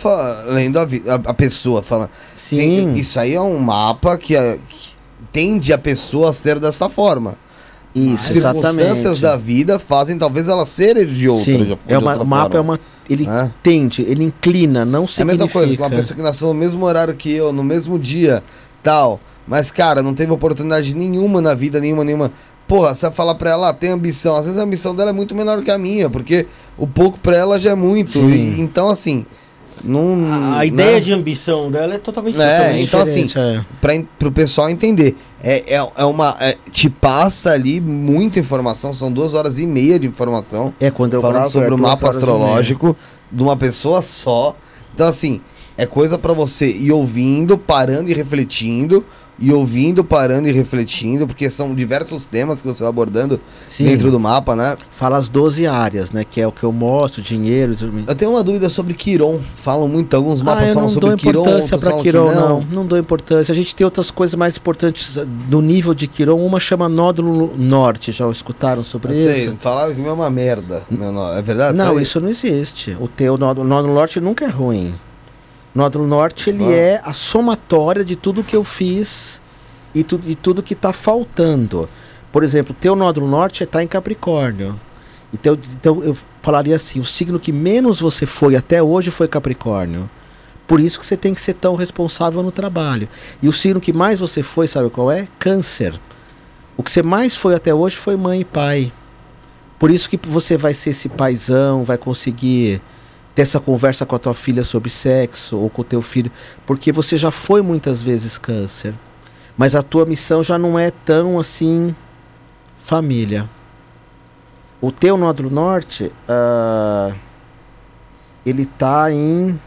lendo a, a, a pessoa falando. Sim. Tem- isso aí é um mapa que, a- que tende a pessoa a ser dessa forma. Isso, Circunstâncias da vida fazem talvez ela ser de outra. Sim, de- é uma, o mapa é uma ele É. tende, ele inclina, não É a mesma coisa, com uma pessoa que nasceu no mesmo horário que eu, no mesmo dia, tal. Mas, cara, não teve oportunidade nenhuma na vida, nenhuma, nenhuma. Porra, você vai falar pra ela, ah, tem ambição. Às vezes a ambição dela é muito menor que a minha, porque o pouco pra ela já é muito. E- então, assim, não. A, a ideia né? de ambição dela é totalmente É, diferente. então, assim, é. en- pro pessoal entender. É, é, é uma. é, te passa ali muita informação, são duas horas e meia de informação. É, quando eu falando gravo, sobre é o mapa astrológico de uma pessoa só. Então, assim, é coisa pra você ir ouvindo, parando e refletindo. E ouvindo, parando e refletindo, porque são diversos temas que você vai abordando Sim, dentro do mapa, né? fala as 12 áreas, né? Que é o que eu mostro, dinheiro e tudo. Eu tenho uma dúvida sobre Quiron. Falam muito, alguns Ah, mapas eu falam não sobre dou Quiron, importância outros pra falam que Quiron, não. não. dou importância. A gente tem outras coisas mais importantes do nível de Quiron. Uma chama Nódulo Norte. Já escutaram sobre Eu sei, isso? falaram que o meu é uma merda. Meu nó- é verdade? Não, isso não existe. O teu nódulo Norte nunca é ruim. Nódulo norte ele Vamos. é a somatória de tudo que eu fiz e, tu, e tudo que está faltando. Por exemplo, teu nódulo norte está em Capricórnio. Então, então eu falaria assim: o signo que menos você foi até hoje foi Capricórnio. Por isso que você tem que ser tão responsável no trabalho. E o signo que mais você foi, sabe qual é? Câncer. O que você mais foi até hoje foi mãe e pai. Por isso que você vai ser esse paizão, vai conseguir ter essa conversa com a tua filha sobre sexo ou com o teu filho, porque você já foi muitas vezes câncer. Mas a tua missão já não é tão assim família. O teu nódulo norte, ah, ele tá em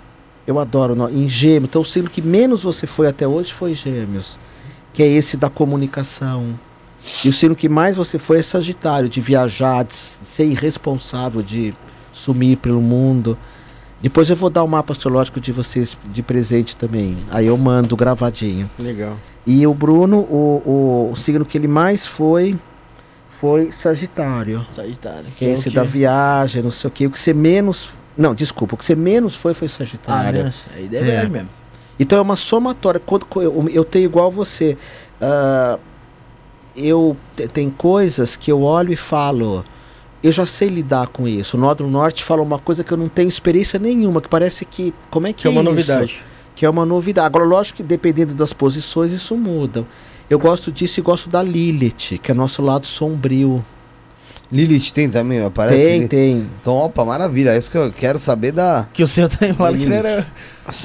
eu adoro em gêmeos. Então o signo que menos você foi até hoje foi gêmeos, que é esse da comunicação. E o signo que mais você foi é Sagitário, de viajar, de ser irresponsável, de sumir pelo mundo. Depois eu vou dar o mapa astrológico de vocês de presente também. Aí eu mando gravadinho. Legal. E o Bruno, o, o, o signo que ele mais foi foi Sagitário. Sagitário. Que é esse da viagem, não sei o que. O que você menos. Não, desculpa, o que você menos foi foi Ah, Sagitário. né? Aí é verdade É. mesmo. Então é uma somatória. Quando, eu, eu tenho igual você. Ah, eu te- tem coisas que eu olho e falo. Eu já sei lidar com isso. O Nódulo Norte fala uma coisa que eu não tenho experiência nenhuma, que parece que. Como é que, Que é uma isso? novidade. Que é uma novidade. Agora, lógico que dependendo das posições, isso muda. Eu gosto disso e gosto da Lilith, que é nosso lado sombrio. Lilith tem também, aparece tem, ali. tem. Então, opa, maravilha. É isso que eu quero saber da. Que o seu tem lá que Lilith. era.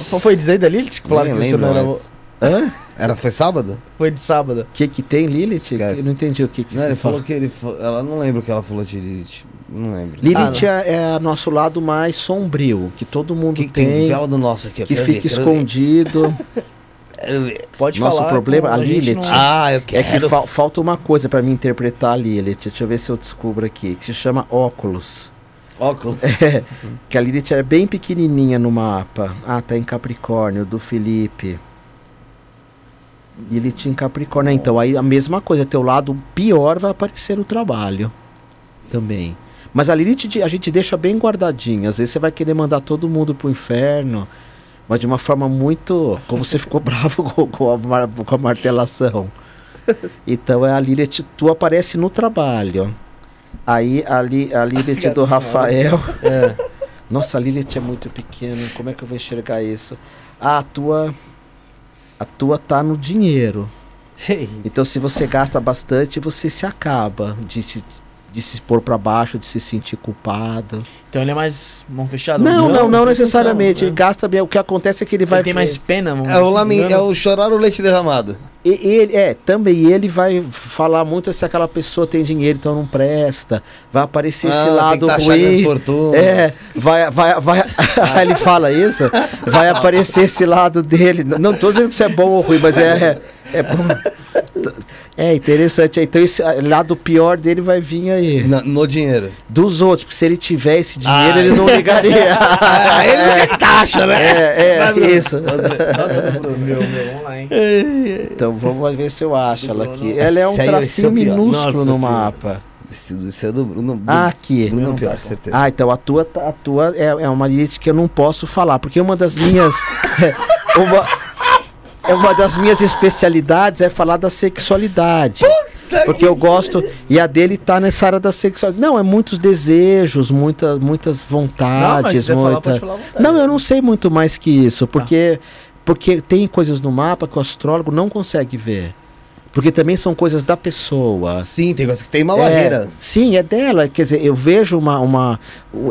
Qual foi dizer da Lilith? Nem que o seu não era. mas- Hã? Era, foi sábado? Foi de sábado. O que, que tem, Lilith? Esquece. Eu não entendi o que, que Não, ele falou que ele. Ela não lembra o que ela falou de Lilith. Não lembro. Lilith é, é nosso lado mais sombrio, que todo O mundo que, que tem, tem? Vela do nosso aqui. eu que quero fica ver, quero ver. escondido. Quero ver. Pode Nosso falar. problema, a gente Lilith. não- Ah, eu É quero. que fal- falta uma coisa pra mim interpretar a Lilith. Deixa eu ver se eu descubro aqui. Que se chama óculos. Óculos. É, que a Lilith é bem pequenininha no mapa. Ah, tá em Capricórnio, do Felipe. Lilith em Capricórnio. Então, aí a mesma coisa. Teu lado pior vai aparecer no trabalho. Também. Mas a Lilith a gente deixa bem guardadinha. Às vezes você vai querer mandar todo mundo pro inferno. Mas de uma forma muito. Como você ficou bravo com, com a, mar- com a martelação. Então é a Lilith, tu aparece no trabalho. Aí a, Li, a Lilith do Rafael. É. Nossa, a Lilith é muito pequena. Como é que eu vou enxergar isso? Ah, a tua. A tua tá no dinheiro. Então, se você gasta bastante, você se acaba de se, de se expor pra baixo, de se sentir culpado. Então ele é mais mão fechada? Não, não, não, não, necessariamente. não, Ele gasta bem. O que acontece é que ele vai. Ele tem mais pena, vamos É o, assim. lame... é o chorar o leite derramado. E ele, é, também ele vai falar muito se aquela pessoa tem dinheiro, então não presta. Vai aparecer esse Ah, tem lado que taxar ruim. É, vai, vai, vai. ele fala isso, vai aparecer esse lado dele. Não tô dizendo que isso é bom ou ruim, mas é, é, é bom. É interessante. Então esse lado pior dele vai vir aí. Na- no dinheiro. Dos outros, porque se ele tiver esse dinheiro, Ah. ele não ligaria. Ah, ele não quer que taxa, né? É, é, Bruno. isso. Meu, meu, vamos lá, hein? Então vamos ver se eu acho ela aqui. Ela é um é tracinho pior. minúsculo Nossa no Senhora. mapa. Isso, é do Bruno. Ah, aqui. Bruno é pior, tá certeza. Ah, então a tua, a tua é, é uma Lilith que eu não posso falar, porque uma das minhas. uma, é uma das minhas especialidades é falar da sexualidade. Porque eu gosto. E a dele tá nessa área da sexualidade. Não, é muitos desejos, muita, muitas Não, mas vontades. falar, muita... pode falar vontade. Não, eu não sei muito mais que isso, porque, porque tem coisas no mapa que o astrólogo não consegue ver. Porque também são coisas da pessoa. Sim, tem coisa que tem uma É, barreira. sim, é dela. Quer dizer, eu vejo uma, uma,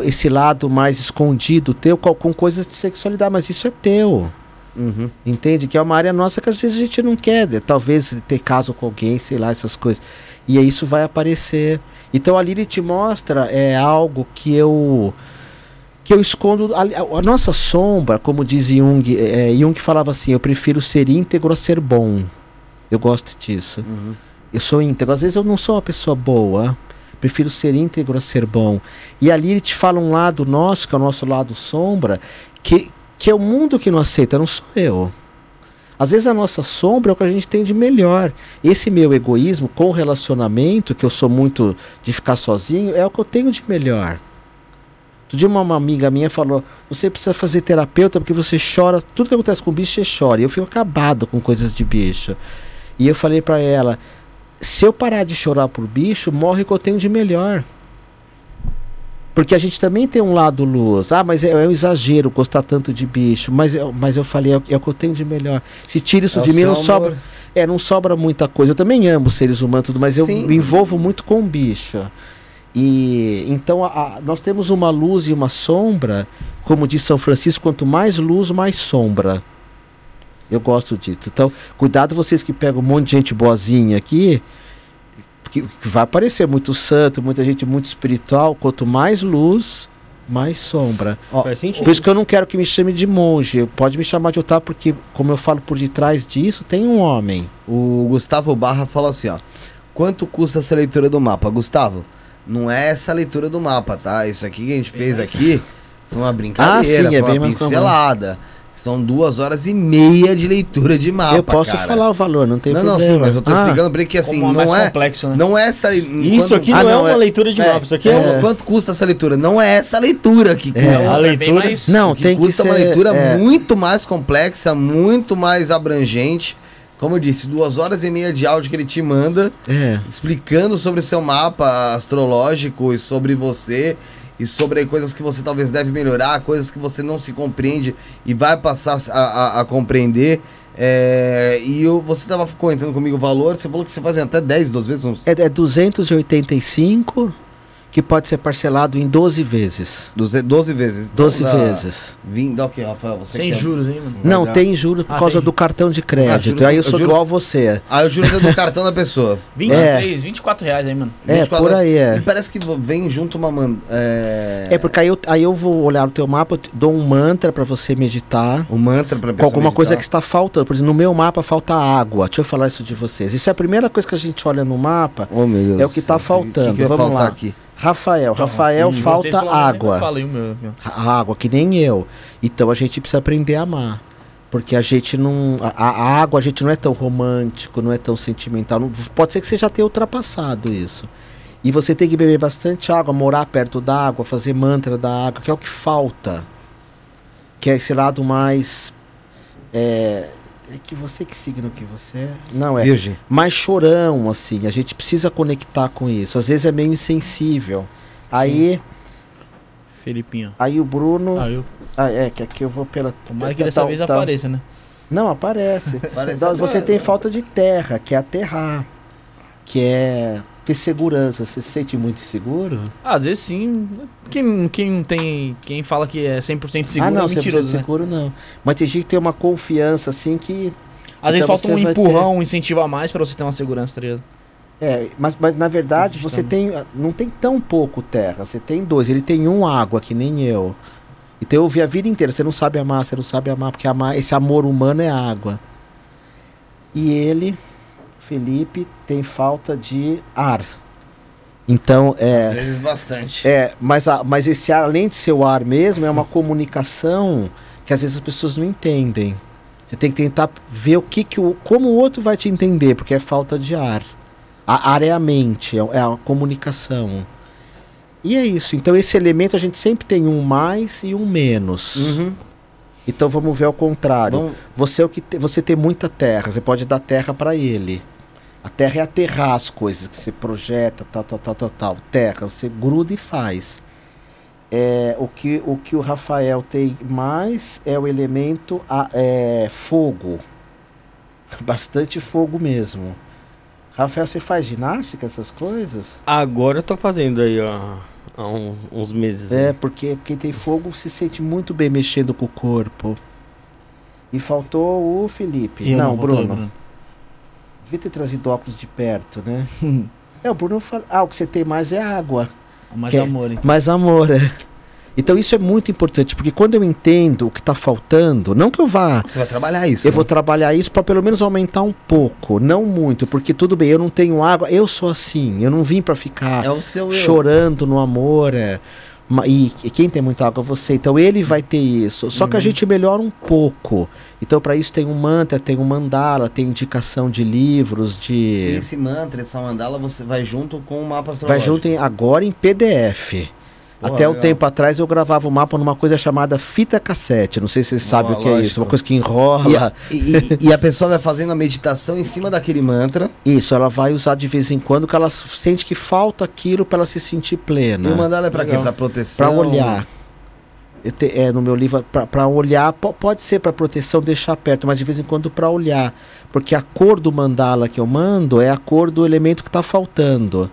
esse lado mais escondido teu com, com coisas de sexualidade, mas isso é teu. Uhum. Entende? Que é uma área nossa que às vezes a gente não quer. de- Talvez ter caso com alguém, sei lá, essas coisas. E aí isso vai aparecer. Então a Lilith te mostra é algo que eu que eu escondo a, a- a nossa sombra, como diz Jung, é, Jung falava assim, eu prefiro ser íntegro a ser bom. Eu gosto disso. Uhum. Eu sou íntegro. Às vezes eu não sou uma pessoa boa. Prefiro ser íntegro a ser bom. E ali ele te fala um lado nosso, que é o nosso lado sombra, que, que é o mundo que não aceita, não sou eu. Às vezes a nossa sombra é o que a gente tem de melhor. Esse meu egoísmo com o relacionamento, que eu sou muito de ficar sozinho, é o que eu tenho de melhor. Outro dia uma, amiga minha falou: você precisa fazer terapeuta porque você chora, tudo que acontece com bicho você chora. E eu fico acabado com coisas de bicho. E eu falei pra ela: se eu parar de chorar por bicho, morre o que eu tenho de melhor. Porque a gente também tem um lado luz. Ah, mas é, é um exagero gostar tanto de bicho. Mas, eu- mas eu falei, é, o- é o que eu tenho de melhor. Se tira isso É de mim, não amor. sobra. É, não sobra muita coisa. Eu também amo seres humanos, tudo, mas eu Sim. me envolvo muito com bicho. E então a- a- nós temos uma luz e uma sombra, como diz São Francisco, quanto mais luz, mais sombra. Eu gosto disso. Então, cuidado vocês que pegam um monte de gente boazinha aqui, que, que vai aparecer muito santo, muita gente muito espiritual. Quanto mais luz, mais sombra. Ó, Faz sentido. Por isso que eu não quero que me chame de monge. Pode me chamar de Otávio, porque, como eu falo por detrás disso, tem um homem. O Gustavo Barra falou assim, ó. Quanto custa essa leitura do mapa? Gustavo, não é essa leitura do mapa, tá? Isso aqui que a gente fez aqui foi uma brincadeira, Ah, sim, é foi bem uma mais pincelada. São duas horas e meia de leitura de mapa, eu posso cara. falar o valor, não tem Não, não, problema. sim, mas eu tô Ah, explicando pra ele que assim, é não é, complexo, né? não é essa... Isso aqui Ah, não, é não, uma é- leitura de é, mapa, isso aqui é, Quanto, um... quanto custa essa leitura? Não é essa leitura que custa. É. a outra bem leitura- mais- Não, O que tem que custa ser, uma leitura é, muito mais complexa, muito mais abrangente. Como eu disse, duas horas e meia de áudio que ele te manda, É. explicando sobre seu mapa astrológico e sobre você e sobre coisas que você talvez deve melhorar, coisas que você não se compreende e vai passar a, a- a compreender. É, e eu, você estava comentando comigo o valor, você falou que você faz em até 10, 12 vezes. uns É, é 285, que pode ser parcelado em 12 vezes. 12, 12 vezes. 12 Então, vezes. 20, dá o que, Rafael? Você Sem quer- juros, hein, mano? Não, dar. tem juros por Ah, causa tem. do cartão de Ah, crédito. juros- Aí eu sou juros- igual a você. Ah, o juros é do cartão da pessoa. 23, 24 reais aí, mano. É, 24 por aí E é. parece que vem junto uma. man- É, É porque aí eu, aí eu vou olhar o teu mapa, eu te dou um mantra pra você meditar. um mantra pra Com pessoa. alguma coisa que meditar. está faltando. Por exemplo, no meu mapa falta água. Deixa eu falar isso de vocês. Isso é a primeira coisa que a gente olha no mapa. Oh, meu Deus. É o que tá Esse- faltando. O que, que vai Vamos faltar lá. aqui? Rafael, Então, Rafael, falta água. falei o meu. A água, que nem eu. Então a gente precisa aprender a amar. Porque a gente não. A, a água, a gente não é tão romântico, não é tão sentimental. não- pode ser que você já tenha ultrapassado isso. E você tem que beber bastante água, morar perto da água, fazer mantra da água, que é o que falta. Que é esse lado mais. É, é que você que signo que você é? Não, é Virgem. mais chorão, assim. A gente precisa conectar com isso. Às vezes é meio insensível. Aí, Felipinho. aí o Bruno. Ah, eu. Ah, é, que aqui eu vou pela. Tomara que tá- dessa tá- vez tá- apareça, né? Não, aparece. Parece Então, você tem falta de terra, que é aterrar. Que é ter segurança. Você se sente muito seguro? Às vezes sim. Quem, quem não tem. Quem fala que é 100% seguro ah, não, é 100% mentiroso, né? seguro não. Mas tem gente que tem uma confiança assim que. Às vezes Então falta um empurrão, um incentivo a mais pra você ter uma segurança, tá ligado? É, mas, mas na verdade você tem. Não tem tão pouco terra. Você tem dois. Ele tem um água, que nem eu. Então eu ouvi a vida inteira. Você não sabe amar, você não sabe amar, porque amar, esse amor humano é água. E ele, Felipe, tem falta de ar. Então, é. Às vezes bastante. É, mas, a, mas esse ar, além de ser o ar mesmo, é uma comunicação que às vezes as pessoas não entendem. Você tem que tentar ver o que, que o, como o outro vai te entender, porque é falta de ar. A ar é a mente, é, é a comunicação. E é isso. Então esse elemento a gente sempre tem um mais e um menos. Uhum. Então vamos ver ao contrário. Vamos- Você é o que te- você tem muita terra, você pode dar terra para ele. A terra é aterrar as coisas que você projeta, tal, tal, tal, tal, tal. Terra, você gruda e faz. É, o, que, o que o Rafael tem mais é o elemento a- é, fogo. Bastante fogo mesmo. Rafael, você faz ginástica, essas coisas? Agora eu tô fazendo aí, ó, há um- uns meses. É, porque quem tem fogo se sente muito bem mexendo com o corpo. E faltou o Felipe. Eu não, botou, Bruno. Devia ter trazido óculos de perto, né? é, o Bruno fala. Ah, o que você tem mais é água. Mais Que é- amor, então. Mais amor, é. Então isso é muito importante, porque quando eu entendo o que está faltando, não que eu vá. Você vai trabalhar isso. Eu né? vou trabalhar isso para pelo menos aumentar um pouco, não muito, porque tudo bem, eu não tenho água, eu sou assim, eu não vim para ficar É o seu eu. chorando no amor, é. E e quem tem muita água é você. Então ele vai ter isso. Só que Uhum. a gente melhora um pouco. Então para isso tem um mantra, tem um mandala, tem indicação de livros, E de esse mantra, essa mandala, você vai junto com o mapa vai astrológico. junto em- agora em PDF. Porra, Até um legal. tempo atrás eu gravava o mapa numa coisa chamada fita cassete. Não sei se vocês sabem o que é lógico. isso. Uma coisa que E enrola. a, e- e- e a pessoa vai fazendo a meditação em cima daquele mantra. Isso, ela vai usar de vez em quando que ela sente que falta aquilo para ela se sentir plena. E o mandala é pra quê? Pra proteção? Para olhar. Eu te- é, no meu livro, para olhar, po- pode ser para proteção deixar perto, mas de vez em quando para olhar. Porque a cor do mandala que eu mando é a cor do elemento que está faltando.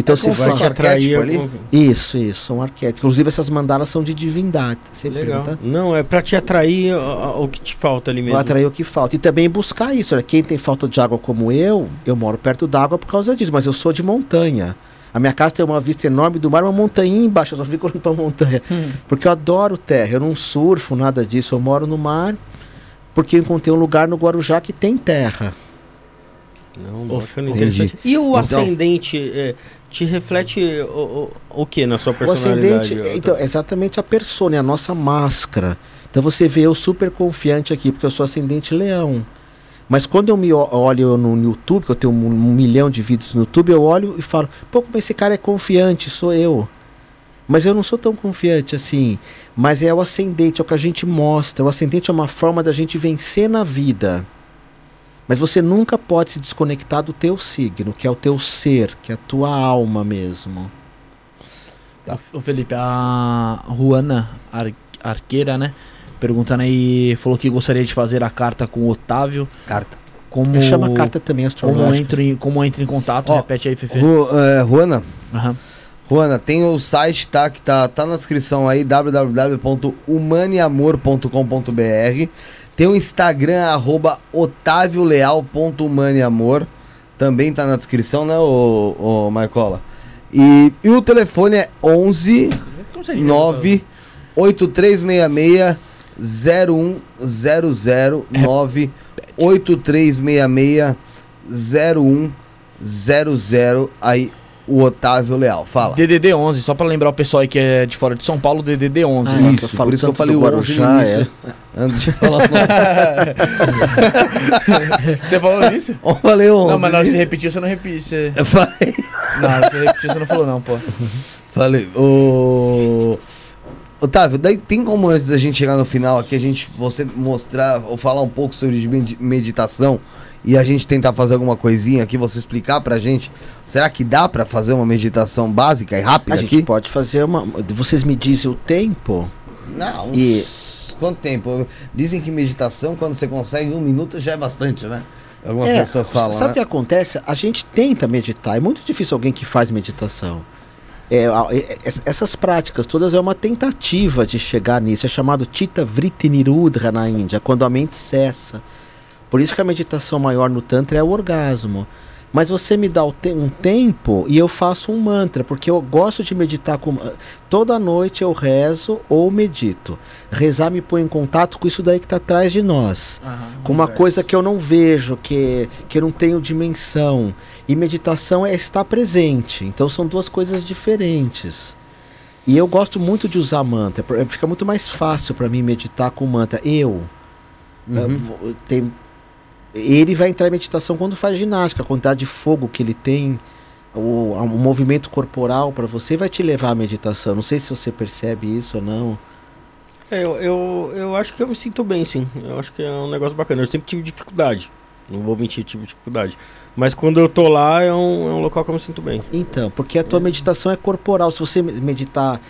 Então É se fala. fosse arquétipo ali? Isso, isso, são arquétipos. Inclusive essas mandalas são de divindade. Você Legal. pergunta, Não, é pra te atrair o que te falta ali mesmo. Vou atrair o que falta. E também buscar isso. Olha, quem tem falta de água como eu, eu moro perto d'água por causa disso, mas eu sou de montanha. A minha casa tem uma vista enorme do mar, uma montanha embaixo, eu só fico olhando pra montanha. Porque eu adoro terra, eu não surfo, nada disso. Eu moro no mar porque eu encontrei um lugar no Guarujá que tem terra. Não, Oh, bacana, entendi. interessante. E o Então- ascendente é, te reflete o, o, o que na sua O personalidade? ascendente, então, exatamente a persona, é a nossa máscara. Então você vê eu super confiante aqui, porque eu sou ascendente leão. Mas quando eu me o- olho no YouTube, que eu tenho um, um milhão de vídeos no YouTube, eu olho e falo, pô, como esse cara é confiante, sou eu. Mas eu não sou tão confiante assim. Mas é o ascendente, é o que a gente mostra. O ascendente é uma forma da gente vencer na vida. Mas você nunca pode se desconectar do teu signo, que é o teu ser, que é a tua alma mesmo. Ô Felipe, a Juana Ar- Arqueira, né? Perguntando aí, falou que gostaria de fazer a carta com o Otávio. Carta. Como, Chama carta também como astrológica. entra, em, como entra em contato? Ó, Repete aí, Fefe. Ru, Juana, Aham. Juana, tem o site, tá? Que tá, tá na descrição aí, www.humaniamor.com.br. Tem o Instagram, arroba otavioleal.humaniamor. Também tá na descrição, né, ô, ô Marcola? E, e o telefone é 11 Como seria? 9 8366 0100 9 8366 0100 aí o Otávio Leal. Fala. DDD 11, só pra lembrar o pessoal aí que é de fora de São Paulo, DDD 11. Ah? Isso, por isso que eu falei o 11 no Guarujá, é. Antes de falar o. Você falou isso? Eu falei 11. Não, mas na hora que você repetiu, você não repetiu. Você... Eu falei. Não, na hora que você repetiu, você não falou não, pô. Falei. Ô. Otávio, daí tem como antes da gente chegar no final aqui, a gente você mostrar ou falar um pouco sobre med- meditação e a gente tentar fazer alguma coisinha aqui, você explicar pra gente. Será que dá pra fazer uma meditação básica e rápida A gente aqui? pode fazer uma. Vocês me dizem o tempo? Não. E- Quanto tempo? Dizem que meditação, quando você consegue um minuto, já é bastante, né? Algumas É, pessoas falam. Sabe o que né? acontece? A gente tenta meditar. É muito difícil alguém que faz meditação. É, é, es- essas práticas todas é uma tentativa de chegar nisso. É chamado Chitta Vritti Nirudra na Índia, quando a mente cessa. Por isso que a meditação maior no Tantra é o orgasmo. Mas você me dá um tempo e eu faço um mantra, porque eu gosto de meditar com. Toda noite eu rezo ou medito. Rezar me põe em contato com isso daí que está atrás de nós com uma coisa que eu não vejo, que, que eu não tenho dimensão. E meditação é estar presente. Então são duas coisas diferentes. E eu gosto muito de usar mantra. Fica muito mais fácil para mim meditar com mantra. Eu. Uhum. vou- tem, ele vai entrar em meditação quando faz ginástica. A quantidade de fogo que ele tem, o, o movimento corporal para você vai te levar à meditação. Não sei se você percebe isso ou não. É, eu, eu, eu acho que eu me sinto bem, sim. Eu acho que é um negócio bacana. Eu sempre tive dificuldade. Não vou mentir, tive dificuldade. Mas quando eu tô lá, é um, é um local que eu me sinto bem. Então, porque a tua meditação é corporal. Se você me- meditar,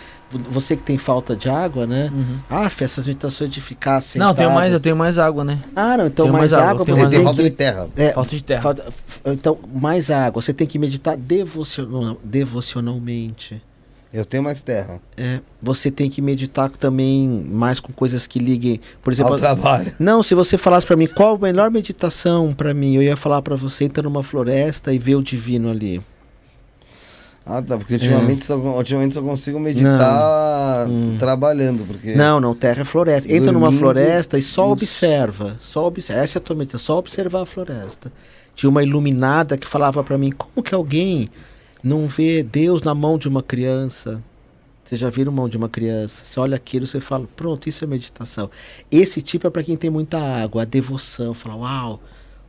você que tem falta de água, né? Uhum. Ah, Fê, essas meditações de ficar sentado. Não, eu tenho mais, eu tenho mais água, né? Ah, não, então tenho mais, mais água, água. mais tem falta de terra. é, Falta de terra. falta- então, mais água. Você tem que meditar devocional, devocionalmente. Eu tenho mais terra. É, você tem que meditar também mais com coisas que liguem, por exemplo, Ao trabalho. Não, se você falasse pra mim qual a melhor meditação pra mim, eu ia falar pra você entrar numa floresta e ver o divino ali. Ah, tá. Porque ultimamente, só, ultimamente só consigo meditar. Hum. trabalhando. Porque Não, não, terra é floresta. Entra numa floresta e só observa. Só observa. Essa é a tua meditação, só observar a floresta. Tinha uma iluminada que falava pra mim, como que alguém não vê Deus na mão de uma criança? Vocês já viram mão de uma criança? Você olha aquilo você fala, pronto, isso é meditação. Esse tipo é para quem tem muita água, a devoção. Fala, uau,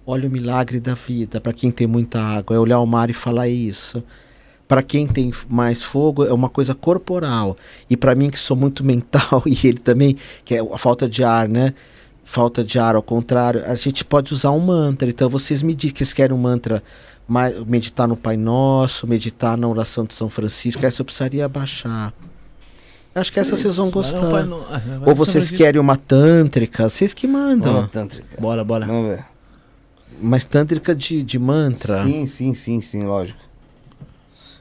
olha o milagre da vida. Para quem tem muita água, é olhar o mar e falar isso. Para quem tem mais fogo, é uma coisa corporal. E para mim, que sou muito mental, e ele também, que é a falta de ar, né? Falta de ar, ao contrário, a gente pode usar um mantra. Então, vocês me dizem que vocês querem um mantra, meditar no Pai Nosso, meditar na oração de São Francisco. Essa eu precisaria baixar. Acho que essa vocês vão gostar. não, não- vai Ou vocês querem uma tântrica, vocês que mandam. Vamos, Tântrica. Bora, bora. Vamos ver. Mas tântrica de, de mantra. Sim, sim, sim, sim, lógico.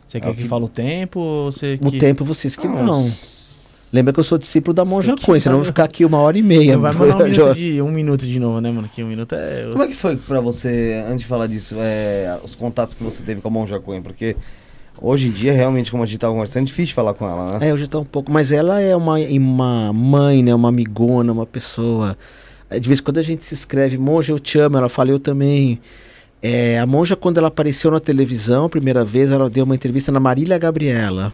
Você quer o que que- fale o tempo ou você O que... tempo vocês que não. Nossa. Lembra que eu sou discípulo da Monja Que Coen, senão eu vou ficar aqui uma hora e meia. Vai mandar um minuto, de, um minuto de novo, né, mano? Que um minuto é... Como é que foi pra você, antes de falar disso, é, os contatos que você teve com a Monja Coen? Porque hoje em dia, realmente, como a gente tava conversando, é difícil falar com ela, né? É, hoje tá um pouco. Mas ela é uma, uma mãe, né? Uma amigona, uma pessoa. É, De vez em quando a gente se escreve, Monja, eu te amo. Ela fala, eu também. É, a Monja, quando ela apareceu na televisão, a primeira vez, ela deu uma entrevista na Marília Gabriela.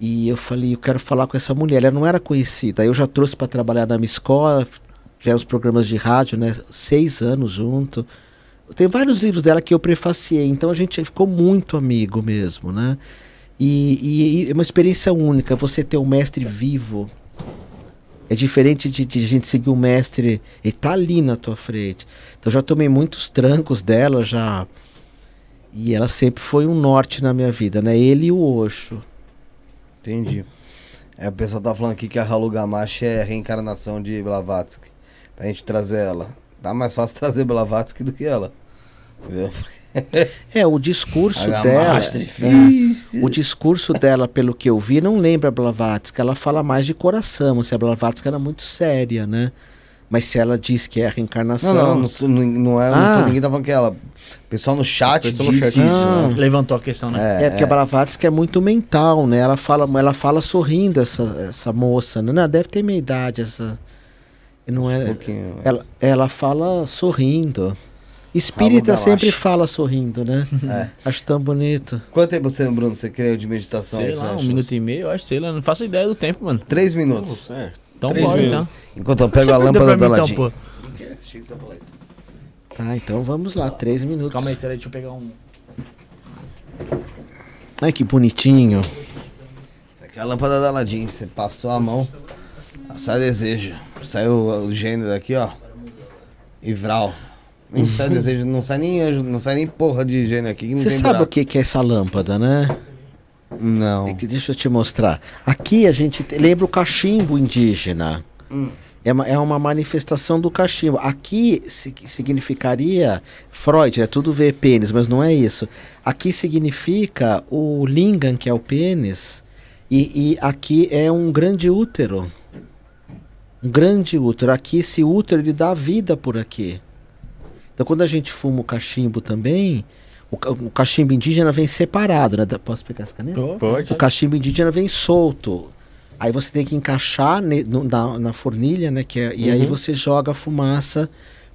E eu falei, eu quero falar com essa mulher. Ela não era conhecida. Eu já trouxe para trabalhar na minha escola, tivemos programas de rádio, né? Seis anos junto. Tem vários livros dela que eu prefaciei, então a gente ficou muito amigo mesmo, né? E, e- e é uma experiência única, você ter um mestre vivo. É diferente de, de gente seguir um mestre, ele tá ali na tua frente. Então já tomei muitos trancos dela, já. E ela sempre foi um norte na minha vida, né? Ele e o Osho. Entendi. É, o pessoal tá falando aqui que a Halu Gamache é a reencarnação de Blavatsky. Pra gente trazer ela. Tá mais fácil trazer Blavatsky do que ela. Viu? É, o discurso dela. É, o discurso dela, pelo que eu vi, não lembra a Blavatsky. Ela fala mais de coração. Se a Blavatsky era muito séria, né? Mas se ela diz que é a reencarnação. Não, não, não, não, não é. não Ah. tô- ninguém tá falando que é ela. O pessoal no chat no disse chat. isso, Ah. né? Levantou a questão, né? É, porque a Blavatsky é muito mental, né? Ela fala, ela fala sorrindo, essa, essa moça. Né? Não, deve ter meia idade, essa. Não Um é, pouquinho. ela, ela fala sorrindo. Espírita sempre fala sorrindo, né? É. Acho tão bonito. Quanto tempo você, Bruno, você criou de meditação? Sei lá, um acha? minuto e meio, eu acho, sei lá, não faço ideia do tempo, mano. Três minutos. É. Então Três bora, minutos. então. Enquanto eu pego Você a lâmpada da ia falar isso. Tá, então vamos lá, três minutos. Calma aí, peraí, deixa eu pegar um... Ai, que bonitinho. Isso aqui é a lâmpada da Aladdin. Você passou a mão, sai desejo. Saiu o gênio daqui, ó. Ivral. Nem sai desejo, não sai nem anjo, não sai nem porra de gênio aqui. Você sabe o buraco. que, que é essa lâmpada, né? Não. É que Deixa eu te mostrar. Aqui a gente te- lembra o cachimbo indígena. Hum. É, uma, é uma manifestação do cachimbo. Aqui si- significaria Freud, é tudo ver pênis, mas não é isso. Aqui significa o lingam, que é o pênis, e, e aqui é um grande útero. Um grande útero. Aqui esse útero ele dá vida por aqui. Então quando a gente fuma o cachimbo também, o, o cachimbo indígena vem separado, né? Posso pegar essa caneta? Pode. O cachimbo indígena vem solto. Aí você tem que encaixar ne- no- na, na fornilha, né? Que é- e aí Uhum. você joga a fumaça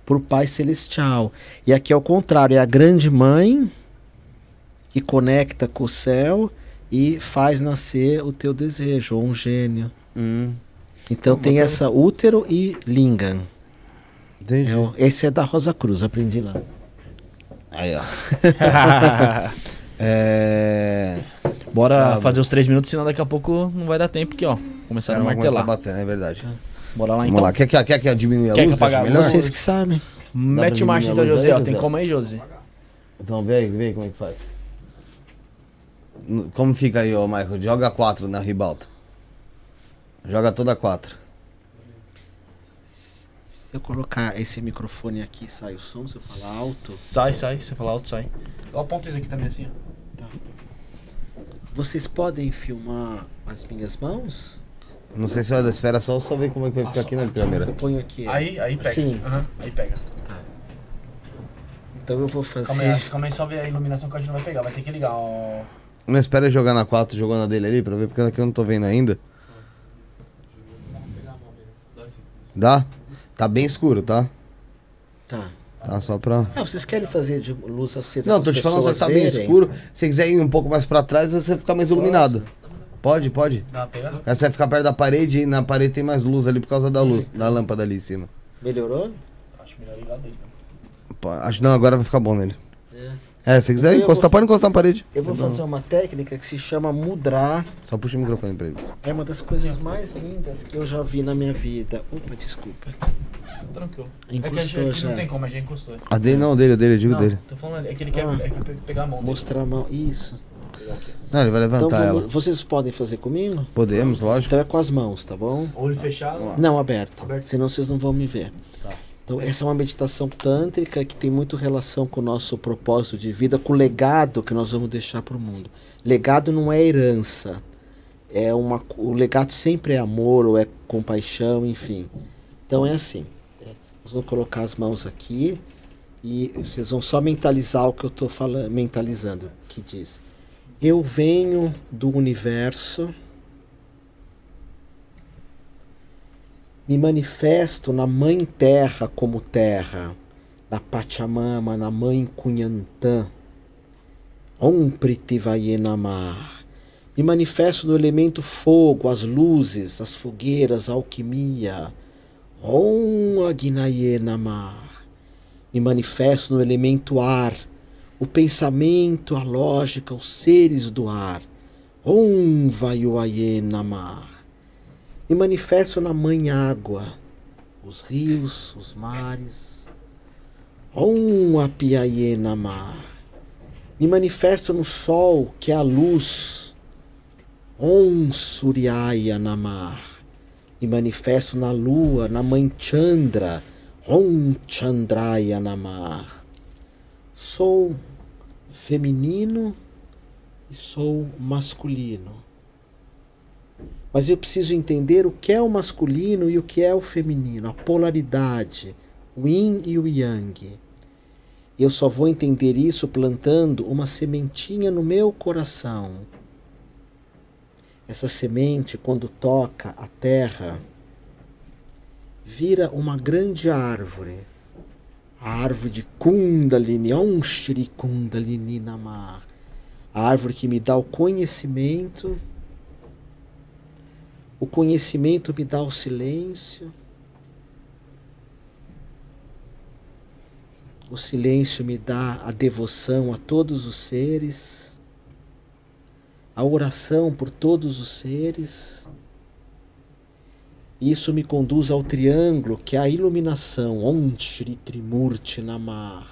pro Pai Celestial. E aqui é o contrário, é a grande mãe que conecta com o céu e faz nascer o teu desejo, ou um gênio. Hum, Então tem essa útero e lingam. Entendi. É o- Esse é da Rosa Cruz, aprendi lá. Aí, ó. É. Bora Ah, fazer os três minutos, senão daqui a pouco não vai dar tempo aqui, ó. Começar a Cara, vai começar a martelar. bater, é verdade. Bora lá Vamos então. lá. Quer que, quer que eu diminua a Quer que luz? eu apague Acha a melhor? Vocês que sabem. Mete marcha então, José, aí, ó. Tem como aí, José? Então vê aí, vê aí como é que faz. Como fica aí, ô Michael? Joga 4 na ribalta. Joga toda 4. Se eu colocar esse microfone aqui, sai o som, se eu falar alto. Sai, sai. Você falar alto, sai. Eu aponto isso aqui também assim, ó. Vocês podem filmar as minhas mãos? Não sei se vai dar, espera só, só ver como é que vai ficar aqui na câmera. Eu ponho aqui. Aí, aí pega. Sim. Aham, aí pega. Então eu vou fazer. Calma aí, calma aí, só ver a iluminação que a gente não vai pegar. Vai ter que ligar, ó. Não espera jogar na 4, jogou na dele ali pra ver, porque aqui eu não tô vendo ainda. Dá? Tá bem escuro, tá? Tá. Tá só pra. Ah, vocês querem fazer de luz acesa? Não, tô te falando só que tá bem verem? escuro. Se você quiser ir um pouco mais pra trás, você fica mais iluminado. Pode, pode. Dá pra pegar? Aí você vai ficar perto da parede e na parede tem mais luz ali por causa da luz, da lâmpada ali em cima. Melhorou? Acho melhor ligar dele. Pô, Acho que não, agora vai ficar bom nele. É. Se quiser encostar, vou- pode encostar na parede. Eu vou fazer uma técnica que se chama mudrar. Só puxa o microfone pra ele. É uma das coisas mais lindas que eu já vi na minha vida. Opa, desculpa. Tranquilo. Encostou é que, a gente, já. não tem como, a gente encostou. A dele não, o dele, o dele, eu digo não, dele. tô falando, é que ele quer, Ah. é que pe- pegar a mão dele. Mostrar a mão. Isso. Não, ele vai Então levantar vamos- ela. vocês podem fazer comigo? Podemos, lógico. Então é com as mãos, tá bom? Olho fechado. Não, aberto. Aberto. Senão vocês não vão me ver. Então, essa é uma meditação tântrica que tem muito relação com o nosso propósito de vida, com o legado que nós vamos deixar para o mundo. Legado não é herança. É uma, o legado sempre é amor ou é compaixão, enfim. Então é assim. é, nós vamos colocar as mãos aqui e vocês vão só mentalizar o que eu estou falando, mentalizando, que diz: Eu venho do universo me manifesto na Mãe Terra como terra, na Pachamama, na Mãe Cunhantã, Om Prithivaya Namah. Me manifesto no elemento fogo, as luzes, as fogueiras, a alquimia. Om Agnaye Namah. Me manifesto no elemento ar, o pensamento, a lógica, os seres do ar. Om Vayuaye Me manifesto na mãe água, os rios, os mares. Om Apiaye Namah. Me manifesto no sol, que é a luz. Om Suryaya Namah. Me manifesto na lua, na mãe Chandra. Om Chandraya Namah. Sou feminino e sou masculino. Mas eu preciso entender o que é o masculino e o que é o feminino, a polaridade, o yin e o yang. Eu só vou entender isso plantando uma sementinha no meu coração. Essa semente, quando toca a terra, vira uma grande árvore. A árvore de Kundalini, Om Shri Kundalini Namah. A árvore que me dá o conhecimento o conhecimento me dá o silêncio. O silêncio me dá a devoção a todos os seres. A oração por todos os seres. Isso me conduz ao triângulo, que é a iluminação, Om Shri Trimurti Namah.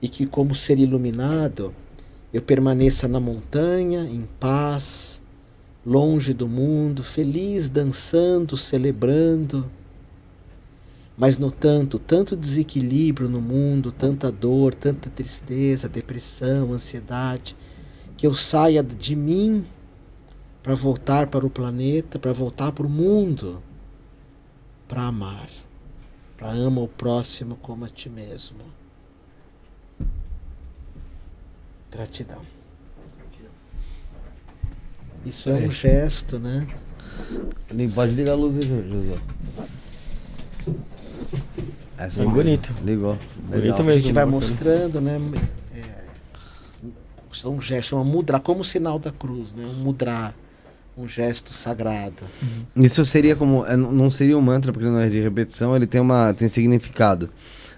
E que, como ser iluminado, eu permaneça na montanha, em paz, longe do mundo, feliz, dançando, celebrando, mas no tanto, tanto desequilíbrio no mundo, tanta dor, tanta tristeza, depressão, ansiedade, que eu saia de mim para voltar para o planeta, para voltar para o mundo, para amar, para amar o próximo como a ti mesmo. Gratidão. Isso é um gesto, né? Pode ligar a luz aí, José. Essa é bonito. Ligou. Bonito Legal. A mesmo. gente vai mostrando, né? É, um gesto, uma mudra, como o sinal da cruz, né? Um mudra, um gesto sagrado. Isso seria como. é, Não seria um mantra, porque não é de repetição, ele tem, uma, tem significado.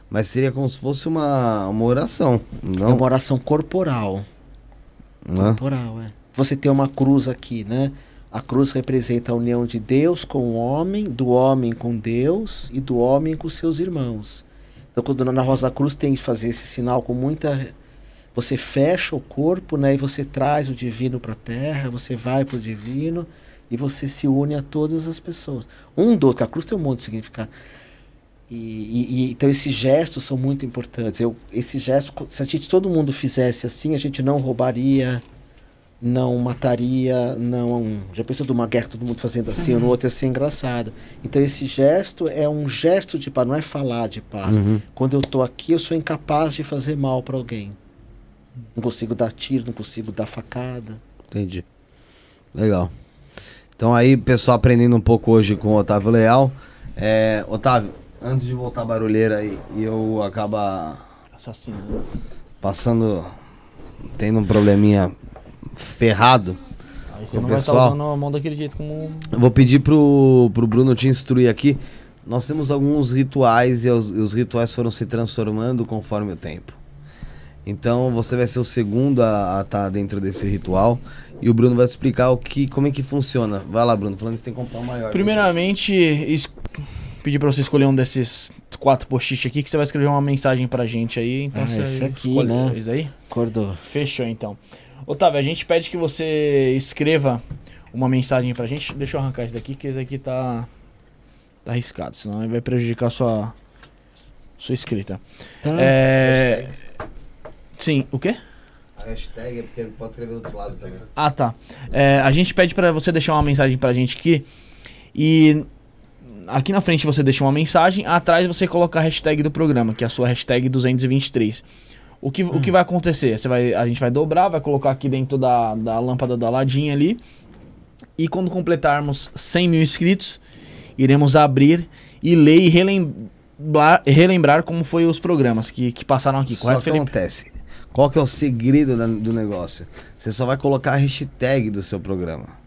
Mas seria como se fosse uma, uma oração. É Não, uma oração corporal. né? Corporal, é. Você tem uma cruz aqui, né? A cruz representa a união de Deus com o homem, do homem com Deus e do homem com seus irmãos. Então, quando na Rosa Cruz tem que fazer esse sinal com muita. Você fecha o corpo, né? E você traz o divino para a terra, você vai para o divino e você se une a todas as pessoas. Um do outro, a cruz tem um monte de significado. E- e- então esses gestos são muito importantes. Eu, esse gesto, se a gente todo mundo fizesse assim, a gente não roubaria, não mataria, não. Já pensou de uma guerra todo mundo fazendo assim, ou no outro ia ser engraçado. Então esse gesto é um gesto de paz, não é falar de paz. Uhum. Quando eu estou aqui, eu sou incapaz de fazer mal para alguém. Não consigo dar tiro, não consigo dar facada. Entendi. Legal. Então aí, pessoal, aprendendo um pouco hoje com o Otávio Leal. É, Otávio, antes de voltar a barulheira aí, e eu acaba Assassino. passando, tendo um probleminha ferrado, Aí você O não vai estar pessoal- usando a mão daquele jeito como. eu vou pedir pro, pro Bruno te instruir aqui. Nós temos alguns rituais e os, e os rituais foram se transformando conforme o tempo. Então você vai ser o segundo a estar dentro desse ritual. E o Bruno vai te explicar o que, como é que funciona. Vai lá, Bruno. Falando que você tem que comprar um maior. Primeiramente, es- pedir pra você escolher um desses quatro post-it aqui, que você vai escrever uma mensagem pra gente aí. Então Ah, você esse aqui, escolhe né? aí? Acordou. Fechou então. Otávio, a gente pede que você escreva uma mensagem pra gente. Deixa eu arrancar esse daqui, que esse aqui tá. tá arriscado, senão ele vai prejudicar sua. sua escrita. Tá. É. Sim, o quê? A hashtag é porque ele pode escrever do outro lado também. Ah, tá. É, a gente pede pra você deixar uma mensagem pra gente aqui. E aqui na frente você deixa uma mensagem, atrás você coloca a hashtag do programa, que é a sua hashtag 223. O que, o que vai acontecer? Você vai, a gente vai dobrar, vai colocar aqui dentro da, da lâmpada da ladinha ali. E quando completarmos 100 mil inscritos, iremos abrir e ler e relembrar, relembrar como foi os programas que, que passaram aqui, Só correto, que Felipe? acontece. Qual que é o segredo da- do negócio? Você só vai colocar a hashtag do seu programa.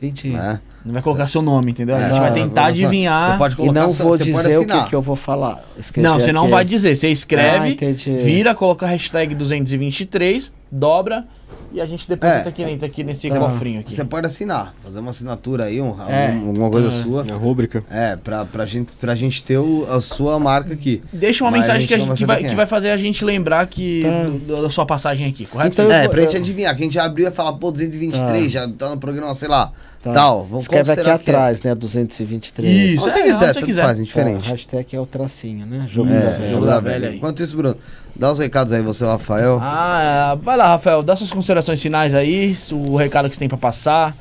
Entendi. Né? Não vai colocar seu nome, entendeu? a É, gente não, vai tentar adivinhar. Você pode E colocar não só- vou dizer o que, que eu vou falar. Escrever Não, você não aqui. vai dizer. Você Ah, escreve, entendi. vira, coloca a hashtag 223, dobra e a gente deposita É. aqui dentro, aqui nesse Tá. cofrinho aqui. Você pode assinar, fazer uma assinatura aí, um, É. algum- alguma coisa É. sua. Na rúbrica. É, pra, pra, gente, pra gente ter o- a sua marca aqui. Deixa uma Mas mensagem gente que, a gente, que, vai, quem que é. vai fazer a gente lembrar que Tá. do- da sua passagem aqui, correto? Então? É, vou- pra gente eu- adivinhar, que a gente abrir e falar, pô, 223, já tá no programa, sei lá, Tá. tal. Vamos, Escreve aqui é? atrás, né? 223. Isso. Onde você é, quiser, onde você tanto quiser. faz, indiferente. hashtag é o tracinho, né? Jogo É, da Isso, velha. Enquanto isso, Bruno, dá os recados aí, você, Rafael. Ah, vai lá, Rafael, dá suas considerações finais aí, o recado que você tem pra passar.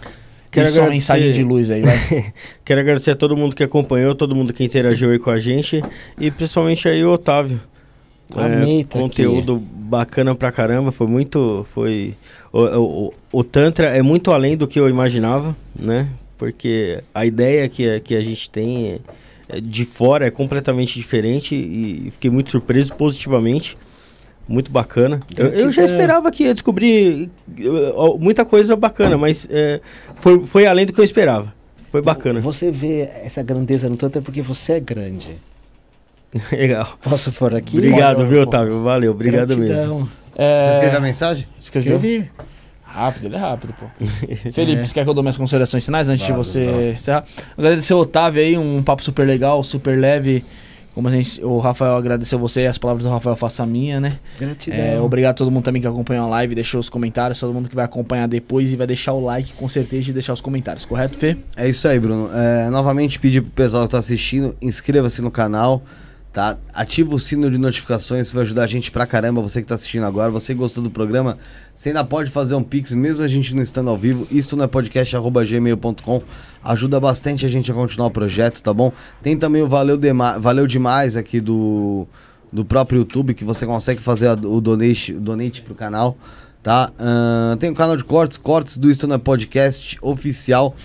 Quero sua agradecer- mensagem de luz aí, vai. Quero agradecer a todo mundo que acompanhou, todo mundo que interagiu aí com a gente e principalmente aí o Otávio. Amei tá conteúdo bacana pra caramba, foi muito, foi o, o, o tantra é muito além do que eu imaginava, né? Porque a ideia que, a- que a gente tem é- é de fora é completamente diferente e fiquei muito surpreso positivamente. Muito bacana. Eu, eu já Gratidão. esperava que ia descobrir uh, muita coisa bacana, mas é, foi, foi além do que eu esperava. Foi bacana. Você vê essa grandeza no tanto é porque você é grande. Legal. Posso pôr aqui? Obrigado, viu. Otávio? Valeu, obrigado mesmo. Gratidão. É, Você escreveu a mensagem? escreveu? Escrevi. Rápido, ele é rápido, pô. Felipe, você quer que eu dou minhas considerações finais antes de você vai. encerrar? Agradecer o Otávio aí, um papo super legal, super leve. Como a gente, o Rafael agradeceu você e as palavras do Rafael faça a minha, né? Gratidão. É, obrigado a todo mundo também que acompanhou a live, deixou os comentários, todo mundo que vai acompanhar depois e vai deixar o like com certeza e deixar os comentários, correto, Fê? É isso aí, Bruno. É, novamente pedir pro pessoal que tá assistindo, inscreva-se no canal, tá? Ativa o sino de notificações, isso vai ajudar a gente pra caramba, você que tá assistindo agora, você que gostou do programa, você ainda pode fazer um pix, mesmo a gente não estando ao vivo, isso não é podcast.gmail.com, ajuda bastante a gente a continuar o projeto, tá bom? Tem também o Valeu, Dema Valeu Demais aqui do, do próprio YouTube, que você consegue fazer a- o donate, donate pro canal, tá? Ahn, tem o canal de cortes, cortes do Isto Não é Podcast oficial.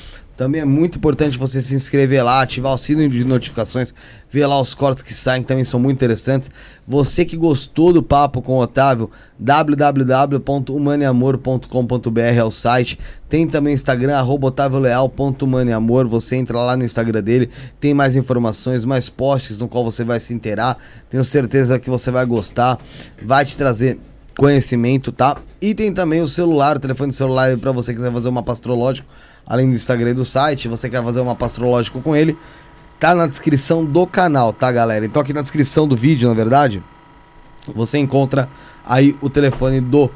Também é muito importante você se inscrever lá, ativar o sino de notificações, ver lá os cortes que saem, que também são muito interessantes. Você que gostou do papo com o Otávio, www.humaneamor.com.br é o site. Tem também Instagram, otavioleal.humaneamor. Você entra lá no Instagram dele, tem mais informações, mais posts no qual você vai se inteirar. Tenho certeza que você vai gostar, vai te trazer conhecimento, tá? E tem também o celular, o telefone celular para você que quiser fazer um mapa astrológico, além do Instagram e do site, você quer fazer um mapa astrológico com ele, tá na descrição do canal, tá, galera? Então aqui na descrição do vídeo, na verdade, você encontra aí o telefone do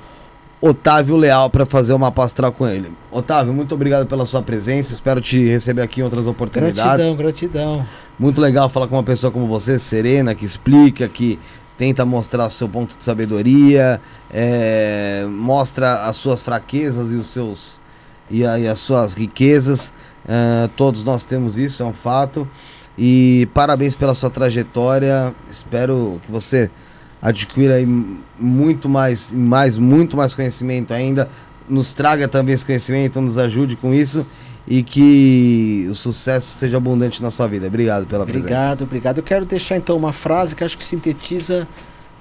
Otávio Leal para fazer uma mapa astral com ele. Otávio, muito obrigado pela sua presença, espero te receber aqui em outras oportunidades. Gratidão, gratidão. Muito legal falar com uma pessoa como você, serena, que explica, que tenta mostrar seu ponto de sabedoria, é, mostra as suas fraquezas e os seus e, a- e as suas riquezas. É, todos nós temos isso, é um fato. E parabéns pela sua trajetória. Espero que você adquira muito mais, mais, muito mais conhecimento ainda. Nos traga também esse conhecimento, nos ajude com isso e que o sucesso seja abundante na sua vida. Obrigado pela presença. Obrigado, obrigado. Eu quero deixar então uma frase que acho que sintetiza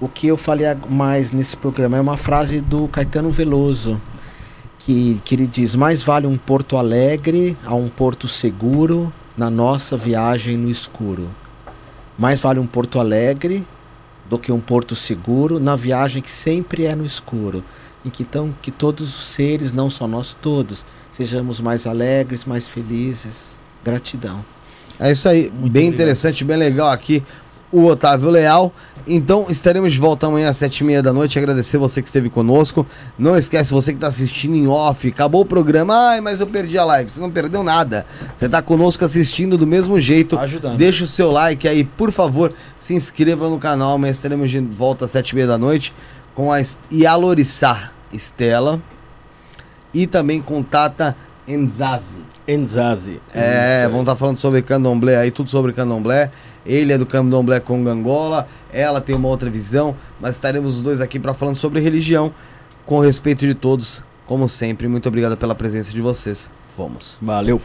o que eu falei mais nesse programa. É uma frase do Caetano Veloso, que, que ele diz: Mais vale um porto alegre a um porto seguro na nossa viagem no escuro. Mais vale um porto alegre do que um porto seguro na viagem que sempre é no escuro. Em que então que todos os seres, não só nós todos, sejamos mais alegres, mais felizes. Gratidão. É isso aí, Muito bem obrigado. interessante, bem legal aqui o Otávio Leal. Então estaremos de volta amanhã às sete e meia da noite. Agradecer você que esteve conosco. Não esquece, você que está assistindo em off, acabou o programa. Ai, mas eu perdi a live. Você não perdeu nada. Você está conosco assistindo do mesmo jeito. Tá ajudando. Deixa o seu like aí, por favor. Se inscreva no canal. Amanhã estaremos de volta às sete e meia da noite com a Yalorissá Estela e também com Tata Enzazi. Enzazi. É, vamos estar falando sobre candomblé aí, tudo sobre candomblé. Ele é do candomblé com Angola, ela tem uma outra visão, mas estaremos os dois aqui para falando sobre religião, com respeito de todos, como sempre. Muito obrigado pela presença de vocês. Fomos. Valeu.